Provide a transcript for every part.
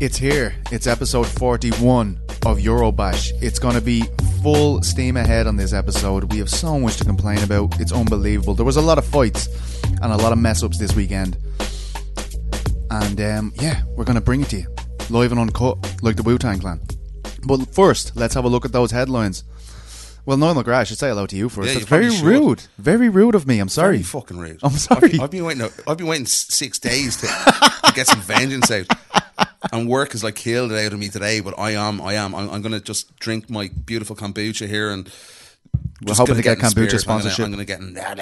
It's here. It's episode 41 of Eurobash. It's going to be full steam ahead on this episode. We have so much to complain about. It's unbelievable. There was a lot of fights and a lot of mess ups this weekend. And um, yeah, we're going to bring it to you live and uncut, like the Wu Tang Clan. But first, let's have a look at those headlines. Well, Niall McGrath, I should say hello to you first. Yeah, That's very should. rude. Very rude of me. I'm sorry. Very fucking rude. I'm sorry. I've, I've been waiting. I've been waiting six days to, to get some vengeance out. And work is like killed it out of me today. But I am. I am. I'm, I'm going to just drink my beautiful kombucha here and. We're hoping to get in kombucha spirit. Sponsorship. I'm going to get. in- la.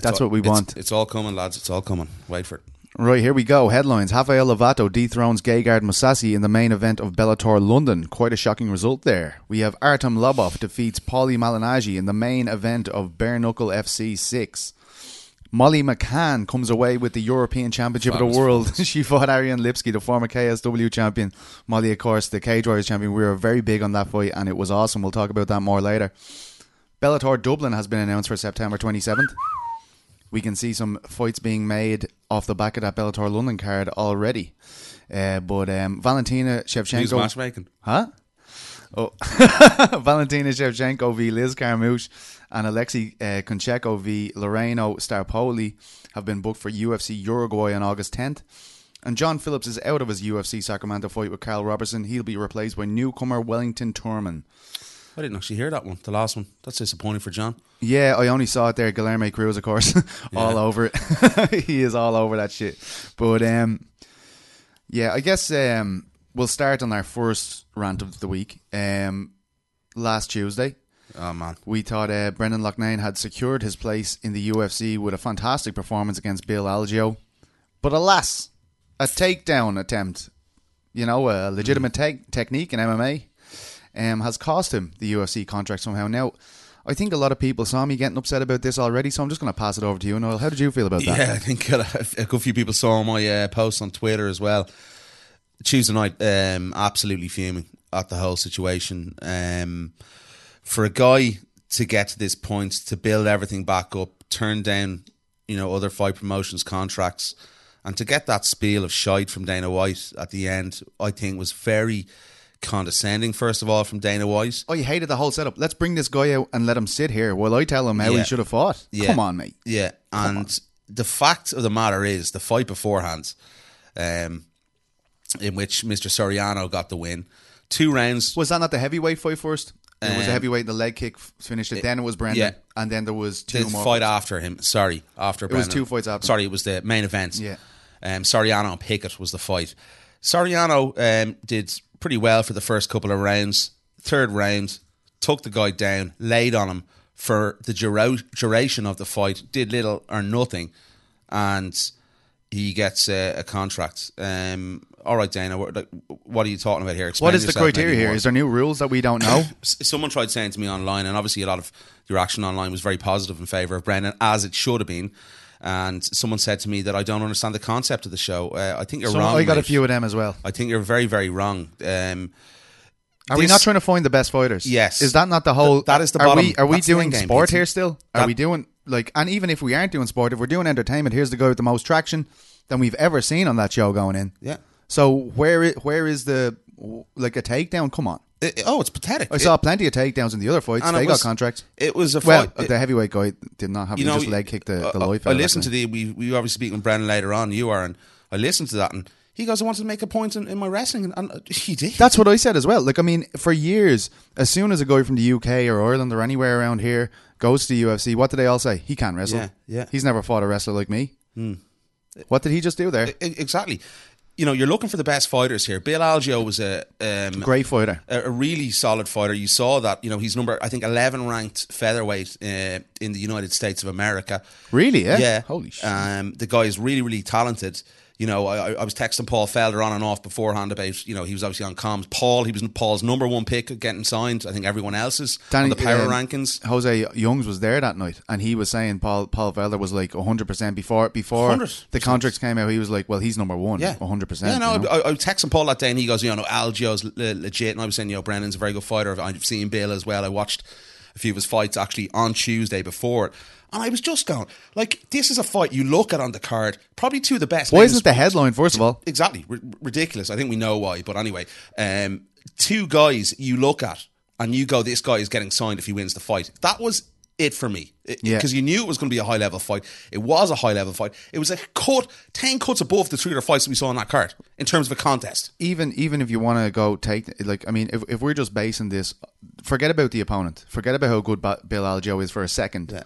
That's all- what we it's- want. It's all coming, lads. It's all coming. Wait for it. Right, here we go. Headlines. Rafael Lovato dethrones Gegard Mousasi in the main event of Bellator London. Quite a shocking result there. We have Artem Lobov defeats Paulie Malignaggi in the main event of Bare Knuckle FC 6. Molly McCann comes away with the European Championship of the World. she fought Ariane Lipsky, the former KSW champion. Molly, of course, the Cage Warriors champion. We were very big on that fight, and it was awesome. We'll talk about that more later. Bellator Dublin has been announced for September 27th we can see some fights being made off the back of that Bellator London card already. Uh, but um, Valentina Who's Shevchenko, matchmaking? huh? Oh, Valentina Shevchenko v Liz Carmouche and Alexei uh, Kunchenko v Laureano Staropoli have been booked for UFC Uruguay on August 10th. And John Phillips is out of his UFC Sacramento fight with Carl Robertson. He'll be replaced by newcomer Wellington Turman. I didn't actually hear that one. The last one. That's disappointing for John. Yeah, I only saw it there. Guilherme Cruz, of course, all Yeah. over it. he is all over that shit. But um, yeah, I guess um, we'll start on our first rant of the week. Um, last Tuesday, Oh man. we thought uh, Brendan Loughnane had secured his place in the UFC with a fantastic performance against Bill Algeo, but alas, a takedown attempt, you know, a legitimate te- technique in MMA, um, has cost him the UFC contract somehow. Now, I think a lot of people saw me getting upset about this already, so I'm just going to pass it over to you, Niall. How did you feel about that? Yeah, I think a, a good few people saw my uh, post on Twitter as well. Tuesday night, um, absolutely fuming at the whole situation. Um, for a guy to get to this point, to build everything back up, turn down, you know, other fight promotions contracts, and to get that spiel of shite from Dana White at the end, I think was very condescending. First of all, from Dana White. Oh, you hated the whole setup. Let's bring this guy out and let him sit here while I tell him how Yeah. he should have fought. Yeah. Come on, mate. Yeah, and the fact of the matter is, the fight beforehand, um, in which Mr. Soriano got the win, two rounds. Was that not the heavyweight fight first? It was a Um, heavyweight, the leg kick finished it. Then it was Brendan, yeah. and then there was two the more. fight after him. Sorry, after It was two fights after. Sorry, it was the main event. Yeah. Um, Soriano and Pickett was the fight. Soriano um, did pretty well for the first couple of rounds. Third round, took the guy down, laid on him for the dura- duration of the fight. Did little or nothing, and he gets uh, a contract. Um, all right, Dana, what, like, what are you talking about here? Explain what is the criteria here? Is there new rules that we don't know? Someone tried saying to me online, and obviously a lot of the reaction online was very positive in favour of Brendan, as it should have been. And someone said to me that I don't understand the concept of the show. Uh, I think you're So wrong. I got a few of them as well. I think you're very, very wrong. Um, Are we not trying to find the best fighters? Yes. Is that not the whole? Th- that is the are bottom- We, are we doing sport here still? Are That- we doing like? And even if we aren't doing sport, if we're doing entertainment, here's the guy with the most traction than we've ever seen on that show going in. yeah. So where is, where is the like a takedown? Come on. It- oh, it's pathetic. I saw plenty of takedowns in the other fights. They it got contracts. It was a Well, fight. the heavyweight guy did not have. you know, just leg kicked the, the I- life I, listened to the we we obviously speak with Brendan later on. You are, and I listened to that, and he goes, "I wanted to make a point in, in my wrestling," and, and he did. That's what I said as well. Like, I mean, for years, as soon as a guy from the UK or Ireland or anywhere around here goes to the UFC, what do they all say? He can't wrestle. Yeah, yeah. Hmm. He's never fought a wrestler like me. What did he just do there? Exactly. You know, you're looking for the best fighters here. Bill Algeo was a um, Great fighter. a, a really solid fighter. You saw that. You know, he's number I think 11 ranked featherweight uh, in the United States of America. Really? Yeah. Yeah, Holy shit. Um, the guy is really, really talented. You know, I, I- was texting Paul Felder on and off beforehand about, you know, he was obviously on comms. Paul, he was Paul's number one pick getting signed. I think everyone else's on the power um, rankings. Jose Youngs was there that night, and he was saying Paul Paul Felder was like 100 percent before before 100%. the contracts came out. He was like, well, he's number one. Yeah, 100. percent Yeah, no, I, I was texting Paul that day, and he goes, you know, Algeo's le- legit, and I was saying, you know, Brendan's a very good fighter. I've seen Bill as well. I watched a few of his fights actually on Tuesday before it. And I was just going, like, this is a fight you look at on the card, probably two of the best. Why isn't the headline, first of all? Exactly. R- ridiculous. I think we know why. But anyway, um, two guys you look at and you go, this guy is getting signed if he wins the fight. That was it for me. Yeah. Because you knew it was going to be a high level fight. It was a high level fight. It was a cut, 10 cuts above the three other fights that we saw on that card in terms of a contest. even even if you want to go take like I mean if, if we're just basing this forget about the opponent forget about how good Bill Algeo is for a second Yeah.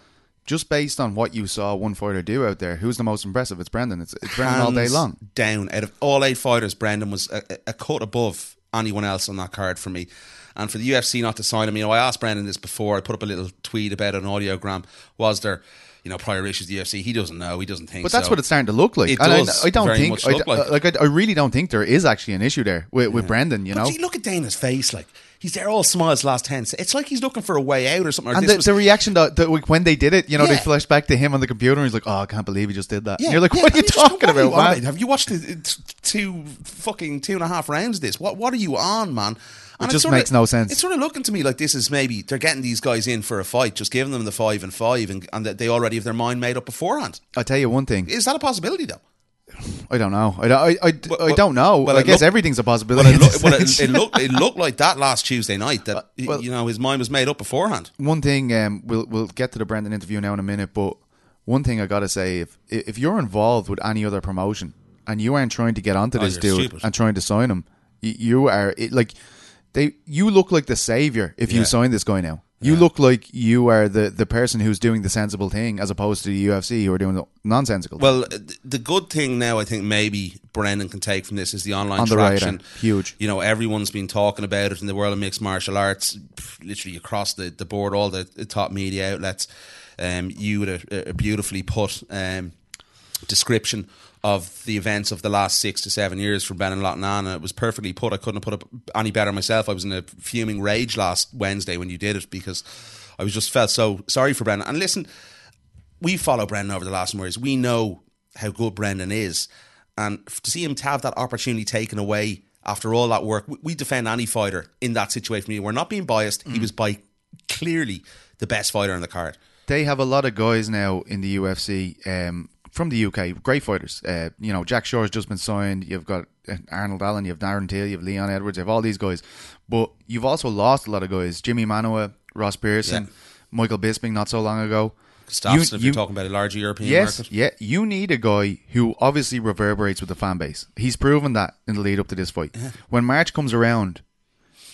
Just based on what you saw one fighter do out there who's the most impressive it's Brendan it's, it's Brendan all day long Down. Out of all eight fighters, Brendan was a, a- a cut above anyone else on that card for me. And for the UFC not to sign him, you know, I asked Brendan this before. I put up a little tweet about an audiogram. Was there, you know, prior issues to the UFC? He doesn't know. He doesn't think. but that's so. what it's starting to look like It And I- does I, don't very think I, look like I, I, I really don't think there is actually an issue there with, with Brendan you But know see, look at Dana's face. Like he's there, all smiles. Last ten. It's like he's looking for a way out or something. Or and the, was- the reaction that, that like, when they did it, you know, they Yeah. flashed back to him on the computer and he's like, "Oh, I can't believe he just did that." Yeah, and you're like, yeah, "What are you just talking what are you about, man?" Have you watched the two fucking two and a half rounds of this? What What are you on, man? And it's just makes no sense. It's sort of looking to me like this is maybe they're getting these guys in for a fight, just giving them the five and five, and, and that they already have their mind made up beforehand. I'll tell you one thing. Is that a possibility though? I don't know. I, I, I, I don't know. well, I guess everything's a Well, possibility. it, look, well, it, it looked it looked like that last Tuesday night that well- you know his mind was made up beforehand. one thing um, we'll we'll get to the Brendan interview now in a minute, but one thing I gotta say, if if you're involved with any other promotion and you aren't trying to get onto Oh, this dude stupid. and trying to sign him, you, you are it, like they you look like the savior if you sign this guy now. You look like you are the, the person who's doing the sensible thing as opposed to the UFC who are doing the nonsensical. Well, th- the good thing now, I think maybe Brendan can take from this is the online On the traction. radar. Huge. You know, everyone's been talking about it in the world of mixed martial arts, literally across the, the board, all the, the top media outlets. Um, you with a, a beautifully put um, description of the events of the last six to seven years for Brendan Loughnane, and it was perfectly put. I couldn't have put it any better myself. I was in a fuming rage last Wednesday when you did it because I was just felt so sorry for Brendan. And listen, we follow Brendan over the last years. We know how good Brendan is, and to see him to have that opportunity taken away after all that work, we, defend any fighter in that situation. We're not being biased. He was by clearly the best fighter on the card. they have a lot of guys now in the UFC um, from the UK, great fighters. Uh, you know, Jack Shore's just been signed. You've got uh, Arnold Allen, you have Darren Till, you have Leon Edwards, you have all these guys. But you've also lost a lot of guys. Jimi Manuwa, Ross Pearson, Yeah. Michael Bisping not so long ago. Gustafsson, You- if you- you're talking about a larger European Yes, market. yeah. You need a guy who obviously reverberates with the fan base. He's proven that in the lead up to this fight. When March comes around,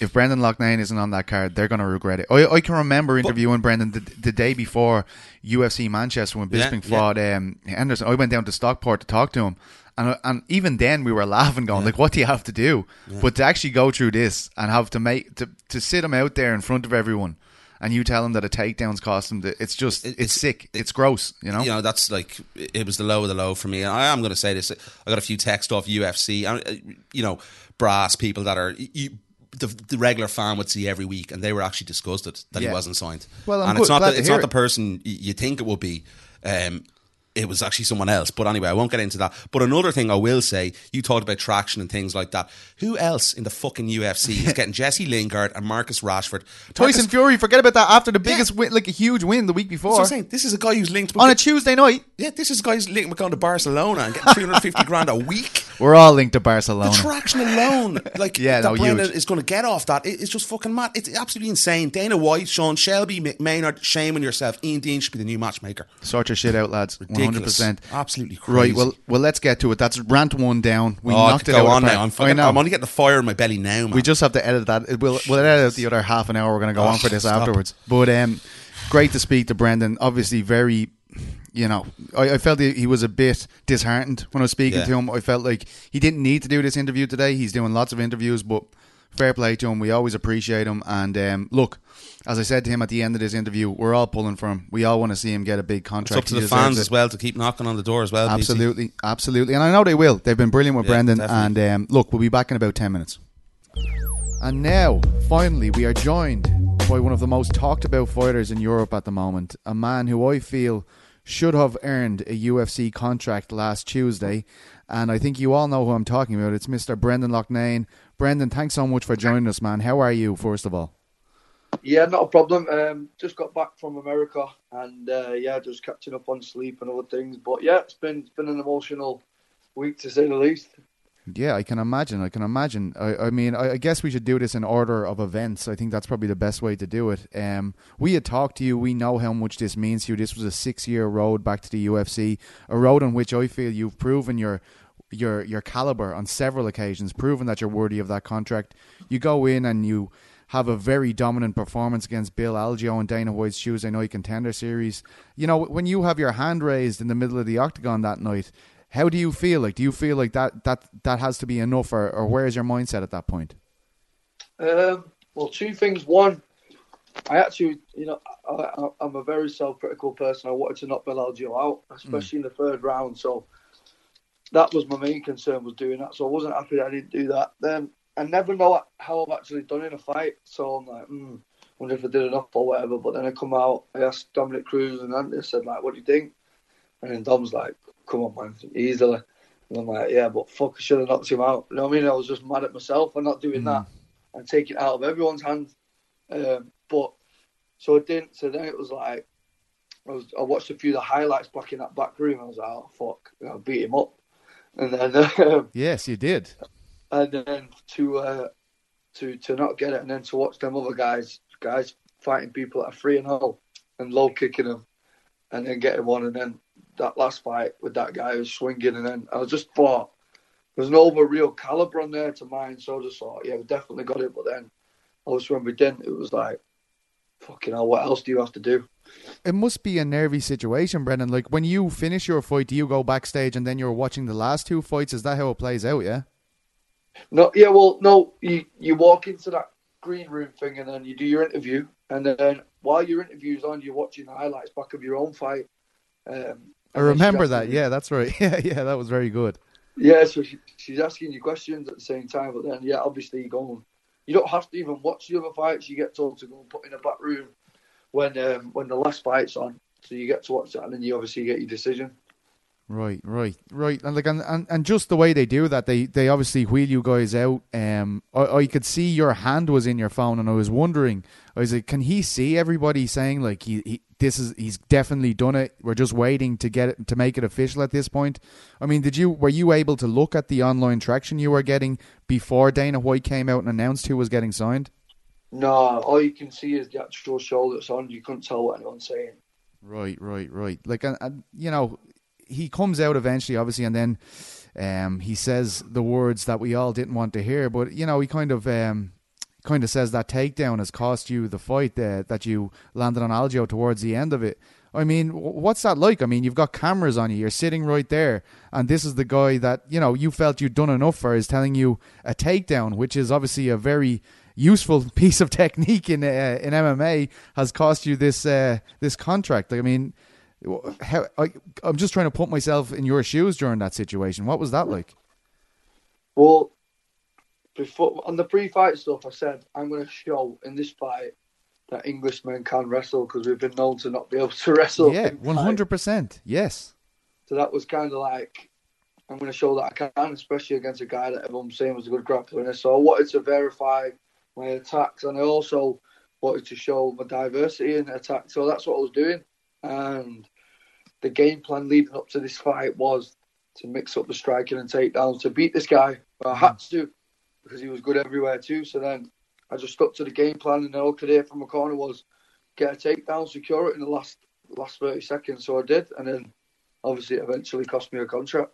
if Brendan Loughnane isn't on that card, they're going to regret it. I, I can remember interviewing Brendan the, the day before UFC Manchester when Bisping yeah. fought um, Henderson. I went down to Stockport to talk to him. And, and even then we were laughing, going like, "What do you have to do?" But to actually go through this and have to make to, to sit him out there in front of everyone, and you tell him that a takedown's cost him, the, it's just it's, it's- sick, it's gross, you know. you know that's like it was the low of the low for me and i am going to say this i got a few texts off ufc you know brass people that are you, the, the regular fan would see every week and they were actually disgusted that Yeah. he wasn't signed Well, I'm and good- it's not glad the, it's not the person you think it would be um it was actually someone else. But anyway, I won't get into that. But another thing I will say, you talked about traction and things like that. Who else in the fucking UFC is getting Jesse Lingard and Marcus Rashford? Tyson Marcus, Fury, forget about that after the biggest win, like a huge win the week before I'm saying. This is a guy who's linked on a Tuesday night. yeah, this is a guy who's linked with going to Barcelona and getting 350 grand a week. We're all linked to Barcelona. The traction alone, like Yeah, that no, Brendan huge. is going to get off that. It- it's just fucking mad. It's absolutely insane. Dana White, Sean Shelby, Maynard, shame on yourself. Ian Dean should be the new matchmaker. Sort your shit out, lads. Ridiculous. percent. Absolutely crazy. Right. Well, well, let's get to it. That's rant one down. We oh, knocked it go out. on now. I'm, fucking. I'm only getting the fire in my belly now, man. We just have to edit that. It- We'll we'll edit the other half an hour. We're going to go Oh, on for this stop. afterwards. But um, great to speak to Brendan. Obviously, very. You know, I, I felt he he was a bit disheartened when I was speaking Yeah. to him. I felt like he didn't need to do this interview today. He's doing lots of interviews, but fair play to him. We always appreciate him. And um, look, as I said to him at the end of this interview, we're all pulling for him. We all want to see him get a big it's contract. up to He the fans it. as well to keep knocking on the door as well. BC. Absolutely, absolutely, and I know they will. They've been brilliant with Yeah, Brendan, definitely. and um, look, we'll be back in about ten minutes. And now, finally, we are joined by one of the most talked about fighters in Europe at the moment, a man who I feel should have earned a UFC contract last Tuesday, and I think you all know who I'm talking about. It's Mr. Brendan Loughnane. Brendan, thanks so much for joining us, man. How are you, first of all? Yeah, not a problem. Um, just got back from America, and uh, yeah, just catching up on sleep and other things. But yeah, it's been it's been an emotional week to say the least. Yeah, I can imagine. I can imagine. I, I mean, I, I, guess we should do this in order of events. I think that's probably the best way to do it. Um, we had talked to you. We know how much this means to you. This was a six-year road back to the UFC, a road on which I feel you've proven your your your caliber on several occasions, proving that you're worthy of that contract. You go in and you have a very dominant performance against Bill Algeo and Dana White's Tuesday Night Contender Series. You know, when you have your hand raised in the middle of the octagon that night, how do you feel? Like, do you feel like that that that has to be enough, or, or where is your mindset at that point? Um, well, two things. One, I actually, you know, I, am a very self-critical person. I wanted to knock Bill Algeo out, especially mm. in the third round. So that was my main concern was doing that. So I wasn't happy that I didn't do that. Then I never know how I've actually done in a fight. So I'm like, hmm, wonder if I did enough or whatever. But then I come out, I asked Dominic Cruz and Andy, said like, what do you think? And then Dom's like, come on, man, easily. And I'm like, yeah, but fuck, I should have knocked him out. You know what I mean? I was just mad at myself for not doing mm. that and taking it out of everyone's hands. Um, but so it didn't. So then it was like, I was I watched a few of the highlights back in that back room. I was like, oh fuck, I beat him up. And then um, yes, you did. And then to uh, to to not get it, and then to watch them other guys guys fighting people at a three and all and low kicking them, and then getting one, and then that last fight with that guy who was swinging, and then I just thought there's no other real caliber on there to mine. So I just thought, yeah, we definitely got it. But then, obviously, when we didn't, it was like, fucking hell, what else do you have to do? It must be a nervy situation, Brendan. Like when you finish your fight, do you go backstage and then you're watching the last two fights? Is that how it plays out? Yeah. No, yeah, well, no. You you walk into that green room thing and then you do your interview, and then while your interview's on, you're watching the highlights back of your own fight. Um, I remember that. Yeah, that's right. Yeah, yeah, that was very good. Yeah, so she, she's asking you questions at the same time, but then yeah, obviously you go. You don't have to even watch the other fights. You get told to go and put in a back room when um, when the last fight's on, so you get to watch that, and then you obviously get your decision. Right, right, right, and like, and, and, and just the way they do that, they they obviously wheel you guys out. Um, I, I could see your hand was in your phone, and I was wondering, I was like, can he see everybody saying like he, he this is he's definitely done it. We're just waiting to get it to make it official at this point. I mean, did you were you able to look at the online traction you were getting before Dana White came out and announced who was getting signed? No, all you can see is the actual show that's on. You couldn't tell what anyone's saying. Right, right, right. Like, and, and you know, he comes out eventually, obviously, and then um, he says the words that we all didn't want to hear. But you know, he kind of um, kind of says that takedown has cost you the fight uh, that you landed on Algeo towards the end of it. I mean, what's that like? I mean, you've got cameras on you. You're sitting right there, and this is the guy that you know you felt you'd done enough for is telling you a takedown, which is obviously a very useful piece of technique in uh, in MMA, has cost you this uh, this contract. I mean, how, I, I'm just trying to put myself in your shoes during that situation. What was that like? Well, before on the pre-fight stuff, I said I'm going to show in this fight that Englishmen can wrestle because we've been known to not be able to wrestle. Yeah, one hundred percent. Yes. So that was kind of like I'm going to show that I can, especially against a guy that everyone's saying was a good grappler. So I wanted to verify my attacks, and I also wanted to show my diversity in attack. So that's what I was doing. And the game plan leading up to this fight was to mix up the striking and takedowns to beat this guy. But I had to because he was good everywhere too. So then I just stuck to the game plan, and all I could hear from the corner was get a takedown, secure it in the last last thirty seconds. So I did, and then obviously it eventually cost me a contract.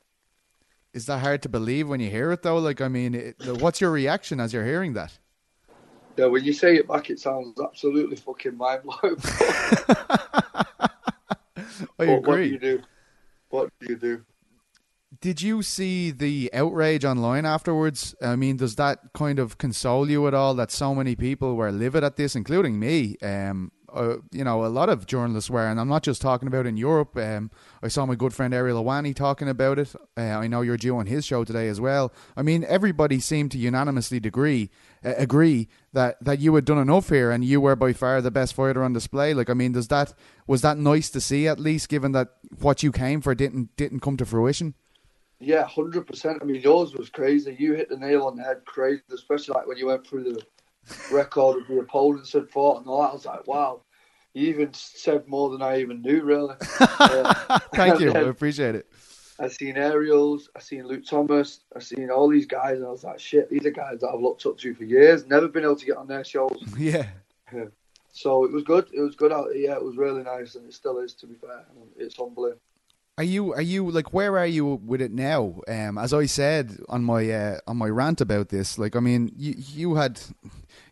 Is that hard to believe when you hear it though? Like, I mean, it, what's your reaction as you're hearing that? Yeah, when you say it back, it sounds absolutely fucking mind blowing. I agree. What do you do? What do you do? Did you see the outrage online afterwards? I mean, does that kind of console you at all that so many people were livid at this, including me? Um, uh, you know, a lot of journalists were, and I'm not just talking about in Europe. Um, I saw my good friend Ariel Helwani talking about it. Uh, I know you're due on his show today as well. I mean, everybody seemed to unanimously agree, uh, agree that, that you had done enough here, and you were by far the best fighter on display. Like, I mean, does that was that nice to see at least, given that what you came for didn't didn't come to fruition? Yeah, hundred percent. I mean, yours was crazy. You hit the nail on the head, crazy, especially like when you went through the record of the opponents had fought and all that. I was like, wow. You even said more than I even knew, really. Uh, Thank you. I appreciate it. I seen Ariels, I seen Luke Thomas, I seen all these guys, and I was like, shit, these are guys that I've looked up to for years. Never been able to get on their shows. Yeah. So it was good. It was good out. Yeah, it was really nice, and it still is. To be fair, it's humbling. Are you are you like where are you with it now? Um, as I said on my uh, on my rant about this, like I mean, you you had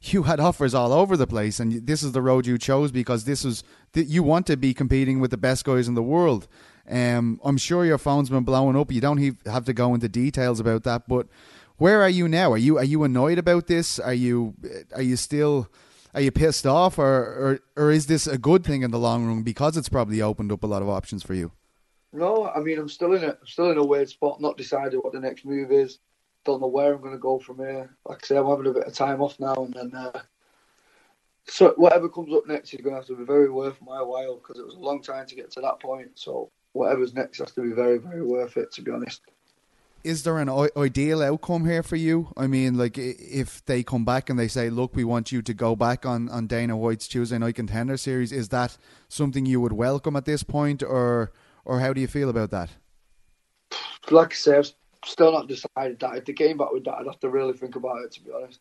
you had offers all over the place, and this is the road you chose because this was you want to be competing with the best guys in the world. Um, I'm sure your phone's been blowing up. You don't have to go into details about that, but where are you now? Are you are you annoyed about this? Are you are you still are you pissed off, or or or is this a good thing in the long run because it's probably opened up a lot of options for you? No, I mean I'm still in a I'm still in a weird spot. Not decided what the next move is. Don't know where I'm going to go from here. Like I say, I'm having a bit of time off now, and then uh, so whatever comes up next is going to have to be very worth my while because it was a long time to get to that point. So whatever's next has to be very very worth it. To be honest. Is there an ideal outcome here for you? I mean, like if they come back and they say, "Look, we want you to go back on, on Dana White's Tuesday Night Contender Series," is that something you would welcome at this point, or or how do you feel about that? Like I say, I've still not decided that. If they came back with that, I'd have to really think about it. To be honest.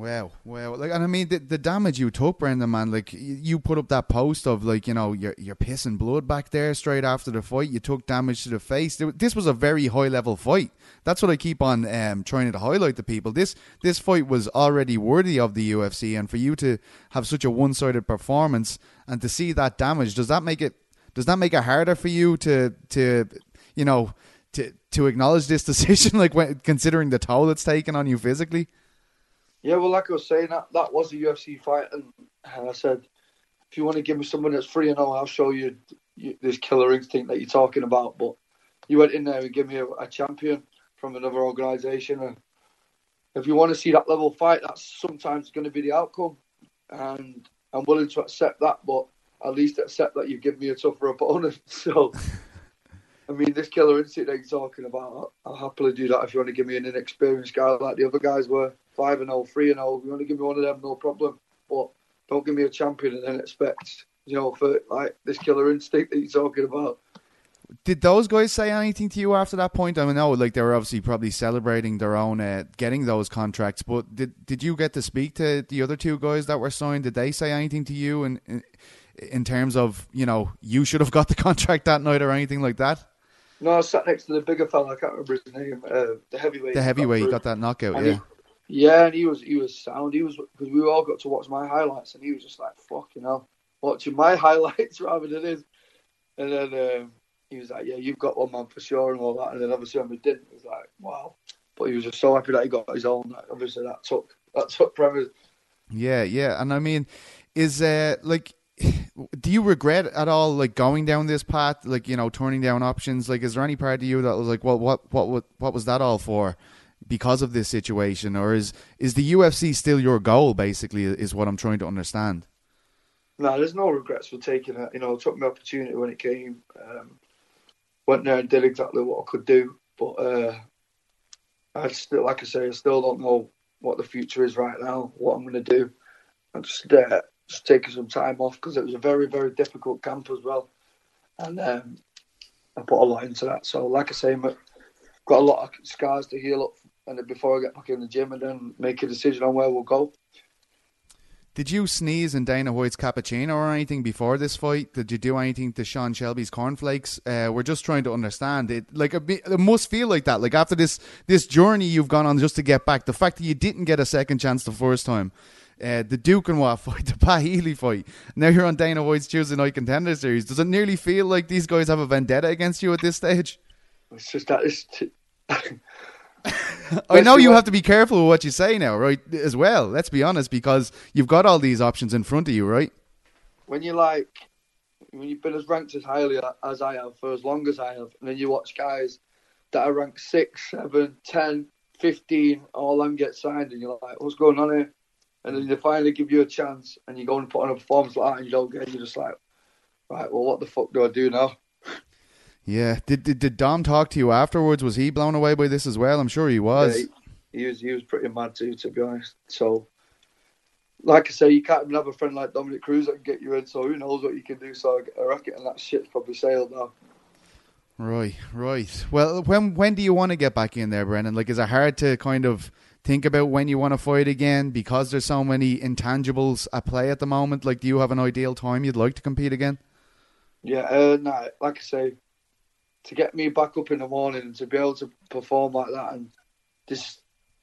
Wow, wow! Like, and I mean, the, the damage you took, Brendan, man. Like, you put up that post of like, you know, you're you're pissing blood back there straight after the fight. You took damage to the face. This was a very high level fight. That's what I keep on um, trying to highlight to people. This this fight was already worthy of the UFC, and for you to have such a one sided performance and to see that damage, does that make it does that make it harder for you to to you know to to acknowledge this decision, like when, considering the toll it's taken on you physically? Yeah, well, like I was saying, that, that was a UFC fight, and, I said, if you want to give me someone that's free and all, I'll show you, you, this killer instinct that you're talking about. But you went in there and gave me a, a champion from another organisation, and if you want to see that level fight, that's sometimes going to be the outcome, and I'm willing to accept that. But at least accept that you give me a tougher opponent. So. I mean, this killer instinct that you're talking about, I'll happily do that if you want to give me an inexperienced guy like the other guys were five and 0, 3 and 0. If you want to give me one of them, no problem. But don't give me a champion and then expect, you know, for like this killer instinct that you're talking about. Did those guys say anything to you after that point? I mean, no, like they were obviously probably celebrating their own uh, getting those contracts. But did did you get to speak to the other two guys that were signed? Did they say anything to you in in, in terms of you know you should have got the contract that night or anything like that? No, I sat next to the bigger fella. I can't remember his name. Uh, the heavyweight. The heavyweight got, got that knockout. And yeah. He, yeah, and he was he was sound. He was because we all got to watch my highlights, and he was just like, "Fuck, you know, watching my highlights rather than his." And then um, he was like, "Yeah, you've got one man for sure," and all that. And then obviously when we didn't, it was like, "Wow!" But he was just so happy that he got his own. Obviously, that took that took premise. Yeah, yeah, and I mean, is uh like do you regret at all like going down this path like you know turning down options? Like is there any part of you that was like well what what what, what was that all for because of this situation? Or is is the UFC still your goal basically is what I'm trying to understand? No there's no regrets for taking it. You know took my opportunity when it came um, went there and did exactly what I could do. But uh, I still like I say I still don't know what the future is right now what I'm going to do. I'm just uh, just taking some time off because it was a very, very difficult camp as well. And um, I put a lot into that. So, like I say, I've got a lot of scars to heal up and before I get back in the gym and then make a decision on where we'll go. Did you sneeze in Dana White's cappuccino or anything before this fight? Did you do anything to Sean Shelby's cornflakes? Uh, we're just trying to understand it. Like it must feel like that. Like after this this journey you've gone on just to get back, the fact that you didn't get a second chance the first time, uh, the Duke and what fight, the Pat Healy fight. Now you're on Dana White's Tuesday Night Contender Series. Does it nearly feel like these guys have a vendetta against you at this stage? It's just that it's. T- I know you have to be careful with what you say now, right? As well, let's be honest, because you've got all these options in front of you, right? When you like, when you've been as ranked as highly as I have for as long as I have, and then you watch guys that are ranked six, seven, ten, fifteen, all them get signed, and you're like, what's going on here? And then they finally give you a chance, and you go and put on a performance like that, and you don't get, it, you're just like, right, well, what the fuck do I do now? Yeah. Did, did did Dom talk to you afterwards? Was he blown away by this as well? I'm sure he was. Yeah, he was he was pretty mad too, to be honest. So, like I say, you can't even have a friend like Dominic Cruz that can get you in. So who knows what you can do? So I reckon and that shit's probably sailed now. Right, right. Well, when when do you want to get back in there, Brendan? Like, is it hard to kind of think about when you want to fight again because there's so many intangibles at play at the moment? Like, do you have an ideal time you'd like to compete again? Yeah, uh, nah, like I say, to get me back up in the morning and to be able to perform like that, and this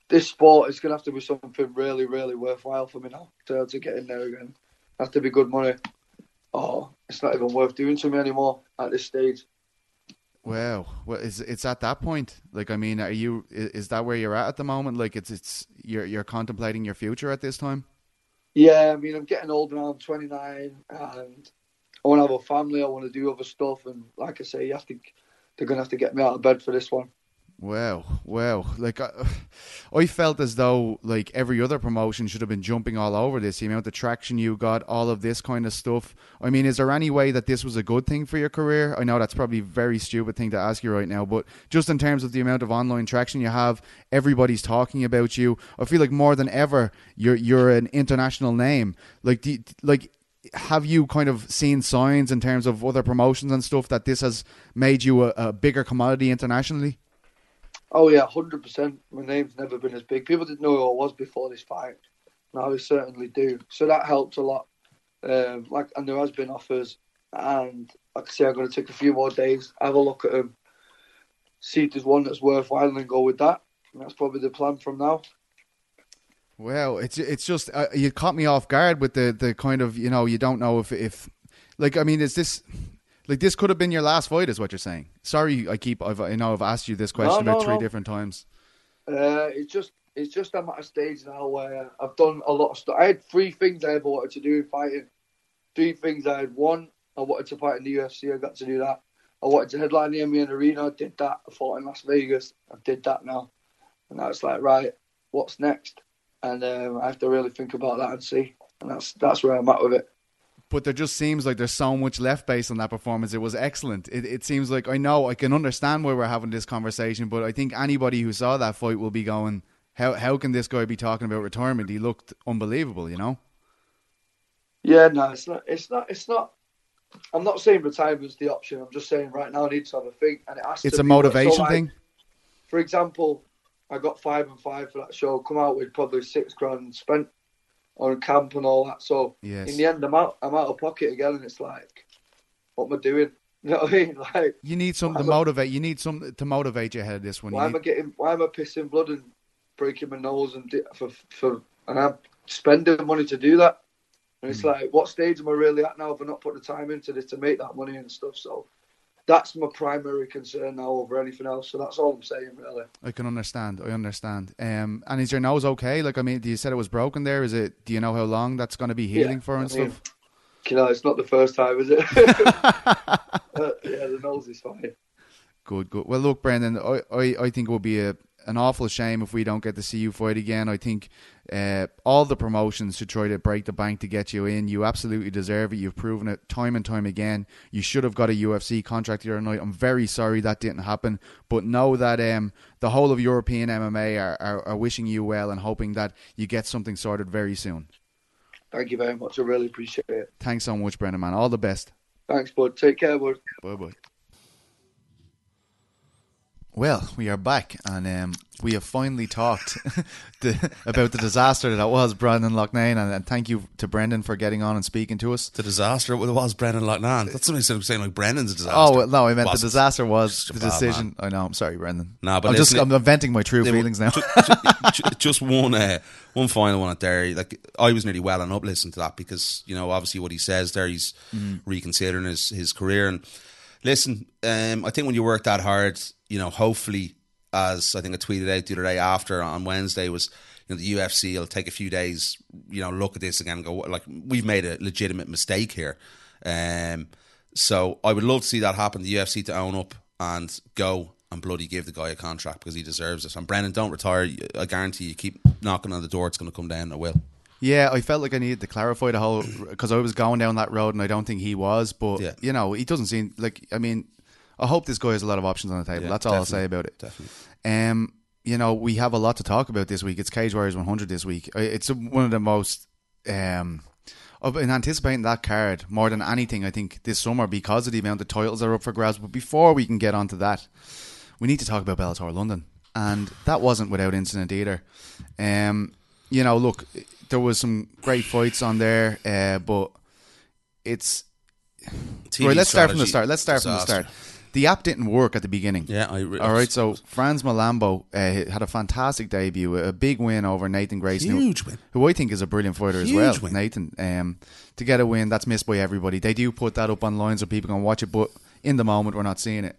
this sport is going to have to be something really, really worthwhile for me now to to get in there again. Has to be good money. Oh, it's not even worth doing to me anymore at this stage. Wow. Well, is it's at that point? Like, I mean, are you? Is that where you're at at the moment? Like, it's it's you're you're contemplating your future at this time. Yeah, I mean, I'm getting older now. I'm 29, and I want to have a family. I want to do other stuff, and like I say, you have to. They're gonna have to get me out of bed for this one. Wow, wow! Like uh, I, I felt as though like every other promotion should have been jumping all over this. The amount of traction you got, all of this kind of stuff. I mean, is there any way that this was a good thing for your career? I know that's probably a very stupid thing to ask you right now, but just in terms of the amount of online traction you have, everybody's talking about you. I feel like more than ever, you're you're an international name. Like, do, like have you kind of seen signs in terms of other promotions and stuff that this has made you a, a bigger commodity internationally? Oh yeah, hundred percent. My name's never been as big. People didn't know who I was before this fight. Now they certainly do. So that helps a lot. Um, like, and there has been offers, and like I say, I'm going to take a few more days, have a look at them, see if there's one that's worthwhile, and go with that. And that's probably the plan from now. Well, it's it's just uh, you caught me off guard with the the kind of you know you don't know if if like I mean is this like this could have been your last fight, is what you're saying. Sorry, I keep I've, I know I've asked you this question No, no, about three no. different times. Uh, it's just it's just I'm at a stage now where I've done a lot of stuff. I had three things I ever wanted to do in fighting. Three things I had. One, I wanted to fight in the UFC. I got to do that. I wanted to headline the MEN Arena. I did that. I fought in Las Vegas. I did that now. And now it's like, right, what's next? And um, I have to really think about that and see. And that's that's where I'm at with it. But there just seems like there's so much left based on that performance. It was excellent. It, it seems like I know I can understand why we're having this conversation, but I think anybody who saw that fight will be going, "How how can this guy be talking about retirement? He looked unbelievable." You know. Yeah, no, it's not. It's not. It's not. I'm not saying retirement's the option. I'm just saying right now I need to have a think, and it has It's a motivation so, like, thing. For example, I got five and five for that show. Come out with probably six grand spent on camp and all that. So Yes. in the end, I'm out. I'm out of pocket again, and it's like, what am I doing? You know what I mean? Like, You need something to Why am I- motivate. You need something to motivate you ahead of this one. You why am I getting? Why am I pissing blood and breaking my nose and di- for for and I'm spending money to do that? And it's Hmm. like, what stage am I really at now? If I'm not putting the time into this to make that money and stuff, so that's my primary concern now over anything else. So that's all I'm saying, really. I can understand. I understand. Um, and is your nose okay? Like, I mean, you said it was broken there. Is it? Do you know how long that's going to be healing Yeah, for and I mean, stuff? You know, it's not the first time, is it? But, yeah, the nose is fine. Good, good. Well, look, Brendan, I, I, I think it would be a an awful shame if we don't get to see you fight again. I think uh, all the promotions to try to break the bank to get you in. You absolutely deserve it. You've proven it time and time again. You should have got a UFC contract the other night. I'm very sorry that didn't happen, but know that um, the whole of European MMA are, are, are wishing you well and hoping that you get something sorted very soon. Thank you very much. I really appreciate it. Thanks so much, Brendan, man. All the best. Thanks, bud. Take care, bud. Bye bye. Well, we are back, and um, we have finally talked the, about the disaster that was Brendan Loughnane, and, and thank you to Brendan for getting on and speaking to us. The disaster it was Brendan Loughnane. That's what I'm saying. Like Brendan's a disaster. Oh well, no, I meant the disaster was the decision. I know. I'm sorry, Brendan. Nah, but I'm just listen, I'm venting my true feelings now. ju- ju- ju- Just one, uh, one final one out there. Like I was nearly well and up listening to that because you know obviously what he says there, he's Mm-hmm. reconsidering his his career. And listen, um, I think when you work that hard, you know, hopefully, as I think I tweeted out the other day after on Wednesday was. You know, the UFC will take a few days, you know, look at this again and go, like, we've made a legitimate mistake here. Um, so I would love to see that happen. The UFC to own up and go and bloody give the guy a contract because he deserves it. And Brendan, don't retire. I guarantee you keep knocking on the door. It's going to come down. It will. Yeah, I felt like I needed to clarify the whole because I was going down that road and I don't think he was. But Yeah. you know, he doesn't seem like. I mean, I hope this guy has a lot of options on the table. Yeah, That's all I'll say about it. definitely. Um, you know, we have a lot to talk about this week. It's Cage Warriors 100 this week. It's one of the most. Um, I've been anticipating that card more than anything, I think, this summer because of the amount of titles that are up for grabs. But before we can get onto that, we need to talk about Bellator London. And that wasn't without incident either. Um, you know, look, there was some great fights on there, uh, but it's TV right. Let's start from the start. Let's start from the start. The app didn't work at the beginning. Yeah, I re- All right, so Franz Malambo uh, had a fantastic debut, a big win over Nathan Grayson, who- Huge win. who I think is a brilliant fighter as well. win. Nathan, um, to get a win that's missed by everybody. They do put that up online so people can watch it, but in the moment we're not seeing it.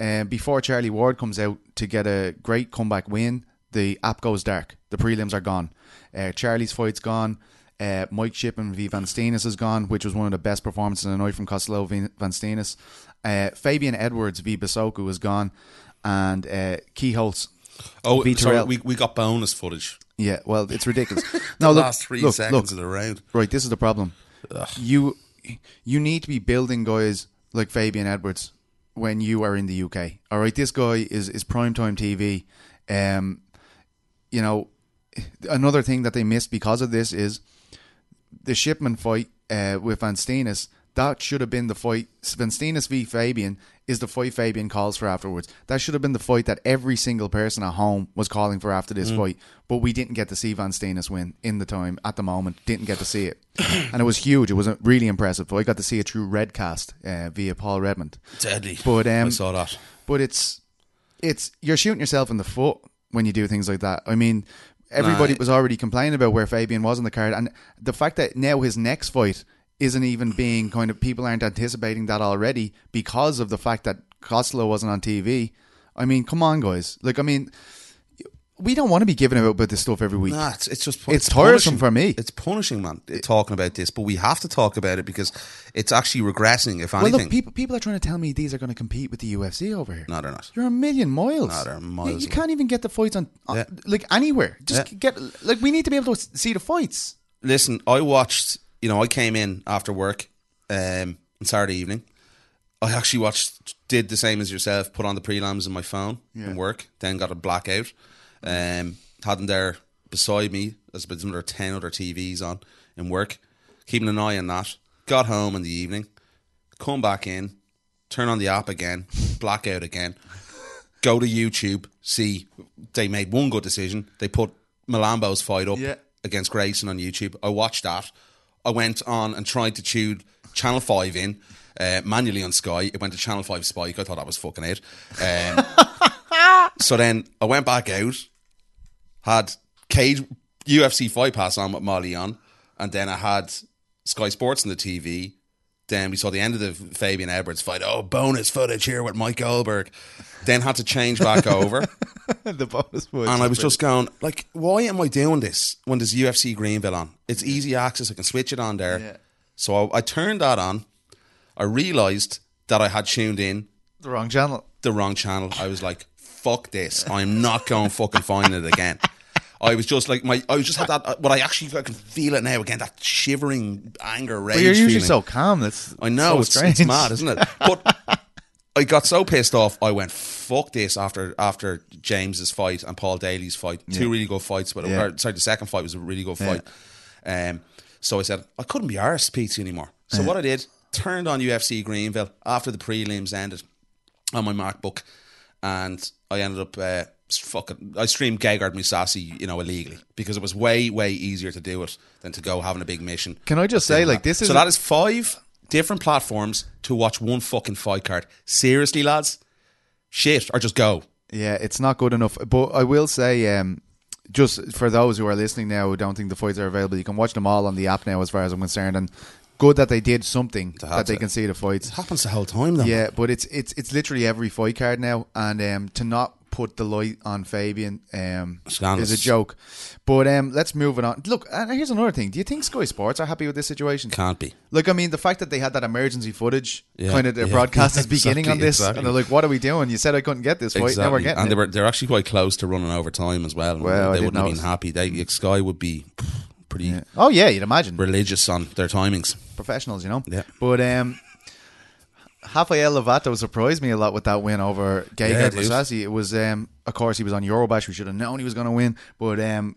Um, before Charlie Ward comes out to get a great comeback win, the app goes dark. The prelims are gone. Uh, Charlie's fight's gone. Uh, Mike and v Van Steenis is gone, which was one of the best performances in the night from Costello v Van Steenis. Uh, Fabian Edwards v Basoku is gone, and uh, Oh, beat sorry, we, we got bonus footage. Yeah, well, it's ridiculous. The no, look, last three look, seconds look, of the round. Right, this is the problem. You you need to be building guys like Fabian Edwards when you are in the UK. All right, this guy is is prime time TV. Um, you know, another thing that they missed because of this is the Shipman fight uh, with Van Steenis. That should have been the fight. Van Steenis v Fabian is the fight Fabian calls for afterwards. That should have been the fight that every single person at home was calling for after this fight. But we didn't get to see Van Steenis win in the time at the moment. Didn't get to see it, and it was huge. It was uh, really impressive. I got to see it through Redcast uh, via Paul Redmond. Deadly. But um, I saw that. but it's it's you're shooting yourself in the foot when you do things like that. I mean, everybody Nah. was already complaining about where Fabian was on the card, and the fact that now his next fight isn't even being kind of people aren't anticipating that already because of the fact that Costello wasn't on TV. I mean, come on, guys. Like, I mean, we don't want to be giving out about this stuff every week. Nah, it's, it's just It's tiresome punishing. for me. It's punishing, man. talking about this, but we have to talk about it because it's actually regressing. If well, anything, look, people people are trying to tell me these are going to compete with the UFC over here. no, they're not. You're a million miles. No, they're You- miles You, away. can't even get the fights on, on Yeah. like anywhere. Just Yeah. get like we need to be able to see the fights. Listen, I watched. You know, I came in after work um, on Saturday evening. I actually watched, did the same as yourself. Put on the prelims on my phone Yeah. in work. Then got a blackout. Um, had them there beside me. There's been another ten other TVs on in work, keeping an eye on that. Got home in the evening, come back in, turn on the app again, blackout again. Go to YouTube, see they made one good decision. They put Malambo's fight up Yeah. against Grayson on YouTube. I watched that. I went on and tried to tune Channel 5 in uh, manually on Sky. It went to Channel 5 Spike. I thought that was fucking it. Um, so then I went back out, had Cage UFC Fight Pass on with Molly on, and then I had Sky Sports on the TV. Then we saw the end of the Fabian Edwards fight. Oh, bonus footage here with Mike Goldberg. Then had to change back over. the bonus footage. And I was just going, like, why am I doing this when there's UFC Greenville on? It's easy access. I can switch it on there. Yeah. So I, I turned that on. I realized that I had tuned in the wrong channel. the wrong channel. I was like, fuck this. I'm not going fucking find it again. I was just like my. I was just had that. What I actually I can feel it now again. That shivering anger, rage. But you're usually feeling. so calm. That's I know so it's, strange. it's mad, isn't it? But I got so pissed off. I went fuck this after after James's fight and Paul Daly's fight. Two really good fights, but Yeah. or, sorry, the second fight was a really good fight. Um, so I said I couldn't be arsed Pizza anymore. So what I did, turned on UFC Greenville after the prelims ended on my MacBook, and I ended up. Uh, Fucking, I streamed Gegard Mousasi, you know, illegally because it was way, way easier to do it than to go having a big mission. Can I just say, like, this is so that is five different platforms to watch one fucking fight card. Seriously, lads, shit, or just go. Yeah, it's not good enough. But I will say, um, just for those who are listening now who don't think the fights are available, you can watch them all on the app now, as far as I'm concerned. And good that they did something that they to. can see the fights. It happens the whole time, though. Yeah, but it's it's it's literally every fight card now, and um, to not put the light on Fabian um, Scandalous. is a joke. But um, let's move it on. Look, and here's another thing. Do you think Sky Sports are happy with this situation? can't be. Like, I mean, the fact that they had that emergency footage, Yeah, kind of their yeah. broadcast is beginning on this, exactly. and they're like, "What are we doing? You said I couldn't get this fight. Now we're getting and it." they were they're actually quite close to running over time as well. Well, they wouldn't have been happy. They Sky would be pretty oh yeah, you'd imagine religious on their timings. professionals, you know. Yeah. But um, Rafael Lovato surprised me a lot with that win over Yeah, Gegard. Mousasi. It was, um, of course, he was on Eurobash. We should have known he was going to win, but um,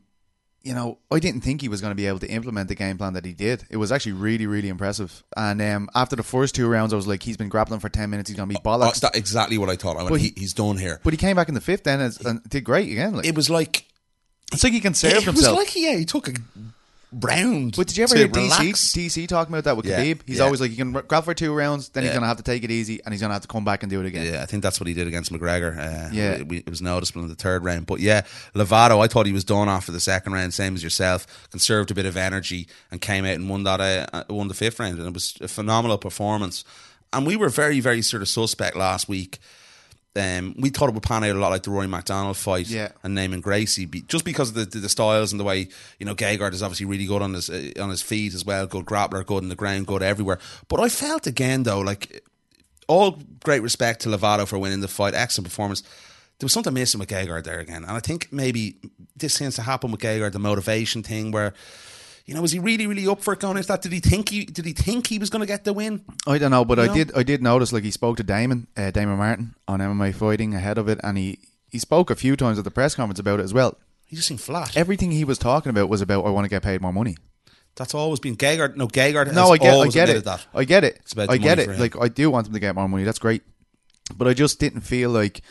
you know, I didn't think he was going to be able to implement the game plan that he did. It was actually really, really impressive. And um, after the first two rounds, I was like, he's been grappling for ten minutes. He's going to be Oh, bollocks. that's exactly what I thought. I went, he, he- he's done here. but he came back in the fifth then and, and did great again. Like, It was like it's like he can serve it himself. was like yeah, he took a round. But did you ever hear DC, relax. DC talking about that with Yeah, Khabib? He's yeah. always like, you can grab for two rounds, then he's going to have to take it easy, and he's going to have to come back and do it again. Yeah, I think that's what he did against McGregor. Uh, Yeah. it, it was noticeable in the third round. But yeah, Lovato, I thought he was done after the second round, same as yourself. Conserved a bit of energy and came out and won that. Uh, won the fifth round, and it was a phenomenal performance. And we were very, very sort of suspect last week. Um, we thought it would pan out a lot like the Roy McDonald fight Yeah. and Neiman Gracie, be, just because of the, the, the styles and the way you know Gegard is obviously really good on his uh, on his feet as well, good grappler, good in the ground, good everywhere. But I felt again though, like all great respect to Lovato for winning the fight, excellent performance. There was something missing with Gegard there again, and I think maybe this tends to happen with Gegard, the motivation thing, where you know was he really, really up for it going into that? Did he think he did he think he was going to get the win? I don't know, but You I know? did. I did notice like he spoke to Damon, uh, Damon Martin on MMA fighting ahead of it, and he he spoke a few times at the press conference about it as well. He just seemed flat. Everything he was talking about was about I want to get paid more money. That's always been Gegard. No, Gegard. Has No, I get, I get it. That. I get it. It's about I get it. Like I do want him to get more money. That's great, but I just didn't feel like.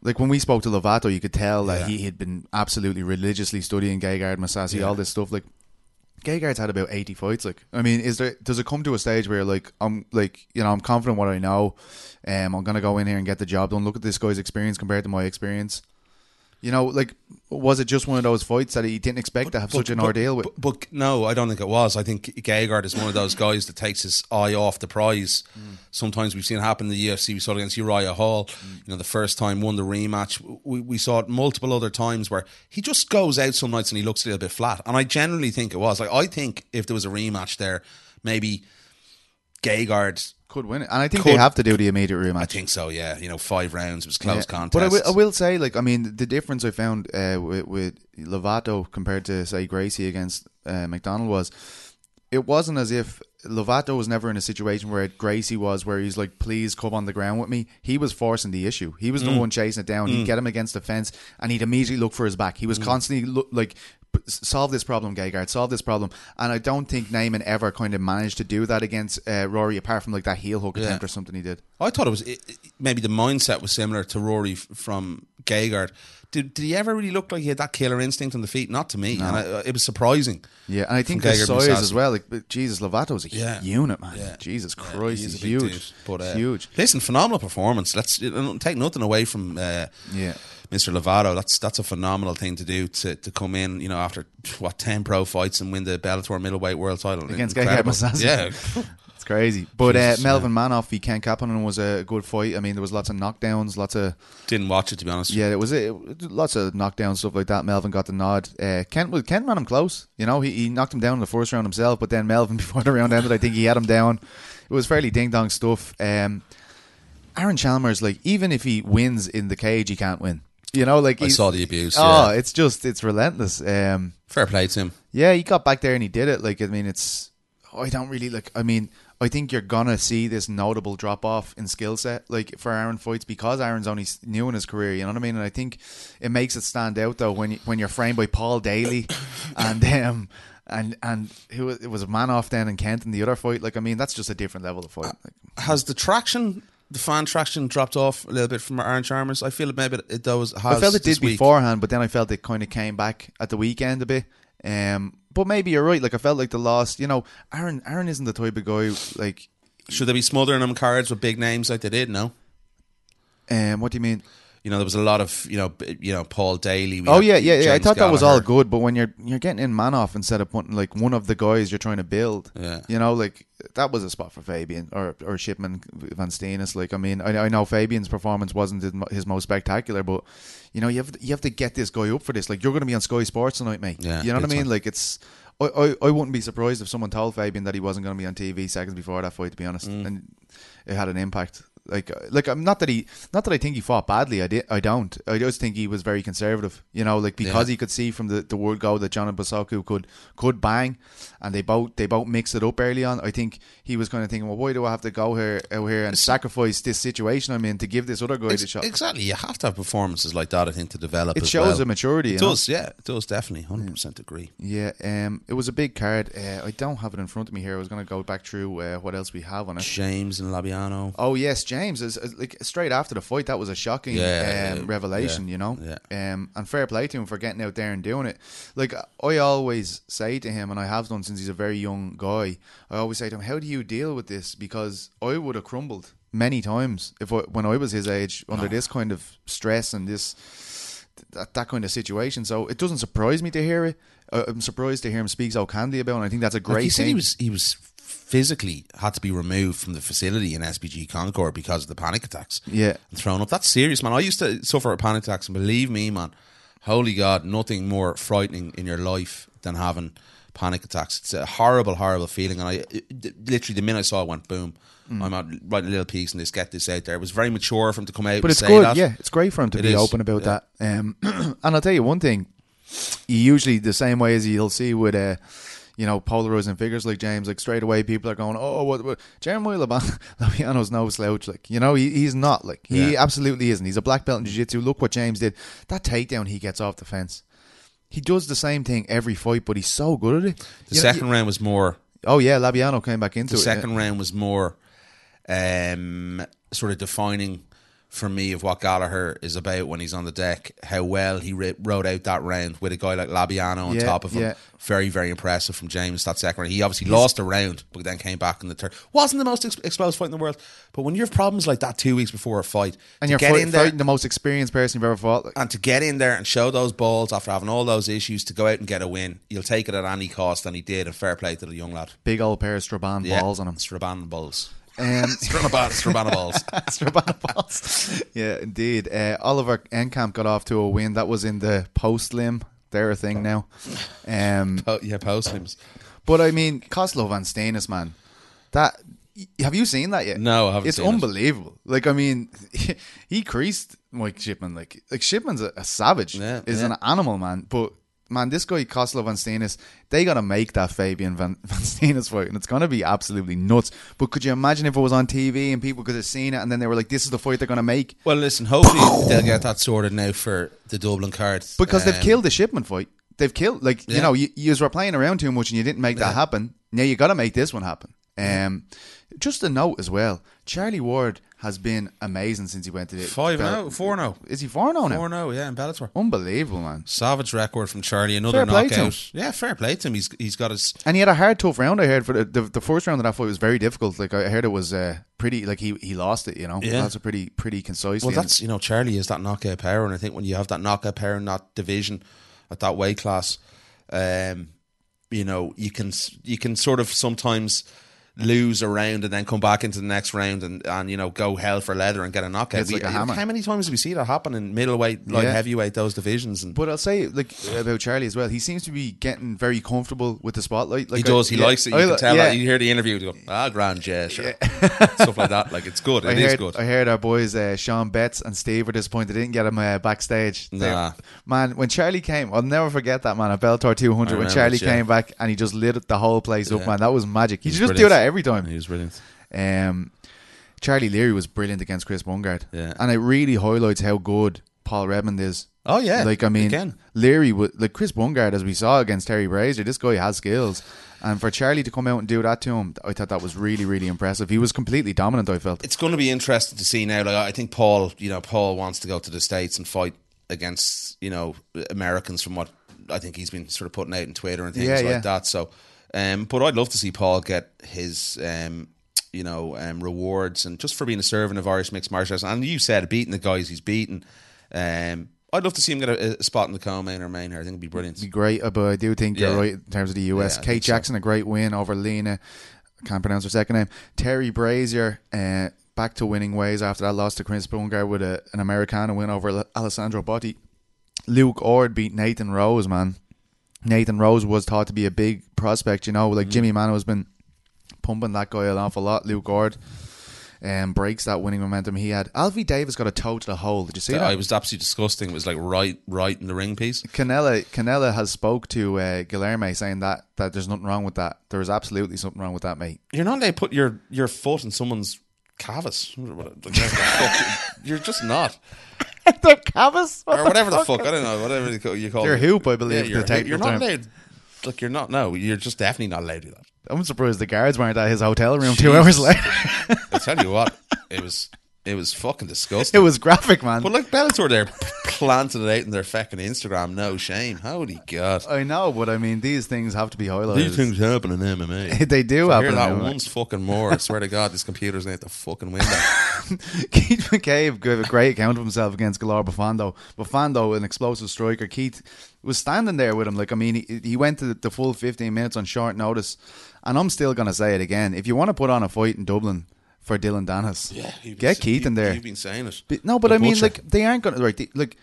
Like when we spoke to Lovato, you could tell that Yeah. he had been absolutely religiously studying Gegard, Mousasi, all this stuff. Like Gegard's had about eighty fights. Like, I mean, is there does it come to a stage where like I'm like you know I'm confident what I know, um, I'm gonna go in here and get the job done. Look at this guy's experience compared to my experience. You know, like was it just one of those fights that he didn't expect to have such an ordeal with? But, but no, I don't think it was. I think Gegard is one of those guys that takes his eye off the prize. Mm. Sometimes we've seen it happen in the UFC. We saw it against Uriah Hall. Mm. You know, the first time won the rematch. We, we saw it multiple other times where he just goes out some nights and he looks a little bit flat. And I generally think it was like I think if there was a rematch there, maybe Gegard. Could win it, and I think Could- they have to do the immediate rematch. I think so. Yeah, you know, five rounds was close Yeah. contest. But I will, will say, like, I mean, the difference I found uh, with, with Lovato compared to say Gracie against uh, McDonald was it wasn't as if Lovato was never in a situation where Gracie was, where he's like, "Please come on the ground with me." He was forcing the issue. He was the Mm. one chasing it down. He'd get him against the fence, and he'd immediately look for his back. He Mm. was constantly look, like. Solve this problem, Gegard. Solve this problem, and I don't think Neiman ever kind of managed to do that against uh, Rory, apart from like that heel hook attempt or something he did. I thought it was it, maybe the mindset was similar to Rory from Gegard. Did, did he ever really look like he had that killer instinct on the feet? Not to me, and I, uh, it was surprising. Yeah, and I think the size as well. Like, Jesus, Lovato's a Yeah. unit, man. Yeah. Jesus Christ, he's he's, a huge. dude, but uh, huge. Listen, phenomenal performance. Let's take nothing away from uh, Yeah. Mr. Lovato. That's that's a phenomenal thing to do to, to come in. You know, after what ten pro fights and win the Bellator middleweight world title Against Incredible. Yeah, crazy. But uh, Jesus, Melvin Manhoef v Ken Kauppinen was a good fight. I mean, there was lots of knockdowns, lots of didn't watch it to be honest. yeah, it was it, lots of knockdowns stuff like that. Melvin got the nod. Uh, Kent was Kent ran him close. You know, he, he knocked him down in the first round himself. But then Melvin, before the round ended, I think he had him down. It was fairly ding dong stuff. Um, Aaron Chalmers, like even if he wins in the cage, he can't win. You know, like I saw the abuse. Oh, yeah. it's just it's relentless. Um, fair play to him. yeah, he got back there and he did it. Like I mean, it's I don't really like. I mean, I think you're gonna see this notable drop off in skill set, like for Aaron fights, because Aaron's only new in his career. You know what I mean? And I think it makes it stand out though when you, when you're framed by Paul Daly and um and and who it was a Manhoef then and Kent in the other fight. Like I mean, that's just a different level of fight. Has the traction, the fan traction, dropped off a little bit from Aaron Chalmers? I feel it maybe it does. Has I felt it did week. beforehand, but then I felt it kind of came back at the weekend a bit. Um, but maybe you're right. Like I felt like the last, You know, Aaron Aaron isn't the type of guy like. Should they be smothering them cards with big names like they did? No. Um, what do you mean? You know, there was a lot of you know, you know, Paul Daly. we Oh yeah, yeah, yeah. I thought that was all good, but when you're you're getting in Manhoef instead of putting like one of the guys you're trying to build, Yeah. you know, like that was a spot for Fabian or or Shipman Van Steenis. Like, I mean, I, I know Fabian's performance wasn't his most spectacular, but you know, you have you have to get this guy up for this. Like, you're going to be on Sky Sports tonight, mate. Yeah, you know what I mean? Like, it's. I, I, I wouldn't be surprised if someone told Fabian that he wasn't going to be on TV seconds before that fight. To be honest, Mm. and it had an impact. Like, uh, like I'm not that he, not that I think he fought badly. I did, I don't. I just think he was very conservative. You know, like because Yeah. he could see from the the word go that Jonathan Bosuku could could bang, and they both they both mixed it up early on. I think he was kind of thinking, well, why do I have to go here out here and sacrifice this situation I'm in to give this other guy the shot? exactly. You have to have performances like that, I think, to develop. It shows well. a maturity. It you know? does, yeah, it does definitely. Hundred percent agree. Yeah, um, it was a big card. Uh, I don't have it in front of me here. I was going to go back through uh, what else we have on it. James and Labiano. Oh yes, James is is like straight after the fight. That was a shocking Yeah, um, yeah, revelation, yeah, you know. yeah. Um, and fair play to him for getting out there and doing it. Like I always say to him, and I have done since he's a very young guy. I always say to him, "How do you deal with this?" Because I would have crumbled many times if I, when I was his age under Oh. this kind of stress and this that, that kind of situation. So it doesn't surprise me to hear it. Uh, I'm surprised to hear him speak so candidly about it. And I think that's a great Like he said thing. he was he was physically had to be removed from the facility in SBG Concorde because of the panic attacks. Yeah. and thrown up. That's serious, man. I used to suffer a panic attacks, and believe me, man, holy God, nothing more frightening in your life than having panic attacks. It's a horrible, horrible feeling. And I it- literally the minute I saw it, went boom. Mm. I'm out writing a little piece and just get this out there. It was very mature for him to come out. But it's good, that. yeah. It's great for him to It be is, open about yeah. that. Um, and I'll tell you one thing: you usually the same way as you'll see with uh, you know polarizing figures like James. Like straight away, people are going, "Oh, what?" what? Jeremiah Laban- Labiano's no slouch. Like you know, he, he's not. Like he Yeah. absolutely isn't. He's a black belt in jiu-jitsu. Look what James did. That takedown he gets off the fence. He does the same thing every fight, but he's so good at it. The You know, second round was more. oh yeah, Labiano came back into The it. yeah. second round was more um, sort of defining for me of what Gallagher is about when he's on the deck. How well he ri rode out that round with a guy like Labiano on Yeah, top of him. yeah. Very, very impressive from James that second round. He obviously lost a round, but then came back in the third. Wasn't the most ex- explosive fight in the world, but when you have problems like that two weeks before a fight, and you're fight, there fighting the most experienced person you've ever fought. Like, and to get in there and show those balls after having all those issues to go out and get a win, you'll take it at any cost, and he did. And fair play to the young lad. big old pair of Strabane Yeah. balls on him. Strabane balls. Um, Strabane, Strabane balls. Strabana balls. Yeah, indeed. Uh, Oliver Enkamp got off to a win. That was in the post limb. They're a thing now. Um, Po- yeah, post him. but I mean, Costello van Steenis, man. That have you seen that yet? No, I haven't It's seen it. unbelievable. Like, I mean, he creased Mike Shipman. Like, like Shipman's a, a savage. Yeah, is yeah. an animal, man. But man, this guy Costello van Steenis, they gotta make that Fabian Van, Van Steenis fight, and it's gonna be absolutely nuts. But could you imagine if it was on TV and people could have seen it, and then they were like, "This is the fight they're gonna make." Well, listen. Hopefully, they'll get that sorted now for the Dublin card because they've Um, killed the Shipman fight. They've killed like you know you, you were playing around too much and you didn't make that happen. Now you got to make this one happen. Um, just a note as well. Charlie Ward has been amazing since he went to the Five Bell- now, four now, Is he four now? four now? now. Yeah, in Bellator. Unbelievable, man. Savage record from Charlie. Another Fair play to him. knockout. Yeah, fair play to him. He's he's got his. And he had a hard, tough round. I heard for the, the the first round of that fight was very difficult. Like I heard it was uh, pretty. Like he he lost it. You know, Yeah. that's a pretty pretty concise. Well, that's you know Charlie is that knockout power, and I think when you have that knockout power in that division, at that weight class, um, you know you can you can sort of sometimes lose a round and then come back into the next round and, and you know go hell for leather and get a knockout. It's like a hammer. How many times do we see that happen in middleweight, light Yeah. heavyweight, those divisions? And But I'll say like about Charlie as well. He seems to be getting very comfortable with the spotlight. Like he does. He yeah. likes it. You I can tell yeah. that. You hear the interview. You go, ah, grand, yeah, sure. Stuff like that. Like it's good. I It is heard, good. I heard our boys uh, Sean Betts and Steve were disappointed they didn't get him uh, backstage. They- Nah. man, when Charlie came, I'll never forget that man at Bellator 200 when Charlie it, came back and he just lit the whole place up. Man, that was magic. He just brilliant. do that every time. he was brilliant. Um, Charlie Leary was brilliant against Chris Bungard, Yeah. and it really highlights how good Paul Redmond is. Oh yeah, Like I mean, again. Leary, wa- like Chris Bungard, as we saw against Terry Brazier, this guy has skills, and for Charlie to come out and do that to him, I thought that was really, really impressive. He was completely dominant. I felt. it's going to be interesting to see now. Like I think Paul, you know, Paul wants to go to the states and fight against you know Americans from what I think he's been sort of putting out in Twitter and things Yeah, like yeah. that. So, um, but I'd love to see Paul get his. Um, you know, um, rewards and just for being a servant of Irish mixed martial arts. And you said beating the guys he's beaten. Um, I'd love to see him get a, a spot in the co-main or main here. I think it'd be brilliant. be great, uh, but I do think Yeah. you're right in terms of the US. Yeah, Kate think so. Jackson, a great win over Lena. I can't pronounce her second name. Terry Brazier, uh, back to winning ways after that loss to Chris Bungard with a, an Americana win over Al- Alessandro Botti. Luke Ord beat Nathan Rose, man. Nathan Rose was thought to be a big prospect, you know, like Jimi Manuwa has been pumping that guy an awful lot. Luke Ord. um, breaks that winning momentum he had. Alfie Davis got a toe to the hole. Did you see that? I was absolutely disgusting. It was like right, right in the ring piece. Canella Canella has spoke to uh, Guilherme saying that that there's nothing wrong with that. There is absolutely something wrong with that, mate. You're not allowed to put your, your foot in someone's cavus. You're just not. Their cavus or whatever the fuck. I don't know. Whatever you call, you call Their it. hoop, I believe, Yeah, you're, you're not term. allowed. Like you're not. No, you're just definitely not allowed to do that. I'm surprised the guards weren't at his hotel room two hours Jesus. later. I tell you what, it was it was fucking disgusting. it was graphic, man. But like Bellator, they're planting it out in their fucking Instagram. No shame. Holy god. I know, but I mean, these things have to be highlighted. These things happen in MMA. they do I happen. hear that anyway. once fucking more. I swear to God, this computer's going to the fucking window. Keith McCabe gave a great account of himself against Galore Bofando. Bofando, an explosive striker. Keith was standing there with him. Like, I mean, he, he went to the, the full 15 minutes on short notice. And I'm still going to say it again. If you want to put on a fight in Dublin for Dylan Dennis, you've get Keith in there. You've been saying it. But- no, but The I mean, butcher. like, they aren't going to, right, they, like,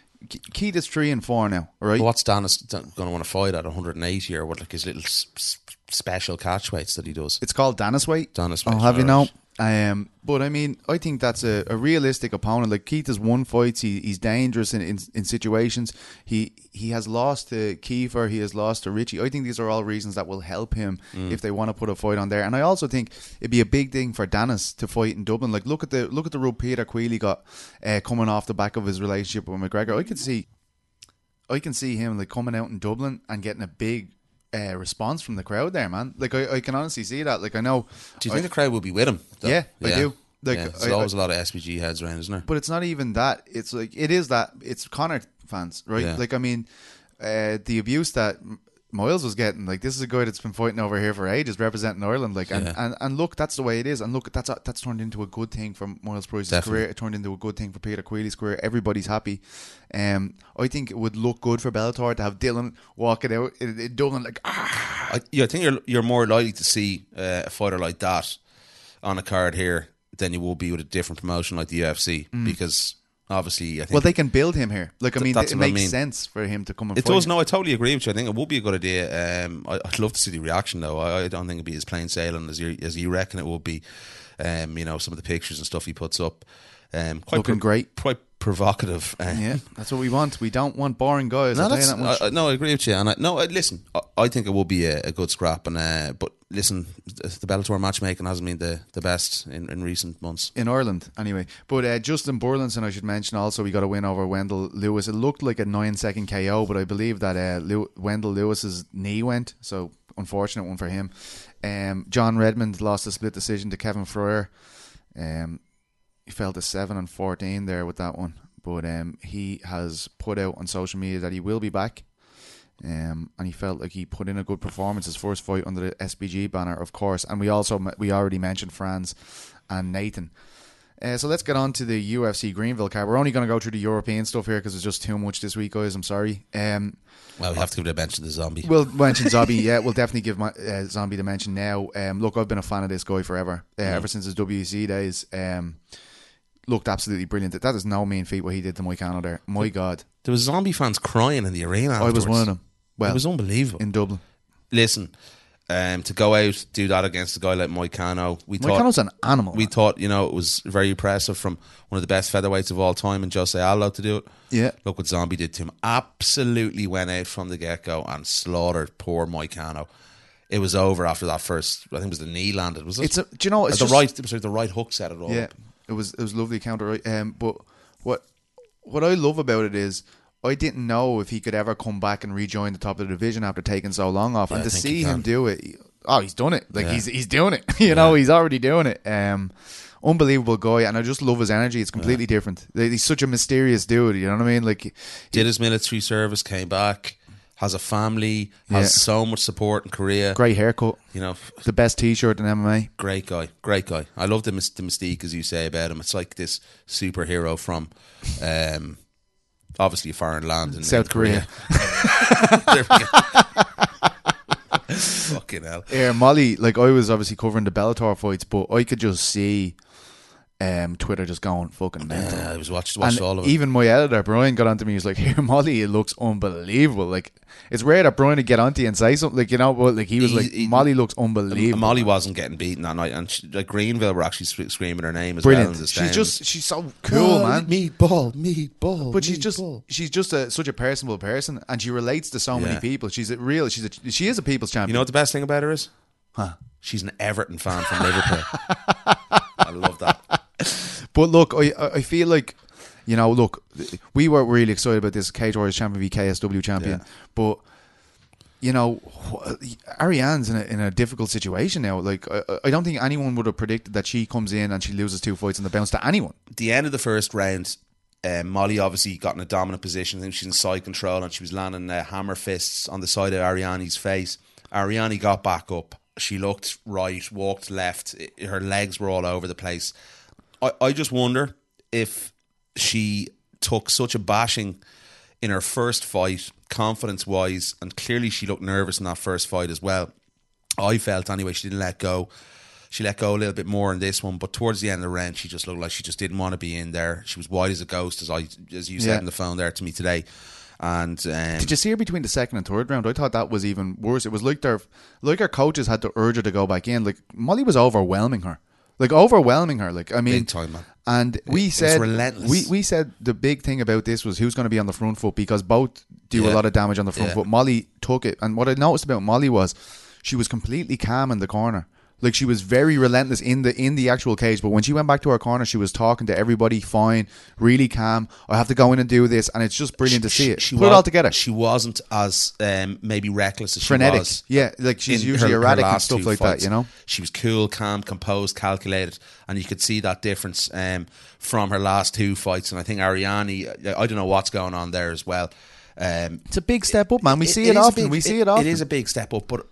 Keith is 3 and 4 now, all right? What's Dennis going to want to fight at 180 or what? Like his little s- s- special catch weights that he does. It's called Dennis Weight. Dennis I'll have you know. Um, but I mean, I think that's a, a realistic opponent. Like Keith has won fights. He, he's dangerous in, in in situations. He he has lost to Kiefer. He has lost to Richie. I think these are all reasons that will help him Mm. if they want to put a fight on there. And I also think it'd be a big thing for Dennis to fight in Dublin. Like look at the look at the rub Peter Queally got uh, coming off the back of his relationship with McGregor. I could see I can see him like coming out in Dublin and getting a big uh, response from the crowd there, man. Like I, I can honestly see that. Like I know. Do you I- think the crowd will be with him? though? Yeah, I do. Like, yeah, there's I- always a lot of SBG heads around, isn't there? but it's not even that. It's like it is that. It's Conor fans, right? Yeah. Like I mean, uh, the abuse that M- Miles was getting. Like this is a guy that's been fighting over here for ages, representing Ireland. Like and, Yeah. and, and look, that's the way it is. And look, that's that's turned into a good thing for Miles Price's Definitely. career. It turned into a good thing for Peter Queally's career. Everybody's happy. Um, I think it would look good for Bellator to have Dylan walking out in, in Dublin like ah. I, yeah, I think you're you're more likely to see uh, a fighter like that on a card here than you will be with a different promotion like the UFC because obviously I think. Well, they can build him here. Like I Th- mean, that's it what I makes mean. sense for him to come and It fight. does. No, I totally agree with you. I think it would be a good idea. Um, I, I'd love to see the reaction though. I, I don't think it'd be as plain sailing as you as you reckon it would be. Um, you know, some of the pictures and stuff he puts up, um, quite Looking great. quite provocative. Um, Yeah, that's what we want. We don't want boring guys. No, I'll tell you that's, that much. I, I- no, I agree with you. And I, no, I, listen, I, I think it will be a, a good scrap. And uh, but listen, the Bellator matchmaking hasn't been the, the best in, in recent months. in Ireland, anyway. But uh, Justin Burlinson, I should mention, also he got a win over Wendell Lewis. It looked like a nine second KO, but I believe that uh, Lew- Wendell Lewis's knee went, so unfortunate one for him. Um, John Redmond lost a split decision to Kevin Fryer. Um, he fell to seven and fourteen there with that one, but um, he has put out on social media that he will be back. Um, and he felt like he put in a good performance his first fight under the SBG banner, of course. And we also we already mentioned Franz and Nathan. Uh, so let's get on to the UFC Greenville card. We're only going to go through the European stuff here because it's just too much this week, guys. I'm sorry. Um, Well, we have to give a bench to the zombie. We'll mention Zombie. Yeah, we'll definitely give my, uh, Zombie the mention now. Um, look, I've been a fan of this guy forever, uh, ever since his WEC days. Um, looked absolutely brilliant. That is no mean feat what he did to Moicano there. My God, there was zombie fans crying in the arena. I was one of them. Well, it was unbelievable. in Dublin. listen, um, to go out do that against a guy like Moicano, we thought Cano's an animal. we man. thought you know it was very impressive from one of the best featherweights of all time, and Jose Aldo to do it. Yeah. look what Zombie did to him. Absolutely went out from the get go and slaughtered poor Moicano. It was over after that first. I think it was the knee landed. Was it? It's a, do you know? It's the just, right. It was the right hook set it all. Yeah, up. It was it was a lovely counter. right? Um, but what what I love about it is I didn't know if he could ever come back and rejoin the top of the division after taking so long off, Yeah, and I to see him do it. Oh, he's done it. Like Yeah. he's he's doing it. you know, he's already doing it. Um, unbelievable guy, and I just love his energy. It's completely different. He's such a mysterious dude. You know what I mean? Like Did his military service, came back, has a family, has Yeah. so much support in Korea. great haircut, You know, the best T-shirt in MMA. great guy, great guy. I love the, the mystique, as you say about him. It's like this superhero from, um, obviously a foreign land in South in Korea. go. Fucking hell. Yeah, Molly, like I was obviously covering the Bellator fights, but I could just see um, Twitter just going fucking mental. Yeah, I was watched watched and all of it. even my editor Brian got onto me. He was like, "Here, Molly, it looks unbelievable. Like it's rare that Brian would get onto you and say something. Like you know, but like he was He- like, he- Molly looks unbelievable. Molly wasn't getting beaten that night, and she, like Greenville were actually sc- screaming her name as brilliant. well. she's just she's so cool, man. Meatball, meatball. But she's just she's just a, such a personable person, and she relates to so many people. She's a real. She's a she is a people's champion. You know what the best thing about her is? Huh. She's an Everton fan from Liverpool. I love that. But look, I I feel like you know, look, we were really excited about this Cage Warriors champion v KSW champion, Yeah. but you know, Ariane's in a, in a difficult situation now. Like, I, I don't think anyone would have predicted that she comes in and she loses two fights and the bounce to anyone. the end of the first round, um, Molly obviously got in a dominant position. I think she's in side control and she was landing uh, hammer fists on the side of Ariane's face. Ariane got back up. She looked right, walked left. I- Her legs were all over the place. I, I just wonder if she took such a bashing in her first fight, confidence wise, and clearly she looked nervous in that first fight as well. I felt anyway, she didn't let go. She let go a little bit more in this one, but towards the end of the round, she just looked like she just didn't want to be in there. She was white as a ghost, as I as you said Yeah. on the phone there to me today. And um, Did you see her between the second and third round? I thought that was even worse. It was like their like her coaches had to urge her to go back in. Like Molly was overwhelming her, like overwhelming her. Like I mean, Big time, man. And we said relentless. we we said the big thing about this was who's going to be on the front foot because both do a lot of damage on the front Yeah. foot. Molly took it, and what I noticed about Molly was she was completely calm in the corner. Like she was very relentless in the in the actual cage, but when she went back to her corner, she was talking to everybody fine, really calm. I have to go in and do this, and it's just brilliant to see it. Put wa- it all together. She wasn't as um, maybe reckless as she frenetic. was. Yeah, like she's usually her- her erratic and stuff like fights. that, you know? She was cool, calm, composed, calculated, and you could see that difference um, from her last two fights. And I think Ariane, I I don't know what's going on there as well. Um, It's a big step up, man. We see it, a often. big- we see it, often. It is a big step up, but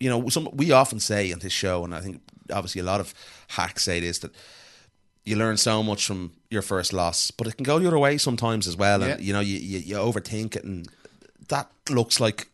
you know, some we often say on this show, and I think obviously a lot of hacks say this that you learn so much from your first loss, but it can go the other way sometimes as well. And Yeah. you know, you, you you overthink it, and that looks like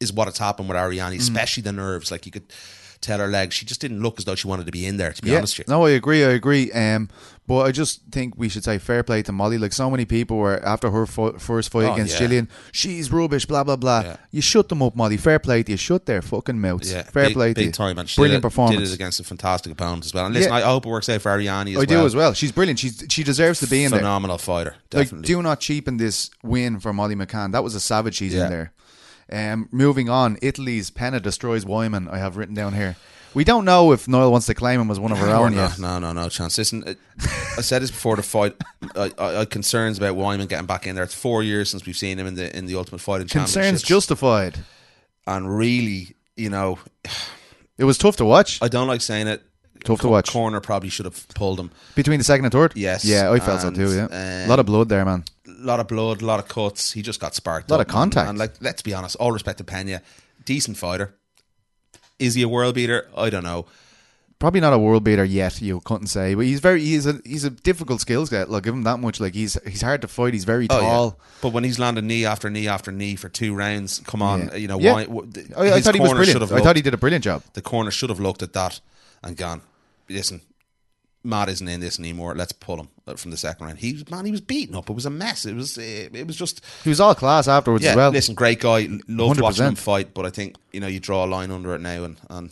is what it's happened with Ariane, Mm. especially the nerves. Like you could tell her legs, she just didn't look as though she wanted to be in there. To be yeah. honest with you, No, I agree. I agree. Um, but I just think we should say fair play to Molly. Like so many people were after her fo- first fight Oh, against yeah. Gillian, she's rubbish. Blah blah blah. Yeah. You shut them up, Molly. Fair play to you. Shut their fucking mouths. yeah, fair big, play to big you. time, and she Brilliant did it, performance. Did it against a fantastic opponent as well. And listen, Yeah. I hope it works out for Ariane as well. I well. do as well. She's brilliant. She's she deserves to be in there. Phenomenal fighter, Like, definitely. do not cheapen this win for Molly McCann. That was a savage she's in there. Um, moving on, Italy's Penna destroys Wiman. I have written down here. We don't know if Noel wants to claim him as one of her No, own no, yet. no, no, no chance. Listen, it, I said this before the fight. I, I, I had concerns about Wiman getting back in there. It's four years since we've seen him in the in the Ultimate Fighting Concerns justified. and really, you know, It was tough to watch. I don't like saying it. Tough to watch. The corner probably should have pulled him. Between the second and third? Yes, Yeah, I felt and, so too, yeah. um, a lot of blood there, man. A lot of blood, a lot of cuts. He just got sparked. A lot of contact. And, like, let's be honest. All respect to Pena, decent fighter. Is he a world beater? I don't know. Probably not a world beater yet, you couldn't say. But he's very he's a he's a difficult skill set. Like give him that much. Like he's he's hard to fight, he's very Oh, yeah. tall. But when he's landed knee after knee after knee for two rounds, come on, Yeah. you know Yeah. why? I, I thought he was brilliant. I looked- thought he did a brilliant job. the corner should have looked at that and gone, listen, Matt isn't in this anymore. Let's pull him from the second round. He was man, he was beaten up. It was a mess. It was uh, it was just He was all class afterwards yeah. as well. Listen, great guy. Loved watching 100%. him fight, but I think you know you draw a line under it now, and and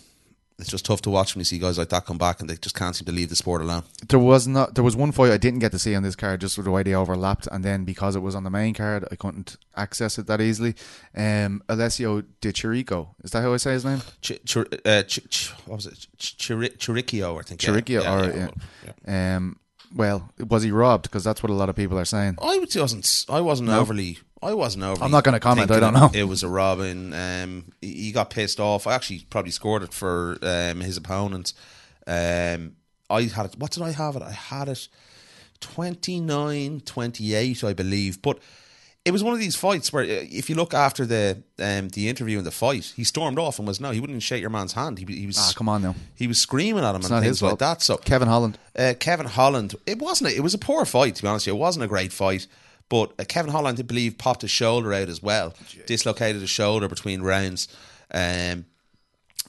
it's just tough to watch when you see guys like that come back and they just can't seem to leave the sport alone. There was not. There was one fight I didn't get to see on this card, just with the way they overlapped, and then because it was on the main card, I couldn't access it that easily. Um, Alessio Di Chirico, is that how I say his name? Ch- ch- uh, ch- ch- what was it? Ch- Chiri- Chiricchio, I think. yeah. Chirico, Yeah, or yeah, yeah. yeah. Um, well, was he robbed? Because that's what a lot of people are saying. I wasn't. I wasn't overly. I wasn't over. I'm not gonna comment, I don't know. It was a Robin. Um, he got pissed off. I actually probably scored it for um, his opponent. Um, I had it. What did I have it? I had it 29, 28, I believe. But it was one of these fights where, uh, if you look after the um, the interview and the fight, he stormed off and was no, he wouldn't shake your man's hand. He, he was Ah, come on now. He was screaming at him and not things like that. So Kevin Holland. uh, Kevin Holland. It wasn't. A, it was a poor fight, to be honest. with you. It wasn't a great fight. But uh, Kevin Holland, I believe, popped his shoulder out as well, dislocated his shoulder between rounds. Um,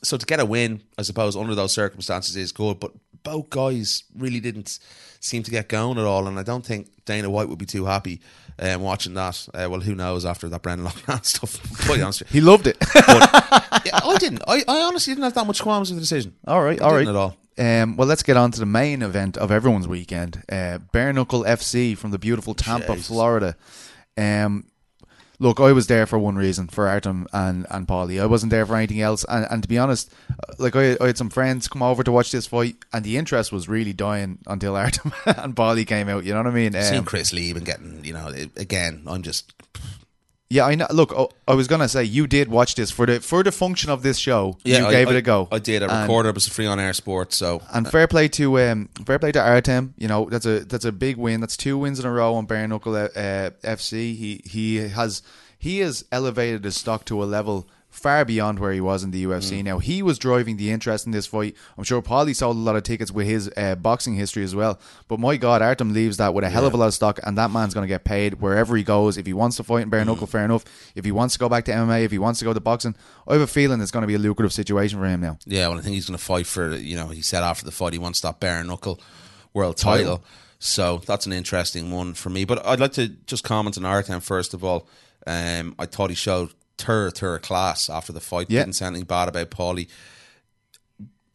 so to get a win, I suppose, under those circumstances is good. But both guys really didn't seem to get going at all, and I don't think Dana White would be too happy um, watching that. Uh, well, who knows after that Brendan Loughnane stuff? Quite honestly, He loved it. yeah, I didn't. I, I honestly didn't have that much qualms with the decision. all right, I all right. at all. Um, well, let's get on to the main event of everyone's weekend. Uh, Bare Knuckle FC from the beautiful Tampa, Jesus. Florida. Um, look, I was there for one reason, for Artem and, and Paulie. I wasn't there for anything else. And, and to be honest, uh, like I, I had some friends come over to watch this fight, and the interest was really dying until Artem and Paulie came out. You know what I mean? Seeing Um, Chris Leben getting, you know, again, I'm just yeah, I know. Look, oh, I was gonna say you did watch this for the for the function of this show. Yeah, you I- gave I, it a go. I did. I And- recorded. It was a free on air sport. So And fair play to um, fair play to Artem. You know that's a that's a big win. That's two wins in a row on Bare Knuckle uh, FC. He he has he has elevated his stock to a level far beyond where he was in the UFC. Mm. Now he was driving the interest in this fight. I'm sure Paulie sold a lot of tickets with his uh, boxing history as well. But my God, Artem leaves that with a hell of a lot of stock, and that man's going to get paid wherever he goes. If he wants to fight in Mm. Bare Knuckle, fair enough. If he wants to go back to MMA, if he wants to go to boxing, I have a feeling it's going to be a lucrative situation for him now. Yeah, well, I think he's going to fight for, you know, he said after the fight he wants that bare knuckle world title. Title. So that's an interesting one for me. But I'd like to just comment on Artem first of all. Um, I thought he showed tur tur class after the fight. Yeah. Didn't say anything bad about Paulie.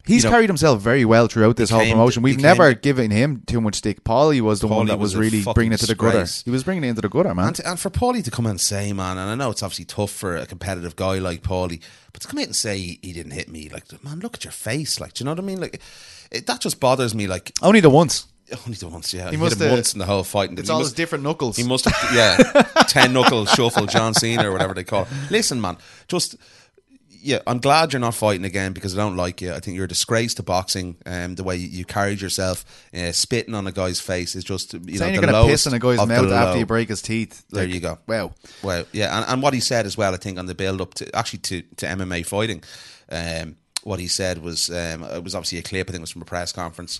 He's You know, carried himself very well throughout this whole promotion. We've never given him too much stick. Paulie was the one that was, was really bringing it to the gutter. He was bringing it into the gutter, man. And, and for Paulie to come out and say, man, and I know it's obviously tough for a competitive guy like Paulie, but to come out and say he, he didn't hit me, like, man, look at your face. Like, do you know what I mean? Like, it, that just bothers me. Like, Only the once. Only the once, yeah. He, must hit him have- once in the whole fight. and It's he all must- his different knuckles. He must have, yeah, ten knuckle shuffle John Cena or whatever they call. it. Listen, man, just yeah, I'm glad you're not fighting again because I don't like you. I think you're a disgrace to boxing. Um, the way you carried yourself, uh, spitting on a guy's face is just you Saying know you're to piss in a guy's mouth after you break his teeth. There Like, you go. Wow. Well, yeah, and, and what he said as well, I think on the build up to actually to, to MMA fighting, um, what he said was um, it was obviously a clip. I think it was from a press conference.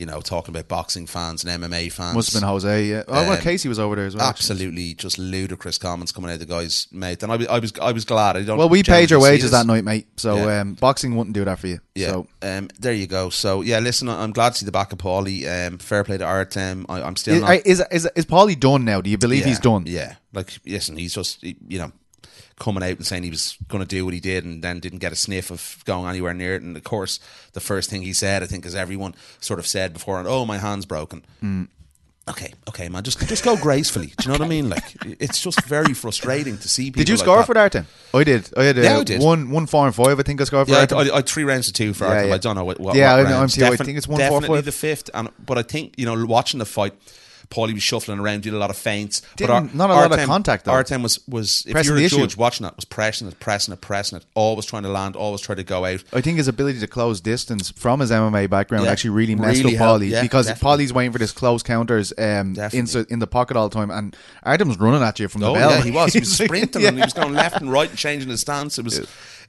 You know, talking about boxing fans and MMA fans. Must have been Jose, yeah. Oh, well, Um, Casey was over there as well. actually. Absolutely, just ludicrous comments coming out of the guy's mate, and I was, I was, I was glad. I don't. Well, we paid your wages that night, mate. So Yeah. um, boxing wouldn't do that for you. Yeah, So um, there you go. So yeah, listen, I'm glad to see the back of Paulie. Um, fair play to Artem. I, I'm still is, not. is, is, is Paulie done now? Do you believe yeah, he's done? Yeah, like listen, he's just you know coming out and saying he was going to do what he did, and then didn't get a sniff of going anywhere near it. And of course, the first thing he said, I think, as everyone sort of said before, and oh, my hand's broken. Hmm. Okay, okay, man, just just go gracefully. Do you know what I mean? Like, it's just very frustrating to see people. Did you like sure that. for that, Artem? I did. I had uh, Yeah, I did. one, one, four, and five. I think I scored for Yeah. I, I, I three rounds to two for Yeah, Artem. yeah. I don't know what. what Yeah, what I know. I'm too. I think it's one, four, definitely five. the fifth. And but I think you know, watching the fight, Paulie was shuffling around, did a lot of feints. Didn't- but Ar- not a lot of contact, though. Artem was was if Pressing you're the a issue. judge watching that was pressing it, pressing it, pressing it, always trying to land, always trying to go out. I think his ability to close distance from his MMA background Yeah. actually really messed Really up Paulie yeah, because definitely. Paulie's waiting for this close counters um, in, in the pocket all the time, and Artem's running at you from the Oh bell. yeah, he was. He was sprinting and he was going left and right and changing his stance. It was.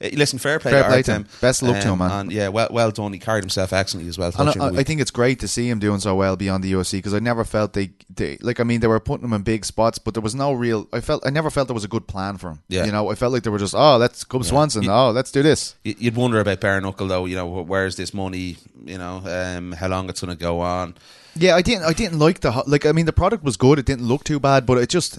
Uh, Listen, fair play, Fair play to him. Best of luck to him, man. And yeah, well, well done. He carried himself excellently as well. And I, I think it's great to see him doing so well beyond the UFC because I never felt they, they like I mean they were putting him in big spots but there was no real I felt I never felt there was a good plan for him Yeah. you know I felt like they were just oh let's Cub Swanson oh let's do this You'd wonder about bare knuckle though. You know, where's this money? You know, um, how long it's going to go on? Yeah, I didn't. I didn't like the like. I mean, the product was good. It didn't look too bad, but it just.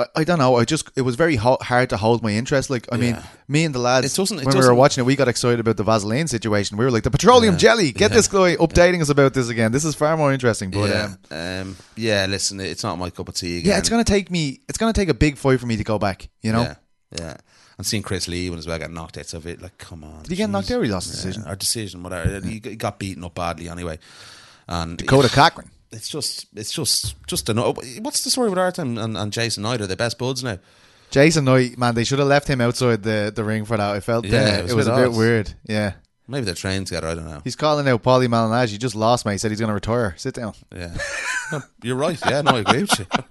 I, I don't know. I just it was very ho- hard to hold my interest. Like I mean, Yeah. me and the lads It doesn't- it when we were doesn't- watching it, we got excited about the Vaseline situation. We were like, the petroleum jelly. Get this guy updating us about this again. This is far more interesting. But yeah, um, um, yeah. Listen, it's not my cup of tea. Again. yeah, it's gonna take me. It's gonna take a big fight for me to go back. You know. Yeah, yeah. And seeing Chris Leben as well get knocked out of it, like, come on. Did he get knocked out? Or he lost the decision. Our decision, whatever. He g- got beaten up badly anyway. And Dakota Cochrane. It's just, it's just, just a no. What's the story with Artem and, and Jason Knight? Are they best buds now? Jason Knight, man, they should have left him outside the, the ring for that. I felt Yeah, uh, it was it a was a bit bit weird. Yeah. Maybe they're trained together. I don't know. He's calling out Paulie Malignaggi. He just lost, mate. He said he's going to retire. Sit down. Yeah, No, you're right. Yeah, no, I agree with you.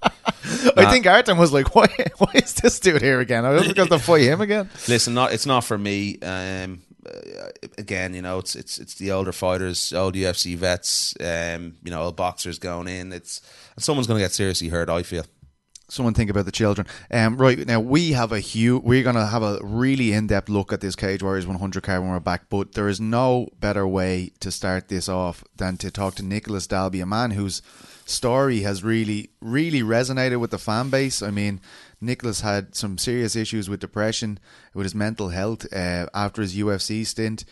I think Artem was like, why, why is this dude here again? I was going to fight him again. Listen, not it's not for me. Um, uh, again, you know, it's it's it's the older fighters, old UFC vets, um, you know, old boxers going in. It's and someone's going to get seriously hurt. I feel. Someone think about the children. Um, right now, we have a huge. We're going to have a really in-depth look at this Cage Warriors 100 card when we're back. But there is no better way to start this off than to talk to Nicolas Dalby, a man whose story has really, really resonated with the fan base. I mean, Nicolas had some serious issues with depression, with his mental health uh, after his UFC stint.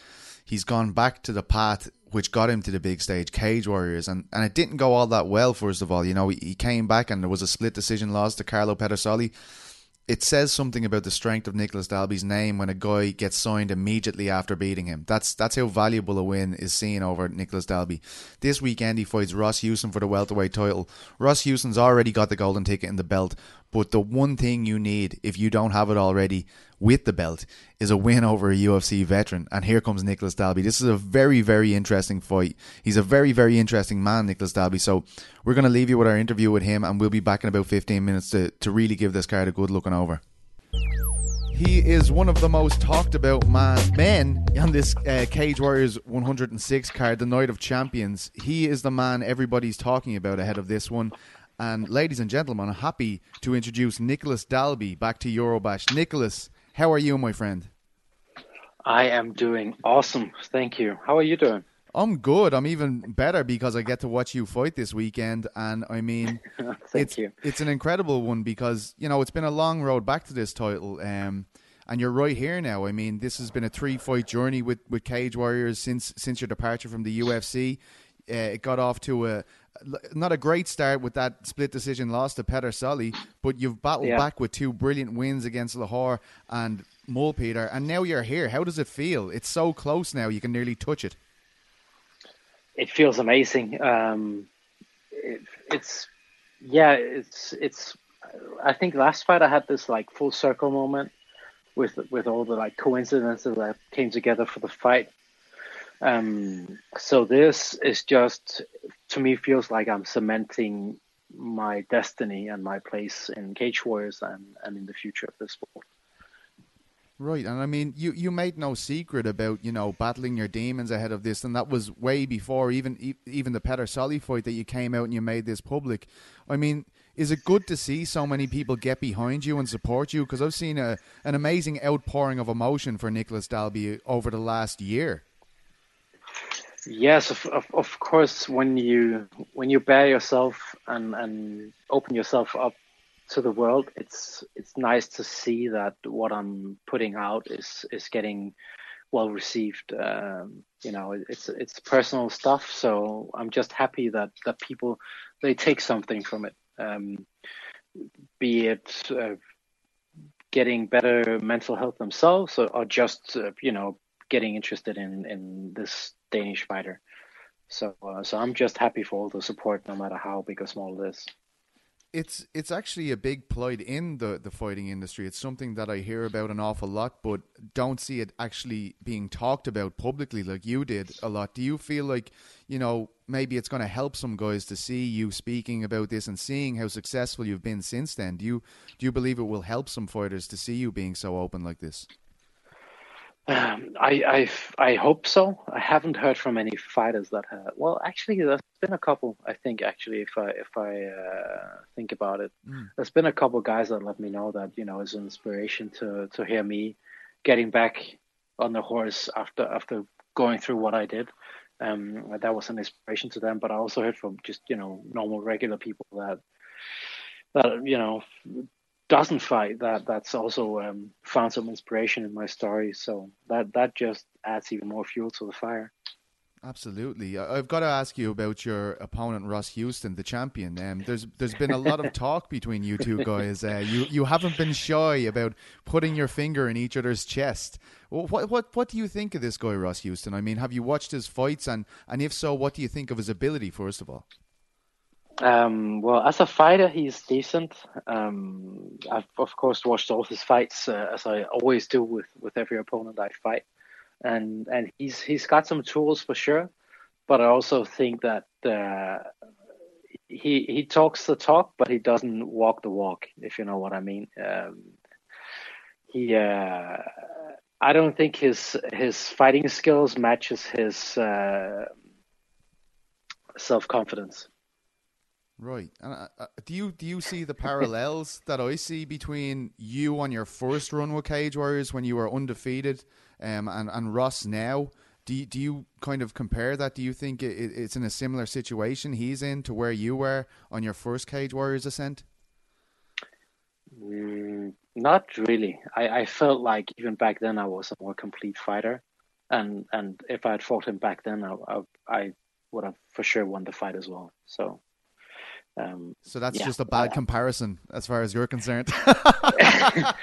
He's gone back to the path which got him to the big stage, Cage Warriors, and, and it didn't go all that well. First of all, you know, he, came back and there was a split decision loss to Carlo Pedersoli. It says something about the strength of Nicolas Dalby's name when a guy gets signed immediately after beating him. That's that's how valuable a win is seen over Nicolas Dalby. This weekend he fights Ross Houston for the welterweight title. Ross Houston's already got the golden ticket in the belt, but the one thing you need, if you don't have it already, with the belt is a win over a UFC veteran. And here comes Nicolas Dalby. This is a very, very interesting fight. He's a very, very interesting man, Nicolas Dalby. So we're going to leave you with our interview with him, and we'll be back in about 15 minutes to, to really give this card a good looking over. He is one of the most talked about man, men on this uh, Cage Warriors 106 card, the Night of Champions. He is the man everybody's talking about ahead of this one. And ladies and gentlemen, I'm happy to introduce Nicolas Dalby back to Eurobash. Nicolas, how are you, my friend? I am doing awesome. Thank you. How are you doing? I'm good. I'm even better because I get to watch you fight this weekend, and I mean, it's you. it's an incredible one because you know it's been a long road back to this title, um, and you're right here now. I mean, this has been a three fight journey with, with Cage Warriors since since your departure from the UFC. Uh, it got off to a not a great start with that split decision loss to Pedersoli, but you've battled Yeah. back with two brilliant wins against Lohoré and Mulpeter, and now you're here. How does it feel? It's so close now; you can nearly touch it. It feels amazing. Um, it, it's yeah, it's it's. I think last fight I had this like full circle moment with with all the like coincidences that came together for the fight. Um, so this is just to me feels like I'm cementing my destiny and my place in Cage Warriors and, and in the future of the sport. Right, and I mean, you, you made no secret about you know battling your demons ahead of this, and that was way before even even the Pedersoli fight that you came out and you made this public. I mean, is it good to see so many people get behind you and support you? Because I've seen a an amazing outpouring of emotion for Nicolas Dalby over the last year. Yes, of, of, of course. When you when you bear yourself and, and open yourself up to the world, it's it's nice to see that what I'm putting out is is getting well received. Um, you know, it's it's personal stuff, so I'm just happy that that people they take something from it. Um, be it uh, getting better mental health themselves, or, or just uh, you know getting interested in in this Danish fighter. So uh, so I'm just happy for all the support, no matter how big or small it is. It's it's actually a big plight in the, the fighting industry. It's something that I hear about an awful lot, but don't see it actually being talked about publicly like you did a lot. Do you feel like you know maybe it's going to help some guys to see you speaking about this and seeing how successful you've been since then? Do you do you believe it will help some fighters to see you being so open like this? Um, I, I I hope so. I haven't heard from any fighters that have. Well, actually, there's been a couple. I think actually, if I if I uh, think about it, Mm. there's been a couple guys that let me know that you know it's an inspiration to to hear me getting back on the horse after after going through what I did. Um, that was an inspiration to them. But I also heard from just you know normal regular people that that you know doesn't fight that that's also um, found some inspiration in my story so that that just adds even more fuel to the fire Absolutely. I've got to ask you about your opponent Ross Houston, the champion. Um, there's there's been a lot of talk between you two guys. Uh, you you haven't been shy about putting your finger in each other's chest. What what what do you think of this guy Ross Houston? I mean, have you watched his fights and and if so, what do you think of his ability first of all? Um, well as a fighter he's decent. Um, i've of course watched all his fights uh, as i always do with with every opponent i fight. And and he's he's got some tools for sure but i also think that uh, he he talks the talk but he doesn't walk the walk if you know what i mean. Um, he uh, I don't think his his fighting skills matches his uh, self confidence. Right. And uh, uh, do you do you see the parallels that I see between you on your first run with Cage Warriors when you were undefeated, um, and and Ross now? Do you, do you kind of compare that? Do you think it, it's in a similar situation he's in to where you were on your first Cage Warriors ascent? Mm, not really. I, I felt like even back then I was a more complete fighter, and and if I had fought him back then, I I, I would have for sure won the fight as well. So. Um, so that's yeah, just a bad uh, comparison as far as you're concerned. uh,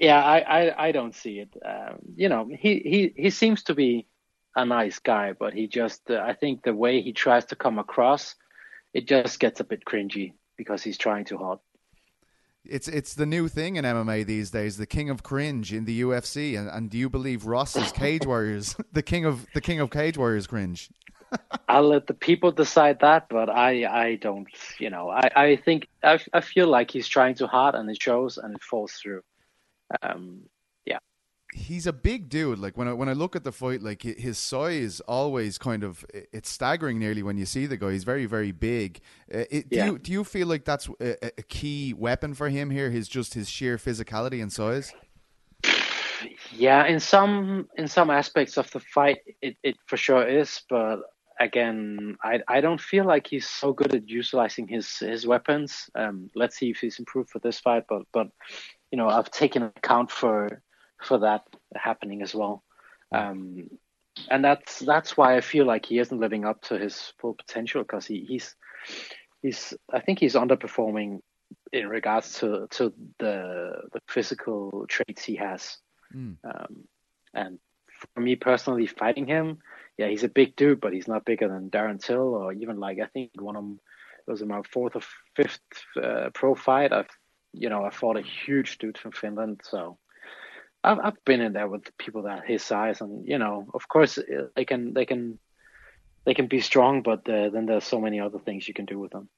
yeah, I, I, I, don't see it. Um, you know, he, he, he seems to be a nice guy, but he just, uh, I think the way he tries to come across, it just gets a bit cringy because he's trying too hard. It's it's the new thing in MMA these days, the king of cringe in the UFC. And, and do you believe Ross is Cage Warriors, the king of the king of Cage Warriors cringe? I'll let the people decide that, but I, I don't, you know, I, I think I, I feel like he's trying too hard and it shows and it falls through. Um, yeah. He's a big dude. Like when I when I look at the fight, like his size always kind of it's staggering nearly when you see the guy. He's very very big. Uh, it, do yeah. you do you feel like that's a, a key weapon for him here? His just his sheer physicality and size. Yeah, in some in some aspects of the fight, it, it for sure is. But again, I I don't feel like he's so good at utilizing his his weapons. Um, let's see if he's improved for this fight. But but you know, I've taken account for for that happening as well. Um, and that's that's why I feel like he isn't living up to his full potential because he, he's he's I think he's underperforming in regards to to the the physical traits he has. Mm. Um, and for me personally, fighting him, yeah, he's a big dude, but he's not bigger than Darren Till or even like I think one of them was my fourth or fifth uh, pro fight. I've you know I fought a huge dude from Finland, so I've I've been in there with people that his size, and you know of course uh, they can they can they can be strong, but uh, then there's so many other things you can do with them.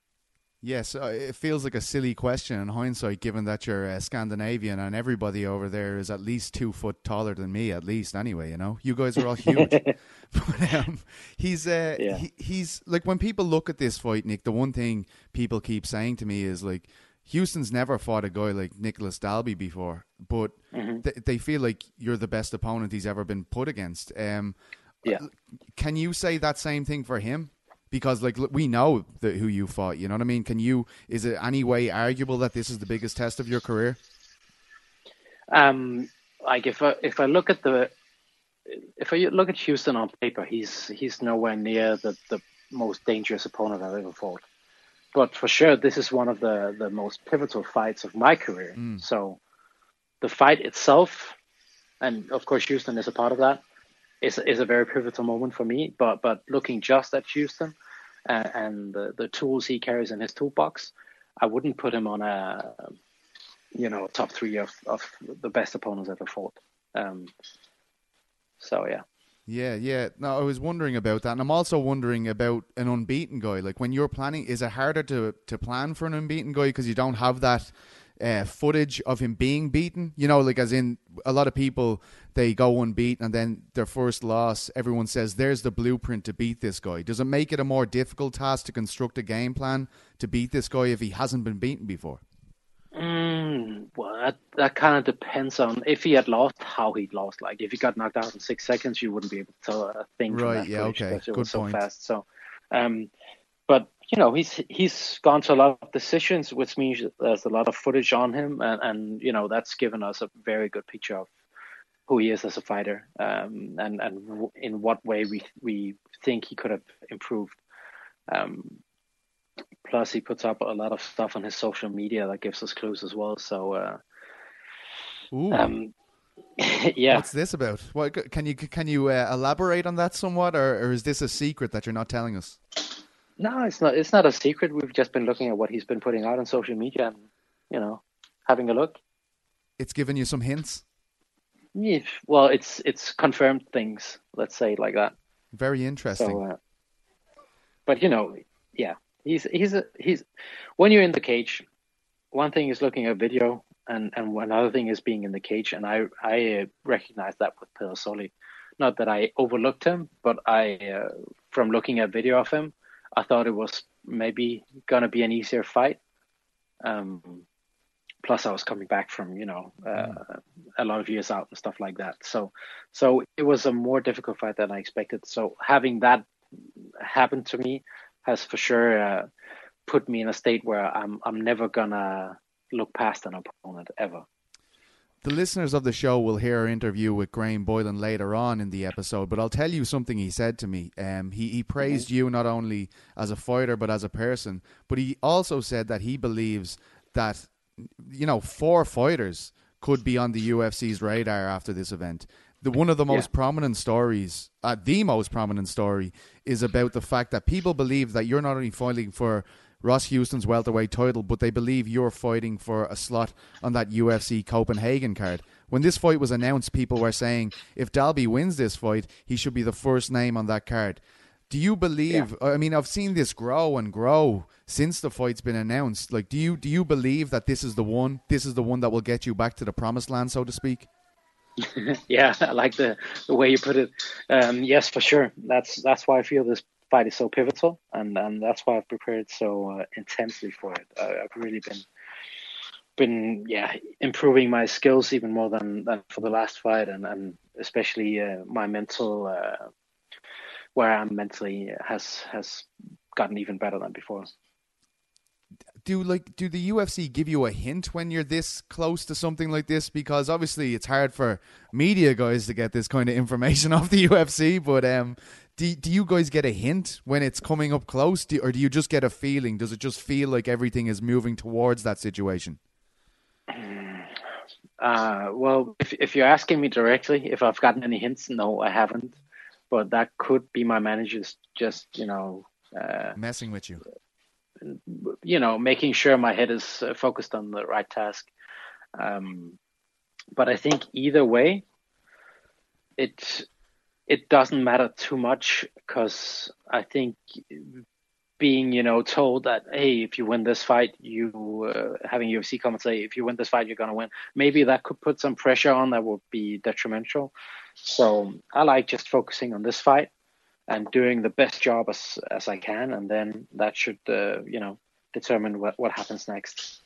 Yes, uh, it feels like a silly question in hindsight, given that you're uh, Scandinavian and everybody over there is at least two foot taller than me, at least. Anyway, you know, you guys are all huge. but um, he's uh, yeah. he, he's like when people look at this fight, Nick. The one thing people keep saying to me is like, Houston's never fought a guy like Nicholas Dalby before, but mm-hmm. th- they feel like you're the best opponent he's ever been put against. Um, yeah. Can you say that same thing for him? Because like we know the, who you fought. You know what I mean? Can you? Is it any way arguable that this is the biggest test of your career? Um, like if I if I look at the if I look at Houston on paper, he's he's nowhere near the the most dangerous opponent I've ever fought. But for sure, this is one of the the most pivotal fights of my career. Mm. So the fight itself, and of course Houston is a part of that is is a very pivotal moment for me. But but looking just at Houston uh, and the, the tools he carries in his toolbox, I wouldn't put him on a you know top three of of the best opponents ever fought. Um, so yeah. Yeah, yeah. No, I was wondering about that, and I'm also wondering about an unbeaten guy. Like when you're planning, is it harder to to plan for an unbeaten guy because you don't have that uh, footage of him being beaten. You know, like as in a lot of people they go unbeaten and then their first loss, everyone says, "There's the blueprint to beat this guy." Does it make it a more difficult task to construct a game plan to beat this guy if he hasn't been beaten before? Mm, well, that, that kind of depends on if he had lost, how he'd lost. Like if he got knocked out in six seconds, you wouldn't be able to tell a thing. Right. yeah. Okay. Good it was point. so fast. So, um, but you know he's he's gone to a lot of decisions, which means there's a lot of footage on him, and, and you know that's given us a very good picture of who he is as a fighter, um, and and w- in what way we we think he could have improved. Um, plus, he puts up a lot of stuff on his social media that gives us clues as well. So, uh, um, yeah. What's this about? What can you can you uh, elaborate on that somewhat, or, or is this a secret that you're not telling us? No, it's not. It's not a secret. We've just been looking at what he's been putting out on social media, and you know, having a look. It's given you some hints. Yeah, well, it's it's confirmed things. Let's say like that. Very interesting. So, uh, but you know, yeah, he's he's a, he's when you're in the cage. One thing is looking at video, and and another thing is being in the cage. And I I uh, recognize that with Pedersoli. Not that I overlooked him, but I uh, from looking at video of him, I thought it was maybe gonna be an easier fight. Um, plus, I was coming back from you know uh, a lot of years out and stuff like that. So, so it was a more difficult fight than I expected. So having that happen to me has for sure uh, put me in a state where I'm I'm never gonna look past an opponent ever. The listeners of the show will hear our interview with Graham Boylan later on in the episode, but I'll tell you something he said to me. Um, he, he praised mm-hmm. you not only as a fighter but as a person, but he also said that he believes that, you know, four fighters could be on the UFC's radar after this event. The one of the most yeah. prominent stories, uh, the most prominent story, is about the fact that people believe that you're not only fighting for Ross Houston's welterweight title, but they believe you're fighting for a slot on that UFC Copenhagen card. When this fight was announced, people were saying if Dalby wins this fight, he should be the first name on that card. Do you believe? Yeah. I mean, I've seen this grow and grow since the fight's been announced. Like, do you do you believe that this is the one? This is the one that will get you back to the promised land, so to speak. yeah, I like the the way you put it. Um, yes, for sure. That's that's why I feel this fight is so pivotal, and and that's why I've prepared so uh, intensely for it. I, have really been been yeah improving my skills even more than, than for the last fight, and and especially uh, my mental uh, where I'm mentally has has gotten even better than before. Do like do the UFC give you a hint when you're this close to something like this? Because obviously it's hard for media guys to get this kind of information off the UFC. But um, do, do you guys get a hint when it's coming up close, do, or do you just get a feeling? Does it just feel like everything is moving towards that situation? Uh, well, if if you're asking me directly, if I've gotten any hints, no, I haven't. But that could be my managers just you know uh, messing with you. You know, making sure my head is uh, focused on the right task. Um, but I think either way, it it doesn't matter too much because I think being you know told that hey if you win this fight you uh, having UFC come and say if you win this fight you're gonna win maybe that could put some pressure on that would be detrimental. So I like just focusing on this fight and doing the best job as as I can and then that should uh, you know determine what what happens next.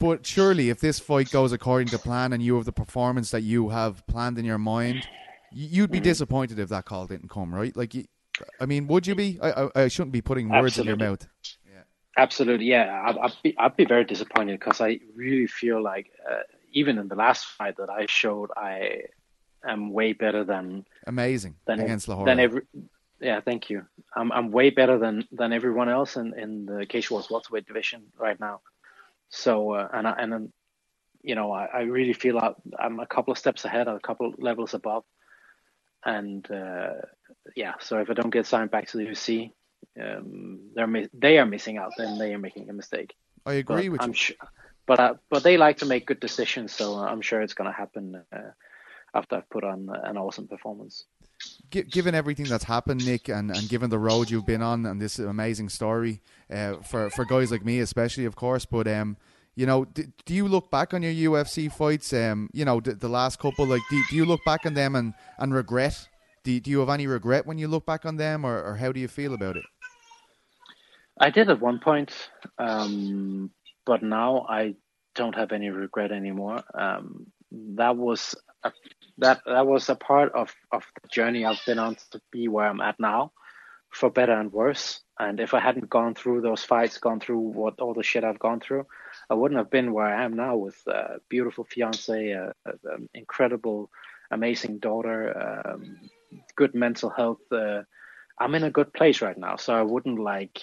But surely if this fight goes according to plan and you have the performance that you have planned in your mind You'd be mm-hmm. disappointed if that call didn't come, right? Like, I mean, would you be? I, I, I shouldn't be putting words Absolutely. in your mouth. Yeah. Absolutely, yeah. I'd, I'd, be, I'd be very disappointed because I really feel like uh, even in the last fight that I showed, I am way better than amazing than against Lohoré. Than every, yeah, thank you. I'm I'm way better than than everyone else in in the Cage Wars welterweight division right now. So uh, and I, and you know I, I really feel like I'm a couple of steps ahead, a couple of levels above and uh, yeah, so if I don't get signed back to the UFC, um, they're mi- they are missing out. Then they are making a mistake. I agree but with I'm you. Sure, but uh, but they like to make good decisions, so I'm sure it's going to happen uh, after I've put on an awesome performance. given everything that's happened, Nick, and, and given the road you've been on and this amazing story uh, for for guys like me, especially, of course, but um, you know, do, do, you look back on your UFC fights? Um, you know, the, the last couple, like, do, do you look back on them and, and regret? Do, do you have any regret when you look back on them, or, or how do you feel about it? I did at one point, um, but now I don't have any regret anymore. Um, that was a, that that was a part of, of the journey I've been on to be where I'm at now, for better and worse. And if I hadn't gone through those fights, gone through what all the shit I've gone through, I wouldn't have been where I am now with a beautiful fiance, a, an incredible, amazing daughter, um, good mental health. Uh, I'm in a good place right now, so I wouldn't like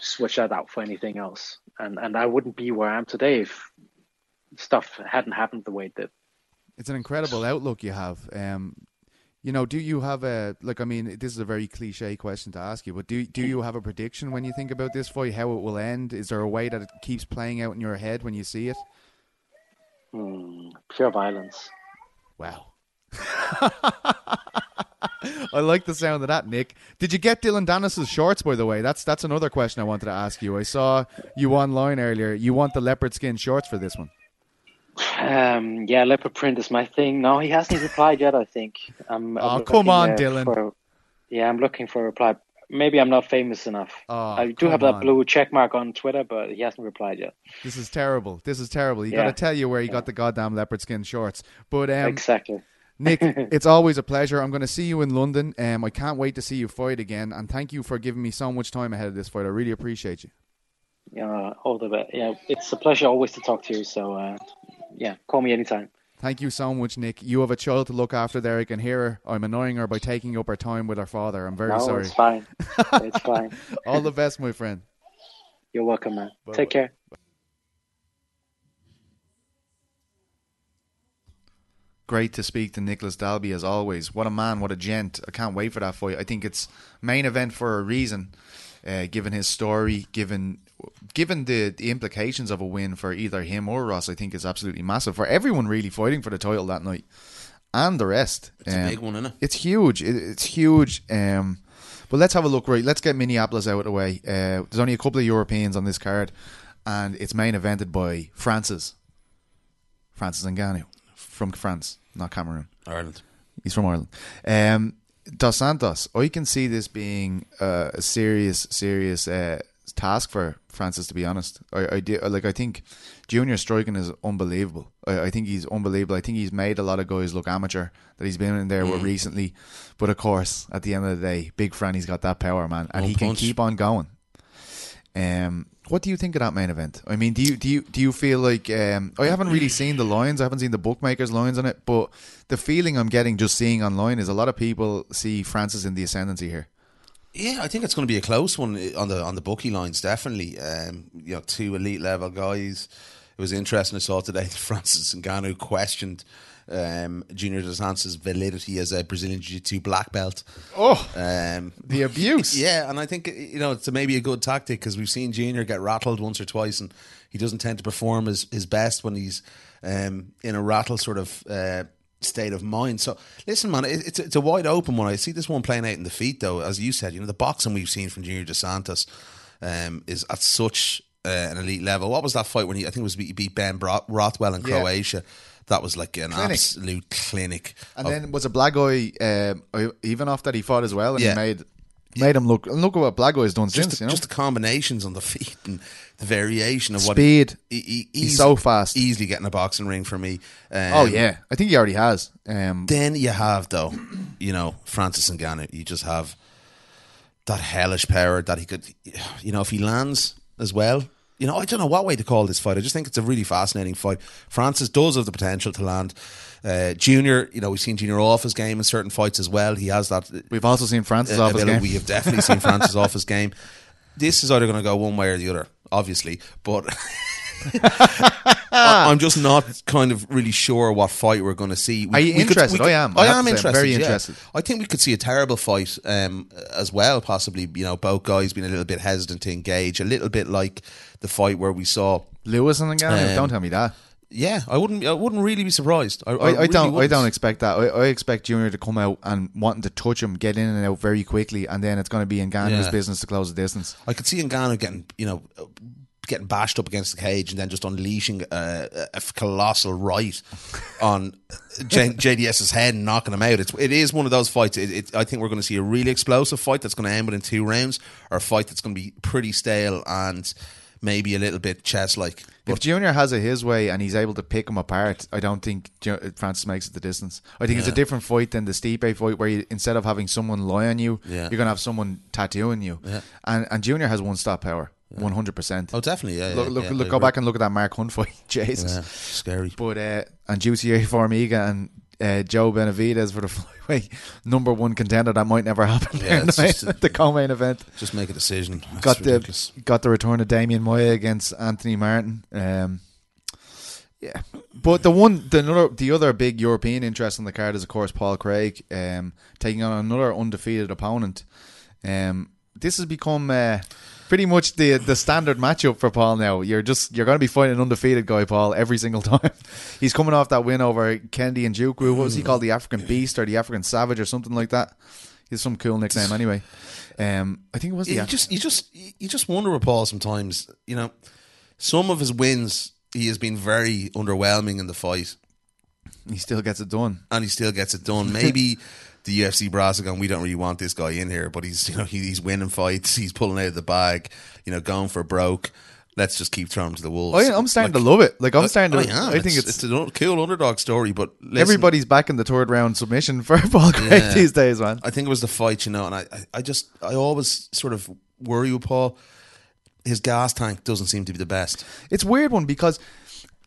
switch that out for anything else, and and I wouldn't be where I am today if stuff hadn't happened the way it did. It's an incredible outlook you have. Um, you know, do you have a like? I mean, this is a very cliche question to ask you, but do do you have a prediction when you think about this fight? How it will end? Is there a way that it keeps playing out in your head when you see it? Mm, pure violence. Wow. I like the sound of that, Nick. Did you get Dillon Danis's shorts, by the way? That's that's another question I wanted to ask you. I saw you online earlier. You want the leopard skin shorts for this one? Um, yeah, leopard print is my thing. No, he hasn't replied yet. I think. I'm, I'm oh, come on, uh, Dillon. For, yeah, I'm looking for a reply. maybe I'm not famous enough. Oh, I do have that on. blue check mark on Twitter, but he hasn't replied yet. This is terrible. This is terrible. You Yeah. got to tell you where you got the goddamn leopard skin shorts. But um, exactly. Nick, it's always a pleasure. I'm going to see you in London. Um, I can't wait to see you fight again. And thank you for giving me so much time ahead of this fight. I really appreciate you. Yeah, all the best. Yeah, it's a pleasure always to talk to you. So, uh, yeah, call me anytime. Thank you so much, Nick. You have a child to look after there. I can hear her. I'm annoying her by taking up her time with her father. I'm very no, sorry. it's fine. it's fine. All the best, my friend. You're welcome, man. Bye-bye. Take care. Great to speak to Nicholas Dalby as always. What a man, what a gent. I can't wait for that fight. I think it's main event for a reason, uh, given his story, given given the, the implications of a win for either him or Ross. I think is absolutely massive for everyone really fighting for the title that night and the rest. It's a Um, big one, isn't it? It's huge. It, it's huge. Um, but let's have a look. Right, let's get Minneapolis out of the way. Uh, there's only a couple of Europeans on this card, and it's main evented by Francis. Francis Ngannou from France, not Cameroon. Ireland. He's from Ireland. Um, Dos Santos. I can see this being uh, a serious, serious uh, task for Francis. To be honest, I, I do, like. I think Junior striking is unbelievable. I, I think he's unbelievable. I think he's made a lot of guys look amateur that he's been in there with recently. But of course, at the end of the day, Big Franny's got that power, man, and One he can keep on going. Um, what do you think of that main event? I mean, do you do you do you feel like um, I haven't really seen the lines, I haven't seen the bookmakers' lines on it, but the feeling I'm getting just seeing online is a lot of people see Francis in the ascendancy here. Yeah, I think it's going to be a close one on the on the bookie lines. Definitely, um, you know, two elite level guys. It was interesting. I saw today Francis and Ngannou questioned um, Junior Dos Santos' validity as a Brazilian Jiu-Jitsu black belt. Oh, Um, the abuse! yeah, and I think you know it's a, maybe a good tactic because we've seen Junior get rattled once or twice, and he doesn't tend to perform his, his best when he's um, in a rattle sort of uh, state of mind. So listen, man, it, it's it's a wide open one. I see this one playing out in the feet, though, as you said. You know, the boxing we've seen from Junior Dos Santos um, is at such uh, an elite level. What was that fight when he? I think it was he beat Ben Rothwell in Yeah. That was like an Clinic. absolute clinic. And of- then was a Blagoy uh, even off that he fought as well, and Yeah. he made made him look. Look at what Blagoy's done just since. the, you know, just the combinations on the feet and the variation of what speed. He, he, He's so fast. Easily getting a boxing ring for me. Um, oh yeah, I think he already has. Um, Then you have though, you know, Francis and Ngannou. You just have that hellish power that he could, you know, if he lands as well. You know, I don't know what way to call this fight. I just think it's a really fascinating fight. Francis does have the potential to land. Uh, Junior, you know, we've seen Junior off his game in certain fights as well. He has that we've also seen Francis uh, off his game. We have definitely seen Francis off his game. This is either going to go one way or the other, obviously. But I- I'm just not kind of really sure what fight we're going to see. We- Are you we could- interested? we could- I am. I I am interested. very yeah. interested. I think we could see a terrible fight um, as well. Possibly, you know, both guys being a little bit hesitant to engage. A little bit like the fight where we saw. Lewis and Ngannou. Um, don't tell me that. Yeah, I wouldn't. I wouldn't really be surprised. I, I, I, I really don't. I wouldn't. don't expect that. I, I expect Junior to come out and wanting to touch him, get in and out very quickly, and then it's going to be Ngannou's Yeah. business to close the distance. I could see Ngannou getting, you know, getting bashed up against the cage and then just unleashing a, a colossal right on J- JDS's head and knocking him out. It's it is one of those fights. It, it, I think we're going to see a really explosive fight that's going to end within two rounds, or a fight that's going to be pretty stale and maybe a little bit chess like. If Junior has it his way and he's able to pick him apart, I don't think Francis makes it the distance. I think it's a different fight than the Stipe fight, where you, instead of having someone lie on you, Yeah. you're going to have someone tattooing you. Yeah. And and Junior has one stop power, one hundred percent. Oh, definitely. Yeah. Look, yeah, look, yeah, look go back and look at that Mark Hunt fight. Jesus. Yeah, scary. But uh, and Jussier Formiga and uh, Joe Benavidez for the flyweight number one contender that might never happen. Yeah, it's just a- the co-main event Just make a decision. That's got ridiculous. the got the return of Demian Maia against Anthony Martin. Um, yeah, but the one the another the other big European interest on the card is of course Paul Craig um, taking on another undefeated opponent. Um, this has become uh, pretty much the the standard matchup for Paul now. You're just you're going to be fighting an undefeated guy, Paul, every single time. He's coming off that win over Kennedy Nzechukwu. What was he called? The African Beast or the African Savage or something like that. He's some cool nickname anyway. Um, I think it was the you Af- just you just you just wonder with Paul sometimes. You know, some of his wins he has been very underwhelming in the fight. he still gets it done. and he still gets it done. Maybe the UFC brass are going, we don't really want this guy in here, but he's you know he, he's winning fights, he's pulling out of the bag, you know, going for broke. Let's just keep throwing to the wolves. Oh, I'm starting to love it. Like I'm uh, starting to. I, am. I think it's, it's, it's a cool underdog story, but listen, everybody's back in the third round submission for Paul Craig Yeah. these days, man. I think it was the fight, you know, and I, I, I just I always sort of worry with Paul. His gas tank doesn't seem to be the best. It's a weird one because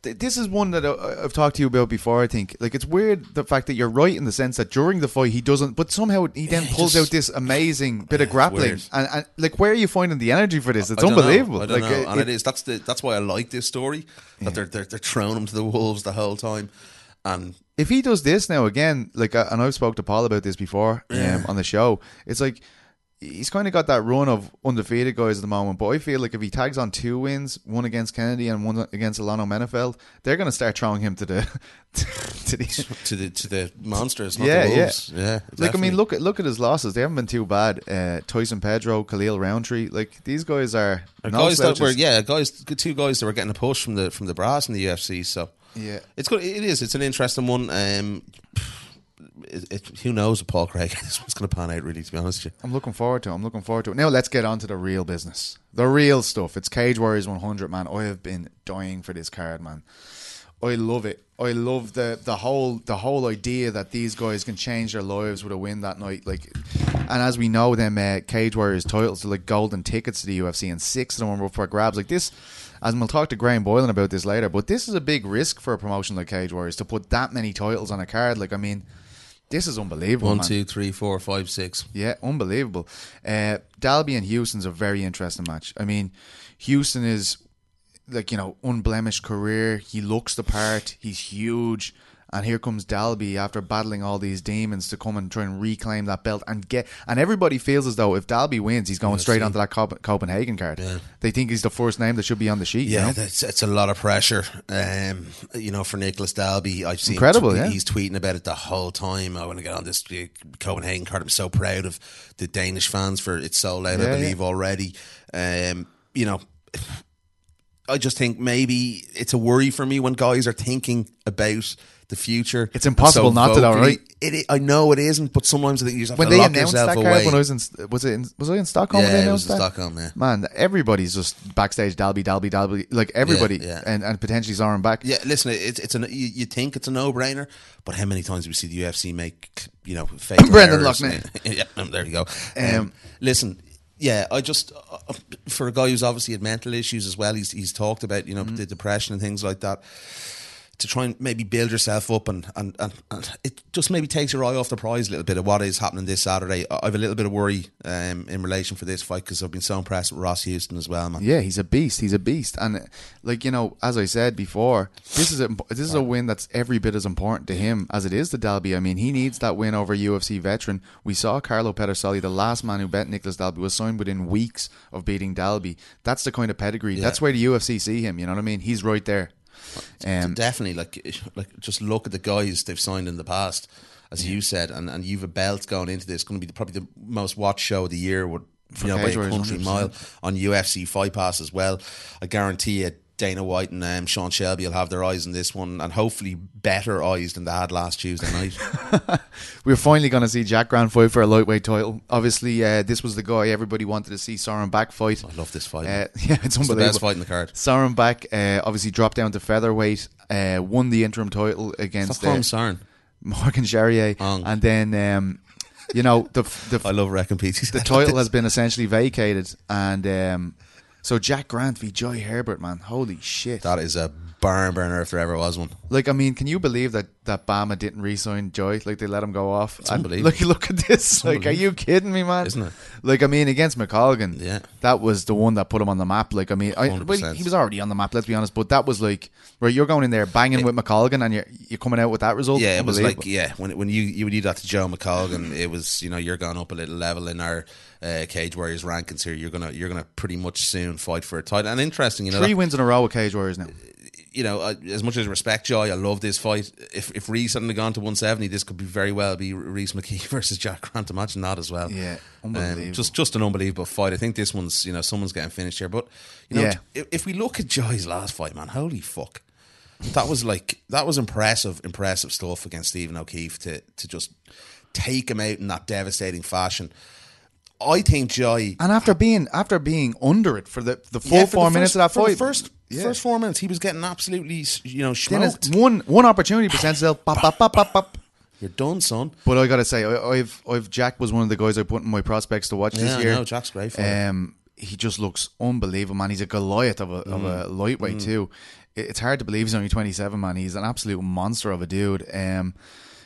th- this is one that I- I've talked to you about before. I think like it's weird the fact that you're right in the sense that during the fight he doesn't, but somehow he then Yeah, he pulls just- out this amazing bit of grappling, and, and like where are you finding the energy for this? It's I don't know. unbelievable. I don't like know, it- and it- is. That's the that's why I like this story. That they're, they're they're throwing him to the wolves the whole time, and if he does this now again, like, uh, and I've spoke to Paul about this before um, on the show, it's like he's kind of got that run of undefeated guys at the moment. But I feel like if he tags on two wins, one against Kennedy and one against Alonzo Menifield, they're going to start throwing him to the to the. to the to the monsters, not Yeah, the yeah. Yeah, Like I mean, look at look at his losses. They haven't been too bad. Uh, Tyson Pedro, Khalil Rountree, like these guys are no guys that were yeah, guys, two guys that were getting a push from the from the brass in the UFC. So Yeah. it's good. It is. It's an interesting one. Um, it, it, who knows Paul Craig? this one's going to pan out. Really, to be honest with you. I'm looking forward to. it. I'm looking forward to it. Now let's get on to the real business, the real stuff. It's Cage Warriors 100, man. I have been dying for this card, man. I love it. I love the the whole the whole idea that these guys can change their lives with a win that night. Like, and as we know, them uh, Cage Warriors titles are like golden tickets to the UFC, and six of them are up for grabs. Like this, as we'll talk to Graham Boylan about this later. But this is a big risk for a promotion like Cage Warriors to put that many titles on a card. Like, I mean, this is unbelievable. One, man. two, three, four, five, six. Yeah, unbelievable. Uh, Dalby and Houston's a very interesting match. I mean, Houston is like you know unblemished career. He looks the part. He's huge. And here comes Dalby after battling all these demons to come and try and reclaim that belt and get. And everybody feels as though if Dalby wins, he's going straight onto that Cop- Copenhagen card. They think he's the first name that should be on the sheet. Yeah, you know? that's it's a lot of pressure. Um, you know, for Nicholas Dalby, I've seen Incredible, tw- yeah. He's tweeting about it the whole time. I want to get on this uh, Copenhagen card. I'm so proud of the Danish fans for it's sold out. Yeah, I believe already. Um, you know, I just think maybe it's a worry for me when guys are thinking about the future. It's impossible not to, though, right? It, I know it isn't, but sometimes I think you just have when to they lock announced that away. when I was in, was it in, was I in Stockholm? when they yeah, it was in that? Stockholm. Yeah. Man, everybody's just backstage. Dalby, Dalby, Dalby. Like everybody, Yeah, yeah. and and potentially Søren Bak. Yeah, listen, it's it's a you, you think it's a no brainer, but how many times do we see the UFC make you know fake Brendan? Loughnane. yeah, um, there you go. Um, Um, listen, yeah, I just uh, for a guy who's obviously had mental issues as well, he's he's talked about you know Mm-hmm. the depression and things like that. To try and maybe build yourself up and, and, and, and it just maybe takes your eye off the prize a little bit of what is happening this Saturday. I have a little bit of worry um, in relation for this fight because I've been so impressed with Ross Houston as well, man. Yeah, he's a beast. He's a beast, and like you know, as I said before, this is a this is a win that's every bit as important to him as it is to Dalby. I mean, he needs that win over UFC veteran. We saw Carlo Pedersoli, the last man who bet Nicholas Dalby, was signed within weeks of beating Dalby. That's the kind of pedigree. That's where the UFC see him. You know what I mean? He's right there. Um, definitely like like just look at the guys they've signed in the past as you said and, and you've a belt going into this going to be probably the most watched show of the year would you know by a country 100%. mile on UFC Fight Pass as well I guarantee you Dana White and um, Sean Shelby will have their eyes on this one and hopefully better eyes than they had last Tuesday night. We're finally going to see Jack Grant fight for a lightweight title. Obviously, uh, this was the guy everybody wanted to see Søren Bak fight. I love this fight. Uh, yeah, it's it's the unbelievable. best fight in the card. Søren Bak uh, obviously dropped down to featherweight, uh, won the interim title against Stop uh, Sarn Morgan Charrier, and then um, you know the the, I love Wrecking Pieces the title has been essentially vacated, and um, so Jack Grant v Jai Herbert, man, holy shit! that is a barn burner if there ever was one Like, I mean, can you believe that that BAMMA didn't re-sign Joy? Like, they let him go off. And unbelievable. Look, look at this. Like, are you kidding me, man? Isn't it? Like, I mean, against McColgan, Yeah. that was the one that put him on the map. Like, I mean, I, well, he was already on the map. Let's be honest. But that was like, where you're going in there banging with McColgan, and you're you're coming out with that result. Yeah, it was like yeah when when you you would do that to Joe McColgan, it was you know you're going up a little level in our uh, Cage Warriors rankings here. You're gonna you're gonna pretty much soon fight for a title. And interesting, you know, three that- wins in a row with Cage Warriors now. You know, I, as much as I respect Joy, I love this fight. If if Reese hadn't gone to 170, this could be very well be Reese McKee versus Jack Grant. Imagine that as well. Yeah, Um, just just an unbelievable fight. I think this one's you know someone's getting finished here. But you know, Yeah. if, if we look at Joy's last fight, man, holy fuck, that was like that was impressive, impressive stuff against Stephen O'Keefe to to just take him out in that devastating fashion. I think Jai And after being after being under it for the the full Yeah, for the four minutes first- of that fight, first Yeah. first four minutes, he was getting absolutely you know smoked. one one opportunity presents itself. Bop, bop, bop, bop, bop. You're done, son. But I gotta say, I, I've I've Jack was one of the guys I put in my prospects to watch Yeah, this year. know, Jack's great for it. Um, he just looks unbelievable, man. He's a Goliath of a of Mm. a lightweight too. It- It's hard to believe he's only twenty seven, man. He's an absolute monster of a dude. Um,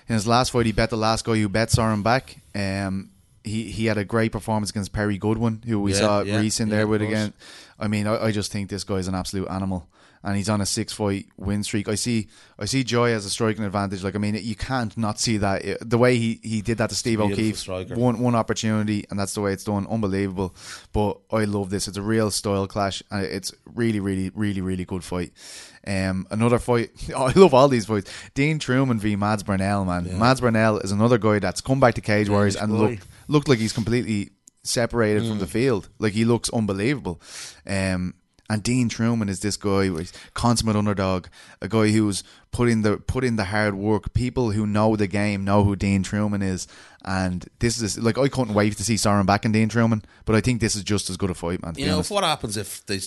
in his last fight, he bet the last guy who bet saw him back. Um, he he had a great performance against Perry Goodwin, who we Yeah, saw yeah, Reese in there of with again. I mean, I, I just think this guy's an absolute animal, and he's on a six fight win streak. I see, I see Joy as a striking advantage. Like, I mean, you can't not see that It- the way he, he did that to Steve O'Keefe. One one opportunity, and that's the way it's done. Unbelievable. But I love this. It's a real style clash, and it's really, really, really, really good fight. Um, another fight. Oh, I love all these fights. Dean Truman v Mads Burnell, man. Mads Burnell is another guy that's come back to Cage Warriors and boy. Looked like he's completely separated from the field. Like he looks unbelievable. Um, and Dean Truman is this guy, consummate underdog, a guy who's put in the put in the hard work. People who know the game know who Dean Truman is, and this is like I couldn't wait to see Søren Bak in Dean Truman. But I think this is just as good a fight, man. You know, what happens if they,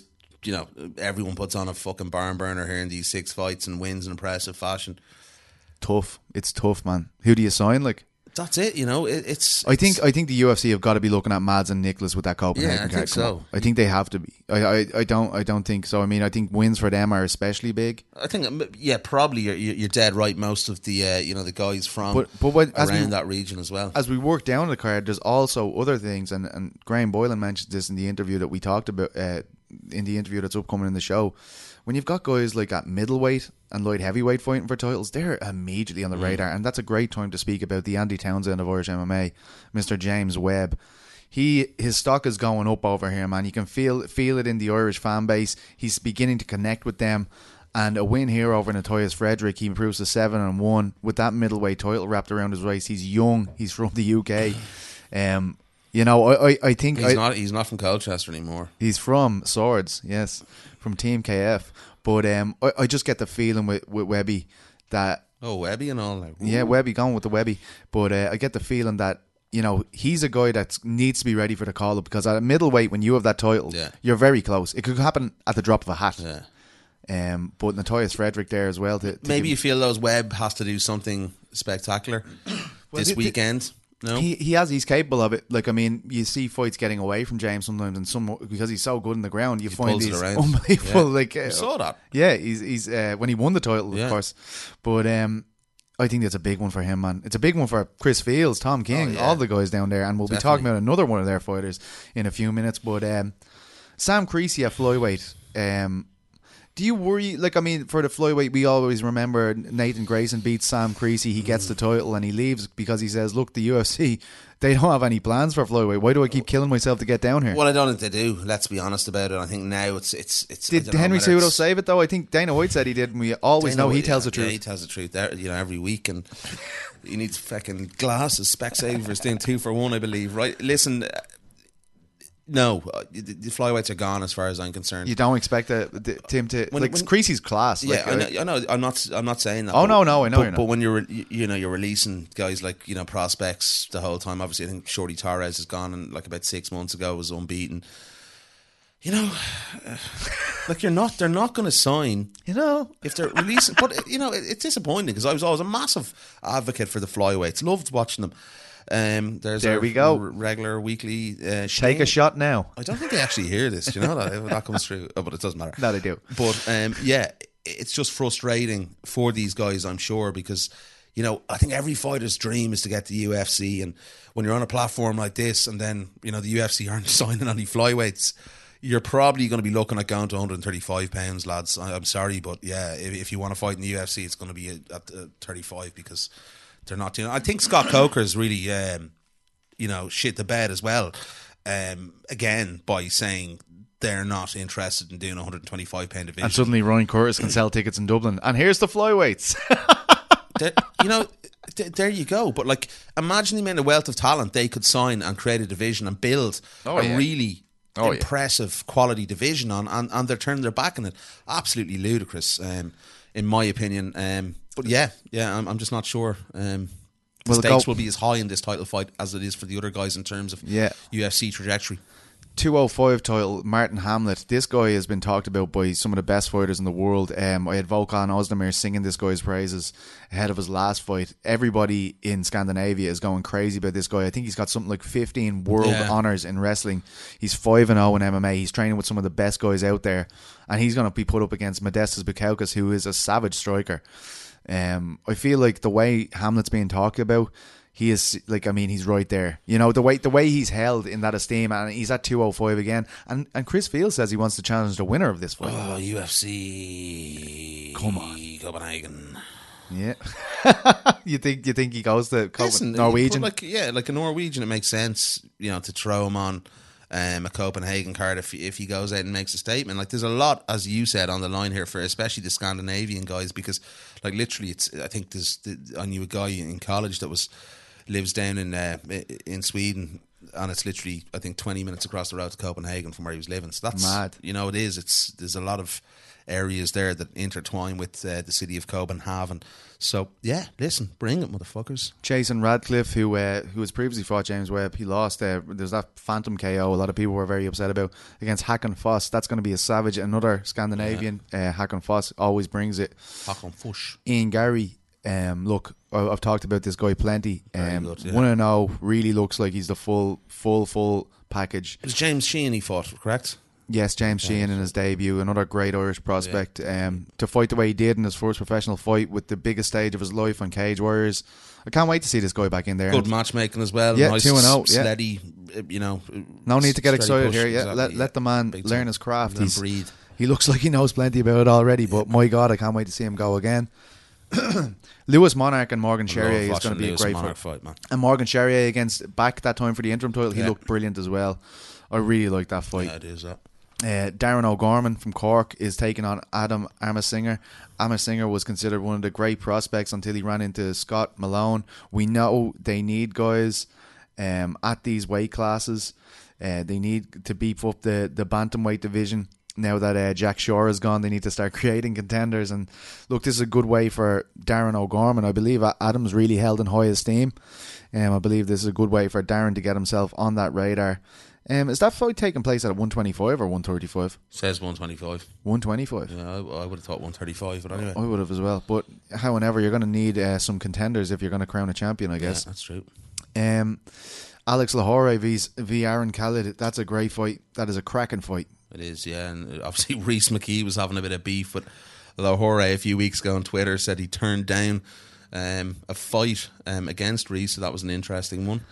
you know, everyone puts on a fucking barn burner here in these six fights and wins in impressive fashion? tough. It's tough, man. Who do you sign? Like That's it. You know, it, it's. I think I think the UFC have got to be looking at Mads and Nicholas with that Copenhagen Yeah, I think so. on. I think they have to be. I, I I don't I don't think so. I mean, I think wins for them are especially big. I think, um, yeah, probably you're, you're dead right. Most of the, uh, you know, the guys from But- but when- as we- around that region as well. as we work down the card, there's also other things, and, and Graham Boylan mentioned this in the interview that we talked about uh, in the interview that's upcoming in the show. When you've got guys like at middleweight and light heavyweight fighting for titles, they're immediately on the radar, and that's a great time to speak about the Andy Townsend of Irish MMA, Mr. James Webb. He his stock is going up over here, man. You can feel feel it in the Irish fan base. He's beginning to connect with them. And a win here over Nathias Frederick, he improves to seven and one with that middleweight title wrapped around his waist. He's young. He's from the UK. Um, you know, I, I, I think he's I, not. He's not from Colchester anymore. He's from Swords, yes, from Team KF. But um, I, I just get the feeling with, with Webby that Oh, Webby and all. Like, yeah, Webby going with the Webby. But uh, I get the feeling that you know he's a guy that needs to be ready for the call up because at a middleweight when you have that title, Yeah. you're very close. It could happen at the drop of a hat. Yeah. Um, but Notorious Frederick there as well. To, to Maybe you feel those Webb has to do something spectacular this the- the- weekend. No, he he has he's capable of it. Like I mean, you see fights getting away from James sometimes, and some because he's so good in the ground, you find pulls it these around. unbelievable. Yeah. Like uh, You saw that. Yeah, he's he's uh, when he won the title, Yeah. of course. But um, I think that's a big one for him, man. It's a big one for Chris Fields, Tom King, Oh, yeah. all the guys down there, and we'll be talking about another one of their fighters in a few minutes. But um, Sam Creasy at flyweight. Um, do you worry? Like, I mean, for the flyweight, we always remember Nathan Grayson beats Sam Creasy. He gets the title and he leaves because he says, "Look, the UFC, they don't have any plans for flyweight. Why do I keep killing myself to get down here?" Well, I don't think they do. Let's be honest about it. I think now it's it's it's. Did Henry Cejudo save it though? I think Dana White said he did, and we always Dana know he White- tells the yeah, truth. he tells the truth. There, you know, every week, and he needs fucking glasses, Specsavers, doing two for one, I believe. Right? Listen, uh, no, uh, the, the flyweights are gone as far as I'm concerned. You don't expect uh, the, Tim to When- like when- Creasy's class. yeah, like, I know, I know. I'm not. I'm not saying that. Oh, but- no, no, I know But, but when you're, you you know, you're releasing guys like you know prospects the whole time. Obviously, I think Shorty Torres is gone, and like about six months ago was unbeaten. You know, like you're not. They're not going to sign you know, if they're releasing. but you know, it, it's disappointing because I was always a massive advocate for the flyweights. Loved watching them. Um, there's There we go. r- regular weekly. Uh, take a shot now. I don't think they actually hear this. Do you know that that comes through? Oh, but it doesn't matter. No, they do. But um, yeah, it's just frustrating for these guys, I'm sure, because you know I think every fighter's dream is to get to UFC, and when you're on a platform like this, and then you know the UFC aren't signing any flyweights. You're probably going to be looking at going to 135 pounds, lads. I'm sorry, but yeah, if, if you want to fight in the UFC, it's going to be at uh, 35 because they're not doing. I think Scott Coker is really, um, you know, shit the bed as well. Um, again, by saying they're not interested in doing a 125 pound division. And suddenly Ryan Curtis can sell tickets in Dublin. And here's the flyweights. You know, th- there you go. But like, imagine the amount of wealth of talent they could sign and create a division and build Oh, a yeah. really Oh, yeah. impressive quality division on, and, and they're turning their back on it. Absolutely ludicrous, um, in my opinion. Um, but yeah, yeah, I'm, I'm just not sure. Um, the Well, stakes will be as high in this title fight as it is for the other guys in terms of Yeah. UFC trajectory. 205 title, Martin Hamlet. This guy has been talked about by some of the best fighters in the world. Um, I had Volkan Ozdemir singing this guy's praises ahead of his last fight. Everybody in Scandinavia is going crazy about this guy. I think he's got something like 15 world Yeah. honors in wrestling. He's 5 and 0 in MMA. He's training with some of the best guys out there. And he's going to be put up against Modestas Bukauskas, who is a savage striker. Um, I feel like the way Hamlet's being talked about, he is like I mean he's right there. You know the way the way he's held in that esteem, and he's at two oh five again. And and Chris Field says he wants to challenge the winner of this fight. Oh, UFC. Come on. Copenhagen. Yeah, you think you think he goes to Copen- Norwegian? like yeah, like a Norwegian, it makes sense, you know, to throw him on um, a Copenhagen card if if he goes out and makes a statement. Like there's a lot, as you said, on the line here for especially the Scandinavian guys because, like literally, it's I think there's I knew a guy in college that was lives down in uh, in Sweden. And it's literally, I think, twenty minutes across the road to Copenhagen from where he was living. So that's Mad. You know, it is. It's there's a lot of areas there that intertwine with uh, the city of Copenhagen. So yeah, listen, bring it, motherfuckers. Jason Radcliffe, who uh, who has previously fought James Webb, he lost. Uh, there's that Phantom KO. A lot of people were very upset about against Hakon Foss. That's going to be a savage. Another Scandinavian, uh, Hakon Foss, always brings it. Hakon Foss. Ian Garry, um, look, I've talked about this guy plenty. Um, good, yeah. One and zero really looks like he's the full, full, full package. It was James Sheehan he fought, correct? Yes, James Sheehan in his debut, another great Irish prospect. Um, to fight the way he did in his first professional fight with the biggest stage of his life on Cage Warriors, I can't wait to see this guy back in there. Good matchmaking as well. Yeah, nice, 2 and 0, yeah. steady, uh, you know. No need to get excited push, here. Yeah, exactly, let, let the man Big learn time. his craft. He's, breathe. he looks like he knows plenty about it already. But my God, I can't wait to see him go again. Lewis Monarch and Morgan Charrier is going to be a great Monarch fight. man. And Morgan Charrier against back that time for the interim title, he Yeah. looked brilliant as well. I really like that fight. Yeah, it is that. Uh, Darren O'Gorman from Cork is taking on Adam Amarasinghe. Amarasinghe was considered one of the great prospects until he ran into Scott Malone. We know they need guys um, at these weight classes. Uh, they need to beef up the, the bantamweight division. Now that uh, Jack Shore is gone, they need to start creating contenders. And look, this is a good way for Darren O'Gorman. I believe Adam's really held in high esteem. Um, I believe this is a good way for Darren to get himself on that radar. Um, is that fight taking place at 125 or 135? Says 125. 125. Yeah, I, I would have thought 135, but anyway. I would have as well. But however, you're going to need uh, some contenders if you're going to crown a champion, I guess. yeah, that's true. Um, Alex Lohoré v, v Aaron Khalid. That's a great fight. That is a cracking fight. It is, yeah. And obviously, Reese McKee was having a bit of beef with Lohoré a few weeks ago on Twitter. Said he turned down um, a fight um, against Reese, so that was an interesting one.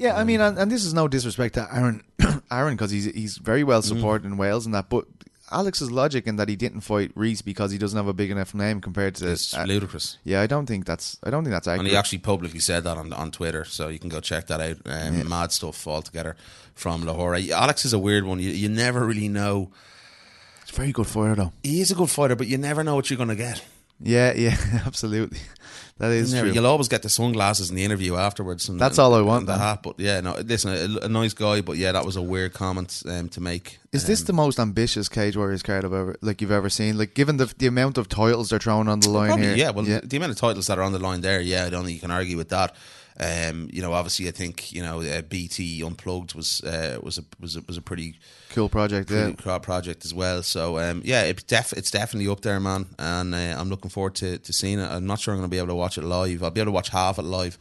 Yeah, I mean, and, and this is no disrespect to Aaron, Aaron, because he's he's very well supported in Wales and that. But Alex's logic in that he didn't fight Reese because he doesn't have a big enough name compared to It's uh, ludicrous. yeah, I don't think that's I don't think that's accurate. And he actually publicly said that on on Twitter, so you can go check that out. Um, Mad stuff altogether from Lohoré. Alex is a weird one. You, you never really know. it's a very good fighter though. He is a good fighter, but you never know what you're going to get. Yeah, yeah, absolutely. That is never- true. You'll always get the sunglasses in the interview afterwards. And, That's all I want, and The hat, but yeah, no. Listen, a, a nice guy, but yeah, that was a weird comment um, to make. Is this Um, the most ambitious Cage Warriors card I've ever like you've ever seen? Like given the the amount of titles they're throwing on the line Probably, here. yeah. Well, yeah. the amount of titles that are on the line there, yeah, I don't think you can argue with that. Um, you know, obviously, I think you know uh, BT Unplugged was uh, was a was a, was a pretty cool project. Yeah, cool project as well. So um, yeah, it def- it's definitely up there, man. And uh, I'm looking forward to, to seeing it. I'm not sure I'm going to be able to watch it live. I'll be able to watch half it live.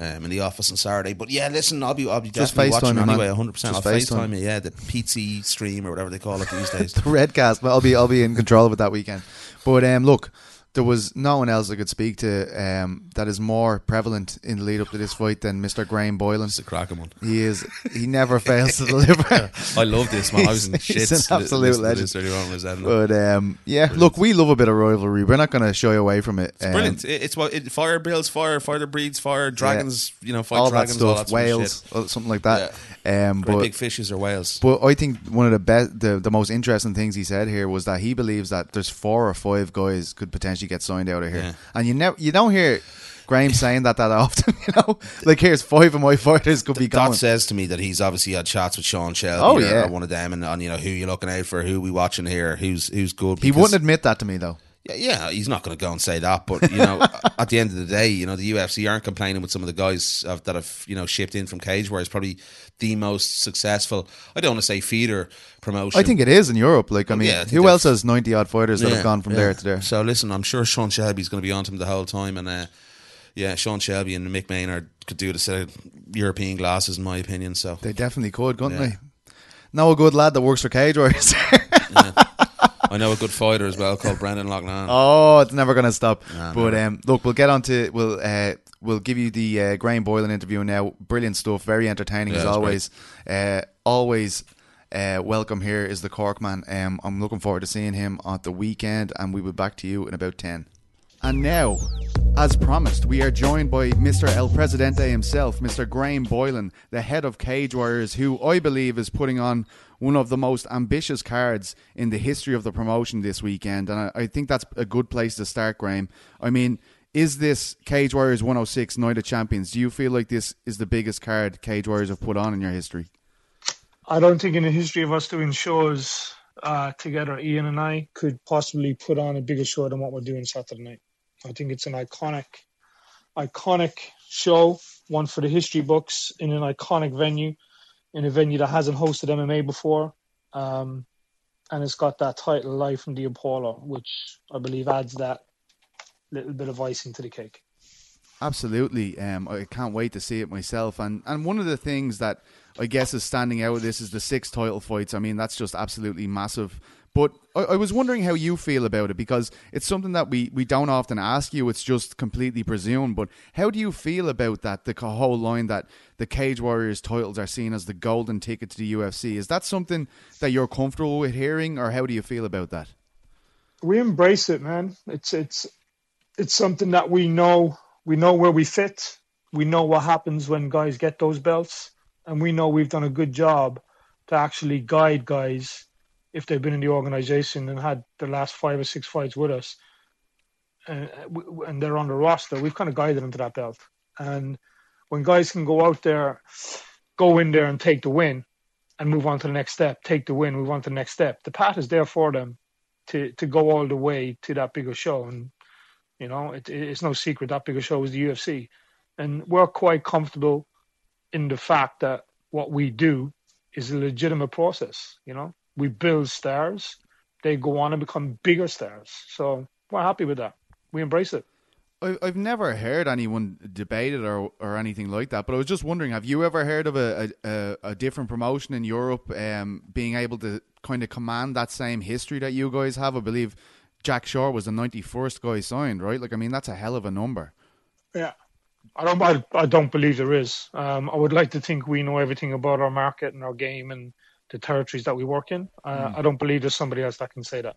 Um, in the office on Saturday, but yeah, listen, I'll be I'll be Just definitely watching anyway. 100. percent I'll. FaceTime you, yeah, the PT stream or whatever they call it these days. the Redcast. But I'll be I'll be in control of it that weekend. But um, look, there was no one else I could speak to um, that is more prevalent in the lead up to this fight than Mr. Graham Boylan. It's a cracking one. He is he never fails to deliver. I love this man. I was in He's- he's an absolute legend. this earlier on with Zen. But um, yeah, look, we love a bit of rivalry. We're not going to shy away from it. Um, Brilliant. It- It's what it, fire builds fire, fire breeds fire, dragons. You know, fight all dragons, that all stuff, that sort of whales, shit. something like that. Um, Great but big fishes or whales. But I think one of the best, the, the most interesting things he said here was that he believes that there's four or five guys could potentially get signed out of here, Yeah. and you never, you don't hear Graham saying that that often. You know, like here's five of my fighters could be going. That says to me that he's obviously had chats with Sean Shelby. Oh, yeah. or one of them, and, and you know who you looking out for, who we watching here, who's who's good. he wouldn't admit that to me though. Yeah, he's not going to go and say that, but you know, at the end of the day, you know, the UFC aren't complaining with some of the guys of, that have you know shipped in from Cage, where it's probably the most successful. I don't want to say feeder promotion. I think it is in Europe. Like, I mean, Yeah, I who else has 90 odd fighters that Yeah, have gone from yeah. there to there? So listen, I'm sure Sean Shelby's going to be on to him the whole time, and uh, yeah, Sean Shelby and Mick Maynard could do the set of European glasses, in my opinion. So They definitely could, couldn't they? Know a good lad that works for Cage Warriors. I know a good fighter as well called Brendan Loughnane. oh, it's never going to stop. Nah, but um, look, we'll get on to we'll uh, we'll give you the uh, Graham Boylan interview now. Brilliant stuff, very entertaining Yeah, as always. Uh, always. Uh, welcome here is the Cork man. Um, I'm looking forward to seeing him at the weekend, and we will be back to you in about ten. And now, as promised, we are joined by Mr. El Presidente himself, Mr. Graham Boylan, the head of Cage Warriors, who I believe is putting on one of the most ambitious cards in the history of the promotion this weekend. And I, I think that's a good place to start, Graham. I mean, is this Cage Warriors 106 Night of Champions? Do you feel like this is the biggest card Cage Warriors have put on in your history? I don't think in the history of us doing shows uh, together, Ian and I could possibly put on a bigger show than what we're doing Saturday night. I think it's an iconic, iconic show, one for the history books in an iconic venue, in a venue that hasn't hosted MMA before, um, and it's got that title live from the Apollo, which I believe adds that little bit of icing to the cake. Absolutely. Um, I can't wait to see it myself. And and one of the things that I guess is standing out of this is the six title fights. I mean, that's just absolutely massive. But I, I was wondering how you feel about it because it's something that we, we don't often ask you. It's just completely presumed. But how do you feel about that? The whole line that the Cage Warriors titles are seen as the golden ticket to the UFC. Is that something that you're comfortable with hearing, or how do you feel about that? we embrace it, man. It's it's it's something that we know. We know where we fit. We know what happens when guys get those belts, and we know we've done a good job to actually guide guys if they've been in the organization and had the last five or six fights with us, and, and they're on the roster. We've kind of guided them to that belt, and when guys can go out there, go in there and take the win, and move on to the next step, take the win, move on to the next step. The path is there for them to to go all the way to that bigger show. And you know, it, it's no secret that bigger show is the UFC, and we're quite comfortable in the fact that what we do is a legitimate process. You know, we build stars, they go on and become bigger stars. So we're happy with that. We embrace it. I- I've never heard anyone debate it or, or anything like that, but I was just wondering: Have you ever heard of a a, a, a different promotion in Europe um, being able to kind of command that same history that you guys have? I believe Jack Shore was the ninety first guy signed, right? Like, I mean, that's a hell of a number. Yeah. I don't. I, I don't believe there is. Um, I would like to think we know everything about our market and our game and the territories that we work in. Uh, I don't believe there's somebody else that can say that.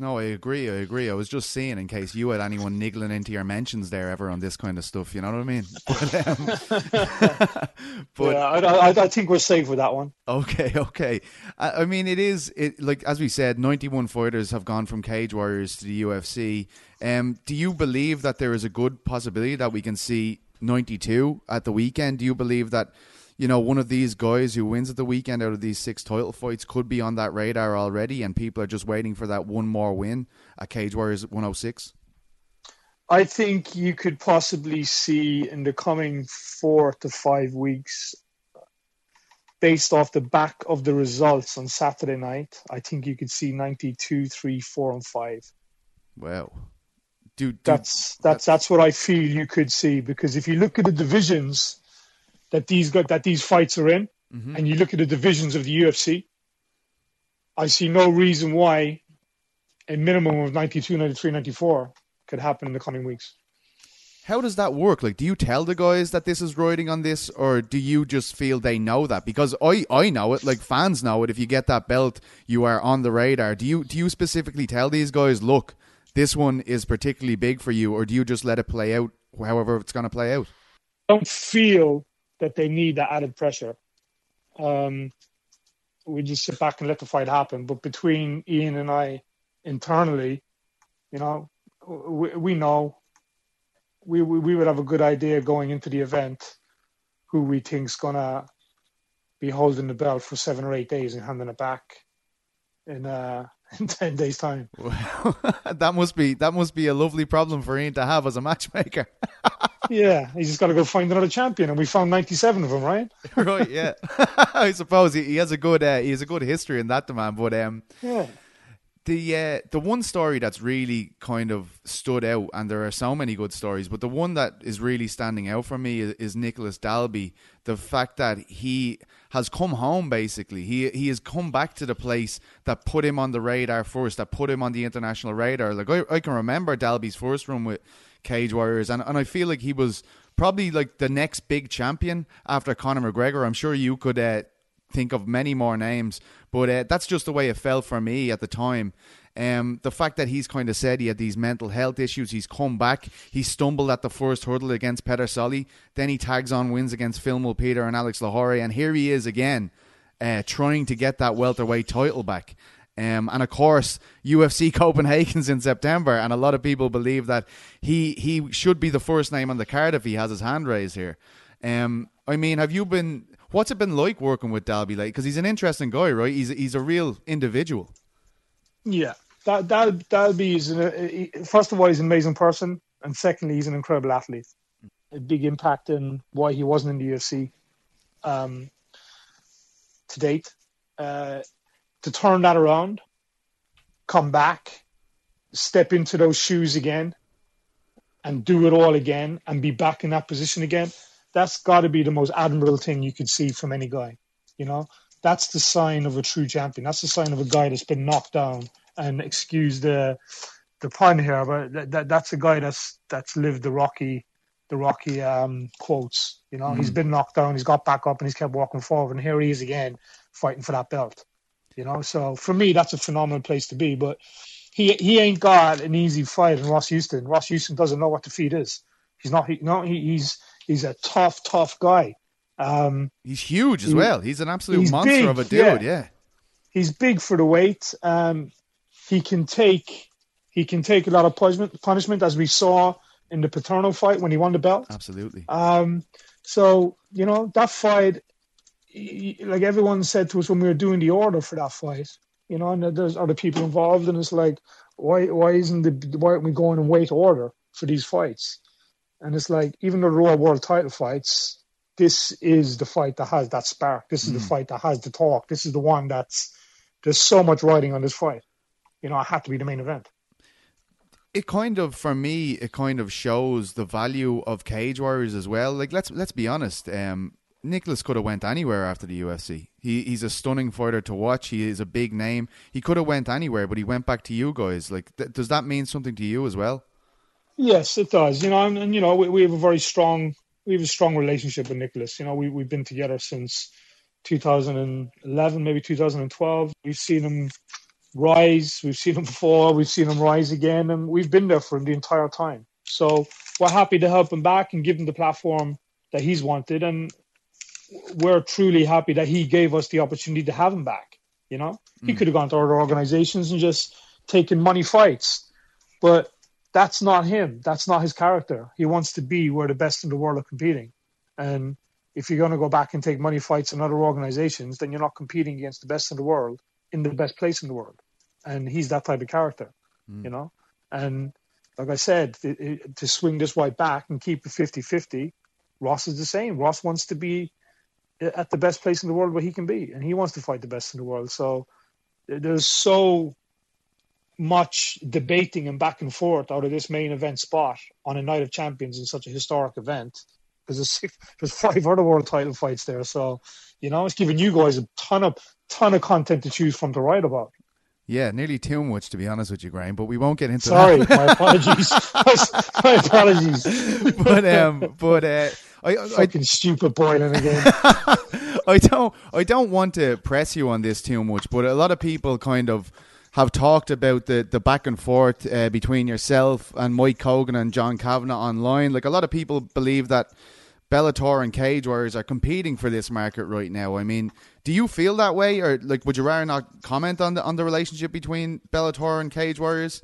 No, I agree. I agree. I was just saying in case you had anyone niggling into your mentions there ever on this kind of stuff. You know what I mean? But, um, but yeah, I, I, I think we're safe with that one. Okay, okay. I, I mean, it is it like as we said, ninety-one fighters have gone from Cage Warriors to the UFC. Um, do you believe that there is a good possibility that we can see ninety-two at the weekend? Do you believe that you know one of these guys who wins at the weekend out of these six title fights could be on that radar already, and people are just waiting for that one more win at Cage Warriors one hundred six? I think you could possibly see in the coming four to five weeks, based off the back of the results on Saturday night, I think you could see 92, 3, 4, and 5. Wow. Do That's that's that's what I feel you could see because if you look at the divisions that these got that these fights are in, mm-hmm. and you look at the divisions of the UFC, I see no reason why a minimum of 92, 93, 94 could happen in the coming weeks. How does that work? Like, do you tell the guys that this is riding on this, or do you just feel they know that? Because I, I know it, like fans know it. If you get that belt, you are on the radar. Do you do you specifically tell these guys, look, this one is particularly big for you, or do you just let it play out however it's going to play out? don't feel that they need that added pressure. Um, we just sit back and let the fight happen. But between Ian and I internally, you know, we, we know we, we we would have a good idea going into the event who we think's gonna be holding the belt for seven or eight days and handing it back in uh, in ten days' time. that must be that must be a lovely problem for Ian to have as a matchmaker. yeah, he's just got to go find another champion, and we found ninety-seven of them, right? right. Yeah. I suppose he, he has a good uh, he has a good history in that demand, but um, Yeah. The uh, the one story that's really kind of stood out, and there are so many good stories, but the one that is really standing out for me is, is Nicolas Dalby. The fact that he has come home, basically, he he has come back to the place that put him on the radar first, that put him on the international radar. Like I, I can remember Dalby's first run with Cage Warriors, and and I feel like he was probably like the next big champion after Conor McGregor. I'm sure you could. Uh, think of many more names, but uh, that's just the way it felt for me at the time. Um, the fact that he's kind of said he had these mental health issues, he's come back, he stumbled at the first hurdle against Peter Solly, then he tags on wins against Phil Mulpeter and Alex Lohoré, and here he is again, uh, trying to get that welterweight title back. Um, and of course, UFC Copenhagen's in September, and a lot of people believe that he he should be the first name on the card if he has his hand raised here. Um, I mean, have you been? What's it been like working with Dalby? Like, because he's an interesting guy, right? He's he's a real individual. Yeah, that that Dalby is an, first of all he's an amazing person, and secondly he's an incredible athlete. A big impact in why he wasn't in the UFC um, to date. Uh, to turn that around, come back, step into those shoes again, and do it all again, and be back in that position again. That's got to be the most admirable thing you could see from any guy. You know, that's the sign of a true champion. That's the sign of a guy that's been knocked down. And excuse the the pun here, but that, that that's a guy that's that's lived the rocky the rocky um, quotes. You know, he's been knocked down, he's got back up, and he's kept walking forward, and here he is again fighting for that belt. You know, so for me, that's a phenomenal place to be. But he he ain't got an easy fight in Ross Houston. Ross Houston doesn't know what defeat is. He's not. He, no, he, he's he's a tough, tough guy. Um, He's huge as He- well. He's an absolute he's monster big, of a dude. yeah. Yeah. he's big for the weight. Um, he can take he can take a lot of punishment, punishment as we saw in the Paterno fight when he won the belt. absolutely. Um, so you know that fight, like everyone said to us when we were doing the order for that fight, you know, and there's other people involved, and it's like, why why isn't the why aren't we going in weight order for these fights? And it's like even the Raw World Title fights, this is the fight that has that spark. This is the fight that has the talk. This is the one that's there's so much riding on this fight. You know, it had to be the main event. it kind of for me it kind of shows the value of cage warriors as well like let's let's be honest um Nicolas could have went anywhere after the UFC. He he's a stunning fighter to watch. He is a big name. He could have went anywhere, but he went back to you guys. Like, th- does that mean something to you as well? Yes, it does. You know, and, and you know, we, we have a very strong, we have a strong relationship with Nicolas. You know, we we've been together since 2011, maybe 2012. We've seen him rise. We've seen him fall. We've seen him rise again, and we've been there for him the entire time. So we're happy to help him back and give him the platform that he's wanted, and we're truly happy that he gave us the opportunity to have him back. You know, he mm. could have gone to other organizations and just taken money fights, but that's not him. That's not his character. He wants to be where the best in the world are competing. And if you're going to go back and take money fights in other organizations, then you're not competing against the best in the world in the best place in the world. And he's that type of character, mm. you know? And like I said, it, it, to swing this right back and keep it 50 50, Ross is the same. Ross wants to be uh, at the best place in the world where he can be, and he wants to fight the best in the world. So uh, there's so much debating and back and forth out of this main event spot on a night of champions in such a historic event because there's six, there's five other world title fights there. So you know, it's giving you guys a ton of ton of content to choose from to write about. Yeah, nearly too much to be honest with you, Graham. But we won't get into Sorry, that. my apologies. my apologies. but um, but uh, I, I Fucking stupid boiling again. I don't I don't want to press you on this too much, but a lot of people kind of have talked about the, the back and forth uh, between yourself and Mike Kogan and John Kavanagh online. Like a lot of people believe that Bellator and Cage Warriors are competing for this market right now. I mean, do you feel that way, or like would you rather not comment on the on the relationship between Bellator and Cage Warriors?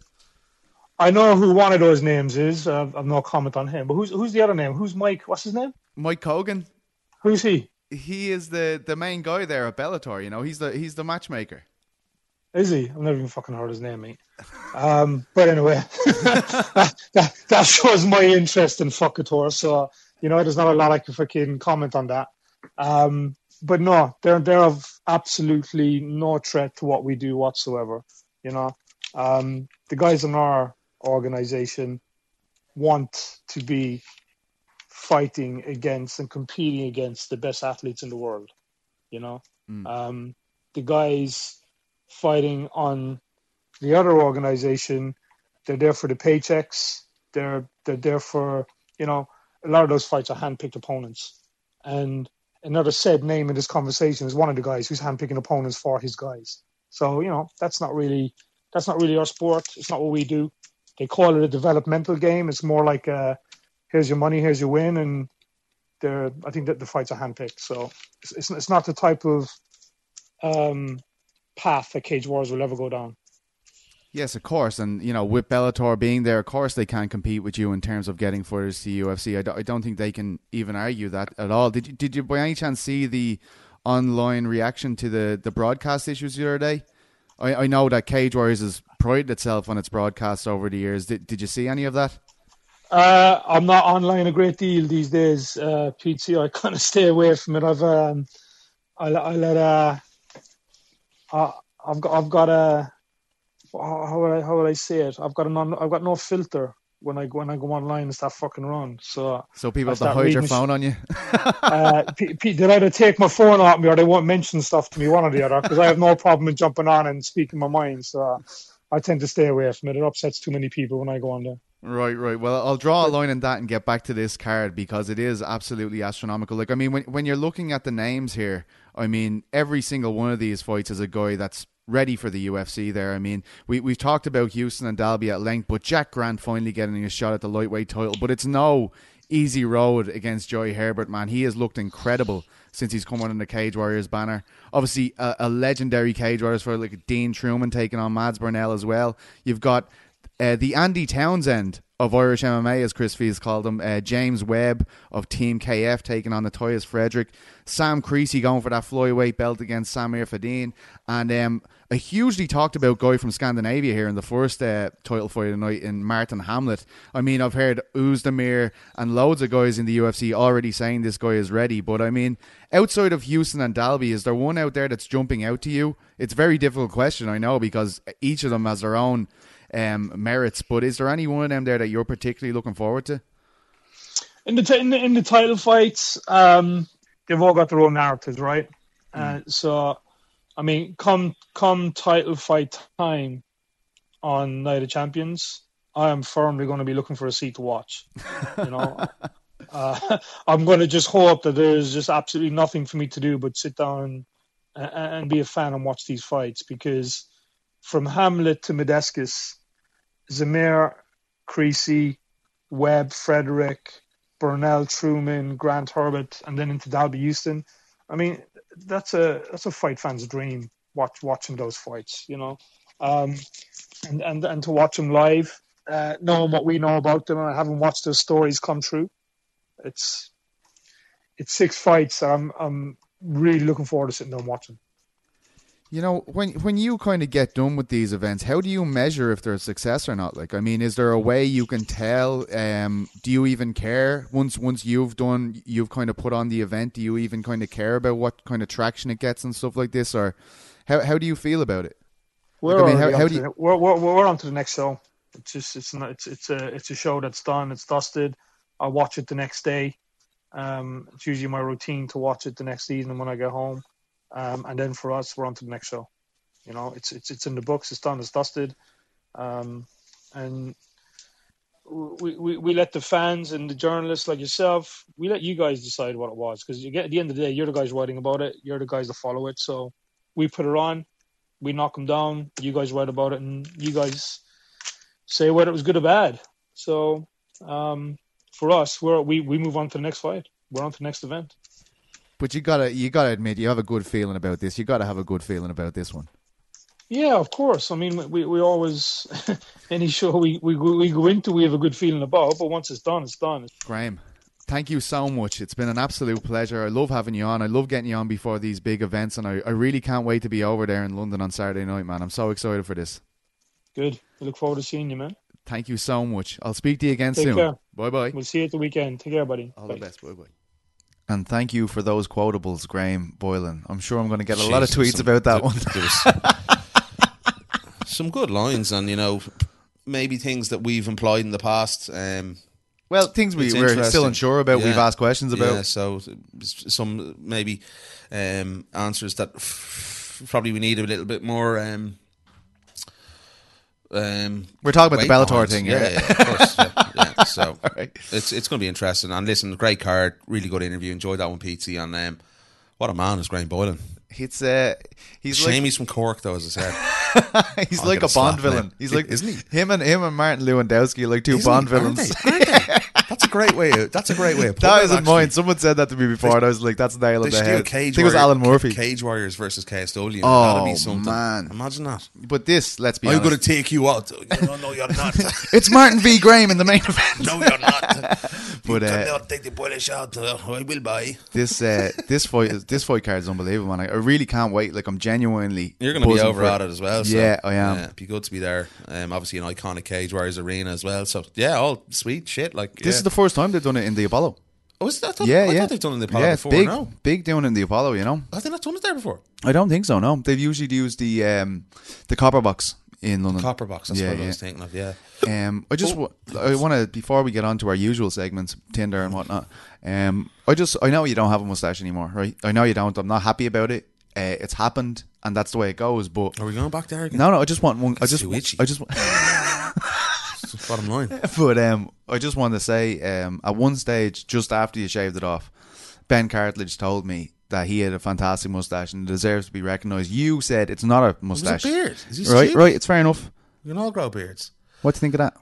I know who one of those names is. Uh, I've no comment on him. But who's who's the other name? Who's Mike? What's his name? Mike Kogan, Who's he? he is the the main guy there at Bellator. You know, he's the he's the matchmaker. Is he? I've never even fucking heard his name, mate. Um, but anyway, that, that, that shows my interest in Focaccia. So you know, there's not a lot I can fucking comment on that. Um, but no, they're they're of absolutely no threat to what we do whatsoever. You know, um, the guys in our organization want to be fighting against and competing against the best athletes in the world. You know, Mm. um, the guys fighting on the other organization, they're there for the paychecks. They're they're there for you know a lot of those fights are handpicked opponents, and another said name in this conversation is one of the guys who's handpicking opponents for his guys. So you know that's not really that's not really our sport. It's not what we do. They call it a developmental game. It's more like uh here's your money, here's your win, and they're I think that the fights are handpicked. So it's it's, it's not the type of um, path that Cage Wars will ever go down. Yes, of course, and you know, with Bellator being there, of course they can't compete with you in terms of getting fighters to UFC. I, do, I don't think they can even argue that at all. Did you, did you by any chance see the online reaction to the, the broadcast issues the other day? I, I know that Cage Warriors has prided itself on its broadcasts over the years. Did, did you see any of that? Uh, I'm not online a great deal these days, uh, Pete. I kind of stay away from it. I've um, I, I let uh, I, I've got I've got a how would I how would I say it? I've got an on, I've got no filter when I when I go online and start fucking run. So So people have to hide your reading sh- phone on you. uh, P- P- they'll either take my phone off me or they won't mention stuff to me, one or the other, because I have no problem in jumping on and speaking my mind. So I tend to stay away from it. It upsets too many people when I go on there. Right, right. Well, I'll draw a line in that and get back to this card because it is absolutely astronomical. Like, I mean, when when you're looking at the names here, I mean, every single one of these fights is a guy that's ready for the UFC. There, I mean, we we've talked about Houston and Dalby at length, but Jack Grant finally getting a shot at the lightweight title, but it's no easy road against Jai Herbert. Man, he has looked incredible since he's come under the Cage Warriors banner. Obviously, a, a legendary Cage Warriors for like Dean Trueman taking on Mads Burnell as well. You've got uh, the Andy Townsend of Irish MMA, as Chris Fees called him, uh, James Webb of Team KF taking on Nathias Frederick, Sam Creasy going for that flyweight belt against Samir Faiddine, and um, a hugely talked about guy from Scandinavia here in the first uh, title fight of the night in Martin Hamlet. I mean, I've heard Oezdemir and loads of guys in the UFC already saying this guy is ready, but I mean, outside of Houston and Dalby, is there one out there that's jumping out to you? It's a very difficult question, I know, because each of them has their own um, merits. But is there any one of them there that you're particularly looking forward to? in the t- in the, in the title fights, um, they've all got their own narratives, right? Uh, so, I mean, come come title fight time on Night of Champions, I am firmly going to be looking for a seat to watch. You know, uh, I'm going to just hope that there's just absolutely nothing for me to do but sit down and, and be a fan and watch these fights because from Hamlet to Medeskis, Zamir, Creasy, Webb, Frederick, Burnell, Trueman, Grant Herbert, and then into Dalby Houston. I mean, that's a that's a fight fan's dream. Watch watching those fights, you know, um, and and and to watch them live, uh, knowing what we know about them, and having watched their stories come true. It's it's six fights I'm I'm really looking forward to sitting there and watching. You know, when when you kind of get done with these events, how do you measure if they're a success or not? Like, I mean, is there a way you can tell? Um, do you even care once once you've done, you've kind of put on the event? Do you even kind of care about what kind of traction it gets and stuff like this, or how how do you feel about it? We're Like, I mean, how- how do you- the- we're, we're we're on to the next show. It's just it's not it's it's a it's a show that's done. It's dusted. I watch it the next day. Um, it's usually my routine to watch it the next evening when I get home. Um, and then for us, we're on to the next show. You know, it's it's it's in the books. It's done. It's dusted. Um, and we, we we let the fans and the journalists like yourself, we let you guys decide what it was because you get at the end of the day, you're the guys writing about it. You're the guys that follow it. So we put it on we knock them down. You guys write about it, and you guys say whether it was good or bad. So um, for us, we're, we we move on to the next fight. We're on to the next event. But you gotta you gotta admit you have a good feeling about this. You gotta have a good feeling about this one. Yeah, of course. I mean, we we always any show we we go- we go into we have a good feeling about, but once it's done, it's done. Graham, thank you so much. It's been an absolute pleasure. I love having you on. I love getting you on before these big events, and I, I really can't wait to be over there in London on Saturday night, man. I'm so excited for this. Good. I look forward to seeing you, man. Thank you so much. I'll speak to you again Take soon. Bye bye. We'll see you at the weekend. Take care, buddy. All Bye. the best. Bye bye. And thank you for those quotables, Graham Boylan. I'm sure I'm going to get a lot of tweets some- about that one. some good lines, and you know, maybe things that we've employed in the past. Um, Well, things we, we're still unsure about, we've asked questions about. Yeah, so some maybe um, answers that f- probably we need a little bit more. Um, um, We're talking about the Bellator thing, yeah, yeah. yeah, of course. yeah, yeah. So right. it's it's going to be interesting. And listen, great card, really good interview. Enjoyed that one, PT. And um, what a man is Graham Boylan. It's uh, he's Shame like he's from Cork, though, as I said. he's I'll like a Bond villain. He's like Isn't he? Him and him and Martin Lewandowski are like 2 Isn't Bond he? Villains. Aren't they? That's a great way. Of, that's a great way of putting That isn't actually. mine. Someone said that to me before, and I was like, "That's nail They on the head." a cage I think it was Alan Murphy. Cage Warriors versus KSW. Oh, That'd be something. man. Imagine that. But this, let's be I'm going to take you out. No, no, you're not. it's Martin v. Graham in the main event. no, you're not. But, you uh, take the Polish out. Uh, I will buy. This uh, this fight this fight card is unbelievable, man. I, I really can't wait. Like I'm genuinely. You're going to be over for at it as well. So, Yeah, I am. it'd be good to be there. Um, obviously, an iconic Cage Warriors arena as well. So, yeah, all sweet shit. Like This yeah. is the first time they've done it in the Apollo. Oh, is that? I thought, Yeah, I yeah. thought they've done it in the Apollo yeah, before. big, No, big doing in the Apollo. You know, have they not done it there before? I don't think so. No, they've usually used the um, the copper box in London. Copper box. That's Yeah, what I yeah. was thinking of. Yeah. Um, I just wa- I want to before we get on to our usual segments, Tinder and whatnot. Um, I just I know you don't have a mustache anymore, right? I know you don't. I'm not happy about it. Uh, it's happened, and that's the way it goes. But Are we going back there again? no, no, I just want one. I just too itchy. I just want. Bottom line. but um, I just want to say, um, at one stage, just after you shaved it off, Ben Cartledge told me that he had a fantastic mustache and deserves to be recognised. You said it's not a It was a mustache, beard. Is he right? stupid? Right, it's fair enough. You can all grow beards. What do you think of that?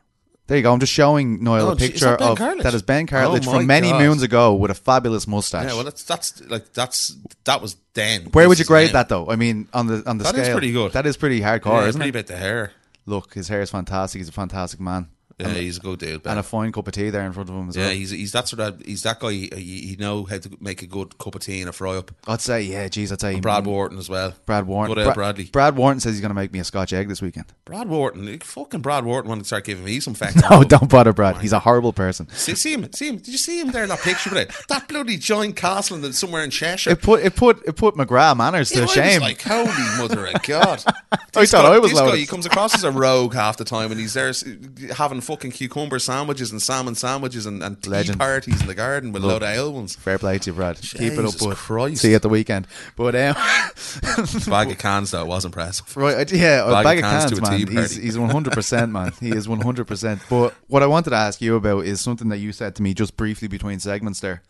There you go. I'm just showing Noel Oh, a picture that of Cartledge? that is Ben Cartledge Oh, from many God. moons ago with a fabulous mustache. Yeah, well, that's that's like that's that was then. Where would you grade now. that though? I mean, on the on the That is scale, pretty good. That is pretty hardcore, Yeah, isn't pretty it? about the hair. Look, his hair is fantastic. He's a fantastic man, Yeah, he's a good dude. Ben. and a fine cup of tea there in front of him as yeah, well. he's he's that sort of he's that guy. He, he know how to make a good cup of tea and a fry up. I'd say, yeah, geez, I'd say Brad Wharton as well. Brad Warren. Good Bra- Bradley. Brad Warren says he's going to make me a Scotch egg this weekend. Brad Wharton, fucking Brad Wharton, wanted to start giving me some facts. no, don't bother, Brad. He's a horrible person. See, see him, see him. Did you see him there in that picture with it? That bloody giant castle somewhere in Cheshire. It put it put it put McGrath manners to Yeah, I was shame. like, holy mother of God! I thought guy- I was this guy, loaded. he comes across as a rogue half the time, and he's there having having fucking cucumber sandwiches and salmon sandwiches and, and tea Legend. parties in the garden with a load of ale ones. Fair play to you, Brad. Keep it up, Jesus bud. Christ. See you at the weekend. But um, Bag of cans though was impressive. Right, I- yeah, a Bag of cans to a man. He's, party. he's 100%, man. He is 100%. But what I wanted to ask you about is something that you said to me just briefly between segments there.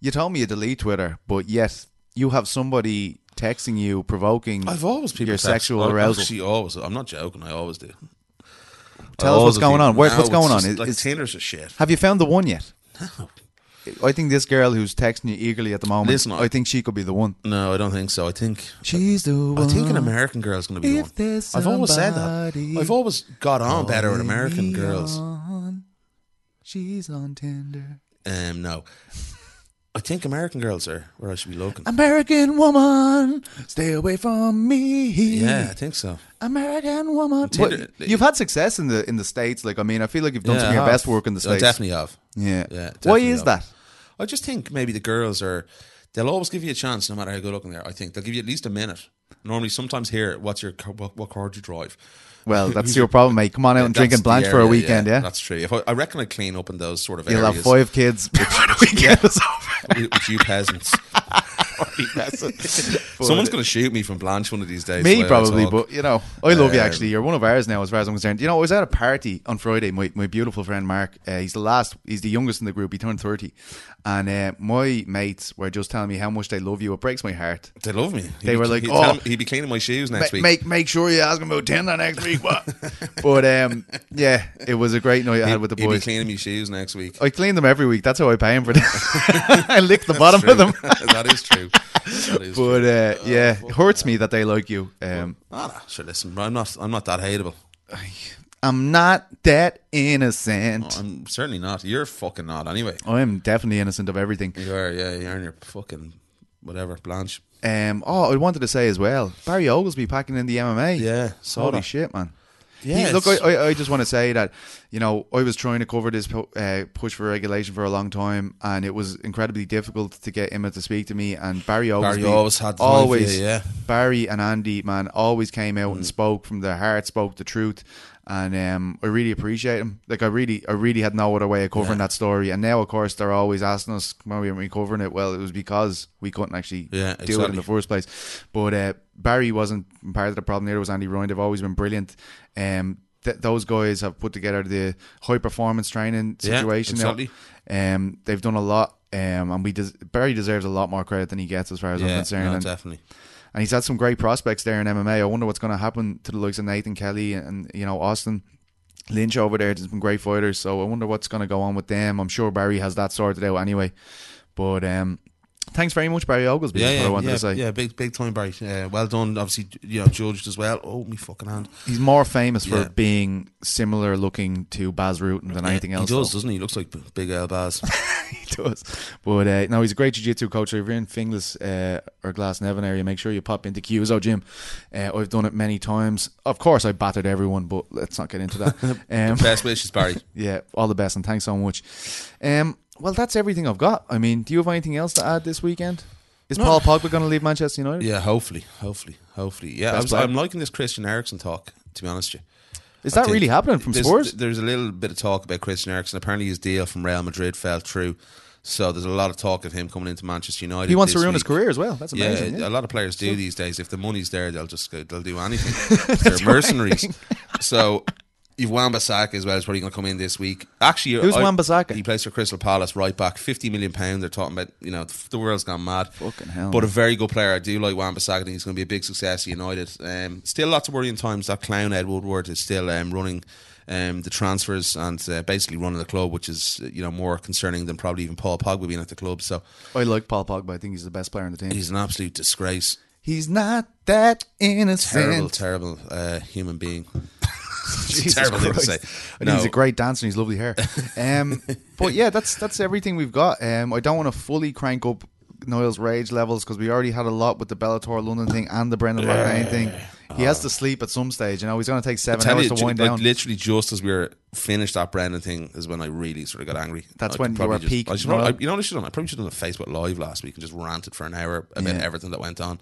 You told me you delete Twitter, but yet you have somebody texting you, provoking I've always people your text- sexual I arousal. Actually, always. I'm not joking. I always do. Tell us what's going on. No, what's going on? Is- like is- Tinder's a shit. Have you found the one yet? No. I think this girl who's texting you eagerly at the moment, Listen, I- I think she could be the one. No, I don't think so. I think She's the one. I think an American girl's going to be the one. I've always said that. I've always got on better with American girls. on, She's on Tinder. Um, no, I think American girls are where I should be looking. American woman, stay away from me. Yeah, I think so. American woman. Tinder- But you've had success in the in the states. Like I mean, I feel like you've done Yeah, some of I your have. best work in the I states. definitely have. Yeah. Yeah, Why definitely is have. that? I just think maybe the girls are. They'll always give you a chance, no matter how good looking they are. I think they'll give you at least a minute. Normally, sometimes here, what's your car- what, what car do you drive? Well, that's your problem, mate. Come on out and drink That's in Blanch for a weekend, yeah. That's true. If I, I reckon I clean up in those sort of areas. You'll areas. have five kids before the weekend is over. with, with you peasants. Someone's going to shoot me from Blanch one of these days. Me the way I probably, but you know, I love you. Um, Actually, you're one of ours now, as far as I'm concerned. You know, I was at a party on Friday. My my beautiful friend Mark, uh, he's the last, he's the youngest in the group. He turned thirty, and uh, my mates were just telling me how much they love you. It breaks my heart. they love me. He'd They be- were like, he'd, "Oh." he'd be cleaning my shoes next Ma- week. Make make sure you ask him about Tinder next week. What? but um, yeah, it was a great night I He'd, had with the he'd be boys. cleaning my shoes next week. I clean them every week. That's how I pay him for them. I lick the bottom True. of them. That is true. That is But true. uh, yeah, it hurts me that they like you. Um, Ah, nah, sure. Listen, I'm not. I'm not that hateable. I'm not that innocent. I'm certainly not. You're fucking not. Anyway, I am definitely innocent of everything. you are. Yeah, you're in your fucking whatever Blanch. Um, oh, I wanted to say as well, Barry Oglesby packing in the MMA. Yeah, holy that. shit, man. Yeah, He- look, I, I, I just want to say that you know I was trying to cover this uh, push for regulation for a long time, and it was incredibly difficult to get Emma to speak to me. And Barry Oglesby always had always you, yeah. Barry and Andy, man, always came out Mm. and spoke from their heart, spoke the truth, and um, I really appreciate them. Like I really, I really had no other way of covering Yeah. that story. And now, of course, they're always asking us why we aren't we covering it. Well, it was because we couldn't actually Yeah, do it in the first place. But uh, Barry wasn't part of the problem. Neither was Andy Ryan. They've always been brilliant. Um, th- those guys have put together the high performance training situation. now. exactly. Um, they've done a lot. Um, and we des- Barry deserves a lot more credit than he gets, as far as I'm Yeah, concerned. no, and, definitely. and he's had some great prospects there in MMA. I wonder what's going to happen to the likes of Nathan Kelly and you know Austin Lynch over there. There's been great fighters, so I wonder what's going to go on with them. I'm sure Barry has that sorted out anyway. But um, thanks very much, Barry Oglesby. Yeah, is what I wanted yeah, to say. yeah, big, big time, Barry. Uh, well done. Obviously, you know, judged as well. Oh, me fucking hand. He's more famous for Yeah. being similar looking to Bas Rutten than anything else. He does, though. doesn't he? He looks like Big L Baz. he does. But uh, no, he's a great jiu-jitsu coach. If you're in Finglas uh, or Glasnevin area, make sure you pop into Cuso Gym. Uh, I've done it many times. Of course, I battered everyone, but let's not get into that. Um, Best wishes, Barry. yeah, all the best, and thanks so much. Um, well, that's everything I've got. I mean, do you have anything else to add this weekend? Is No. Paul Pogba going to leave Manchester United? Yeah, hopefully, hopefully, hopefully. Yeah, I Best was, player. I'm liking this Christian Eriksen talk. To be honest with you, Is I that really happening from there's, Spurs? There's a little bit of talk about Christian Eriksen. Apparently, his deal from Real Madrid fell through, so there's a lot of talk of him coming into Manchester United. He wants to ruin his career as well. That's amazing. Yeah, Yeah, a lot of players do these days. If the money's there, they'll just go, they'll do anything. They're mercenaries. so you've Wan-Bissaka as well. Is probably going to come in this week. Actually, Who's I- Wan-Bissaka? He plays for Crystal Palace, right back, fifty million pound. They're talking about. You know, the world's gone mad. Fucking hell, But a very good player. I do like Wan-Bissaka. I think he's going to be a big success at United. Um, still lots of worrying times. That clown Ed Woodward is still um, running. Um, the transfers and uh, basically running the club, which is you know more concerning than probably even Paul Pogba being at the club. So I like Paul Pogba. I think he's the best player on the team. he's an absolute disgrace. He's not that innocent. terrible, terrible uh, human being. Jesus terrible thing to Christ. say. No. he's a great dancer and he's lovely hair. Um, but yeah, that's that's everything we've got. Um, I don't want to fully crank up Niall's rage levels because we already had a lot with the Bellator London thing and the Brendan Loughnane thing. He has to sleep at some stage. You know, he's going to take seven hours you, to wind like, down. literally just as we were finished that Brendan thing is when I really sort of got angry. That's I when you were just, peak I should, I, you know what I should have done? I probably should have done a Facebook Live last week and just ranted for an hour about Yeah. everything that went on.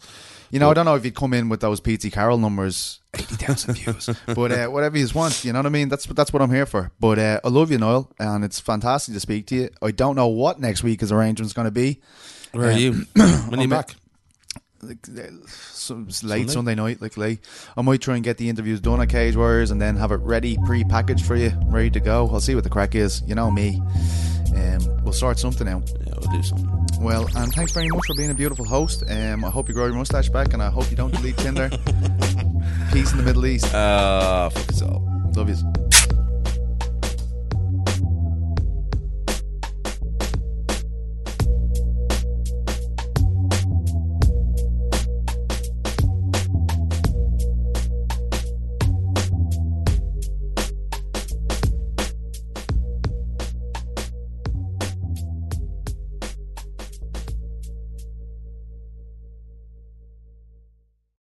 You know, I don't know if he'd come in with those PT Carroll numbers, eighty thousand views, but uh, whatever you want, you know what I mean. That's that's what I'm here for. But uh, I love you, Noel, and it's fantastic to speak to you. I don't know what next week's arrangement's going to be. Where are Um, you? when are you back? Like, uh, so it's late Sunday? Sunday night, like late. I might try and get the interviews done at Cage Warriors and then have it ready, pre-packaged for you, ready to go. I'll see what the crack is. You know me. Um, we'll sort something out. Yeah, we'll do something. Well, and thanks very much for being a beautiful host. Um, I hope you grow your mustache back, and I hope you don't delete Tinder. Peace in the Middle East. Uh, fuck it all. Love you.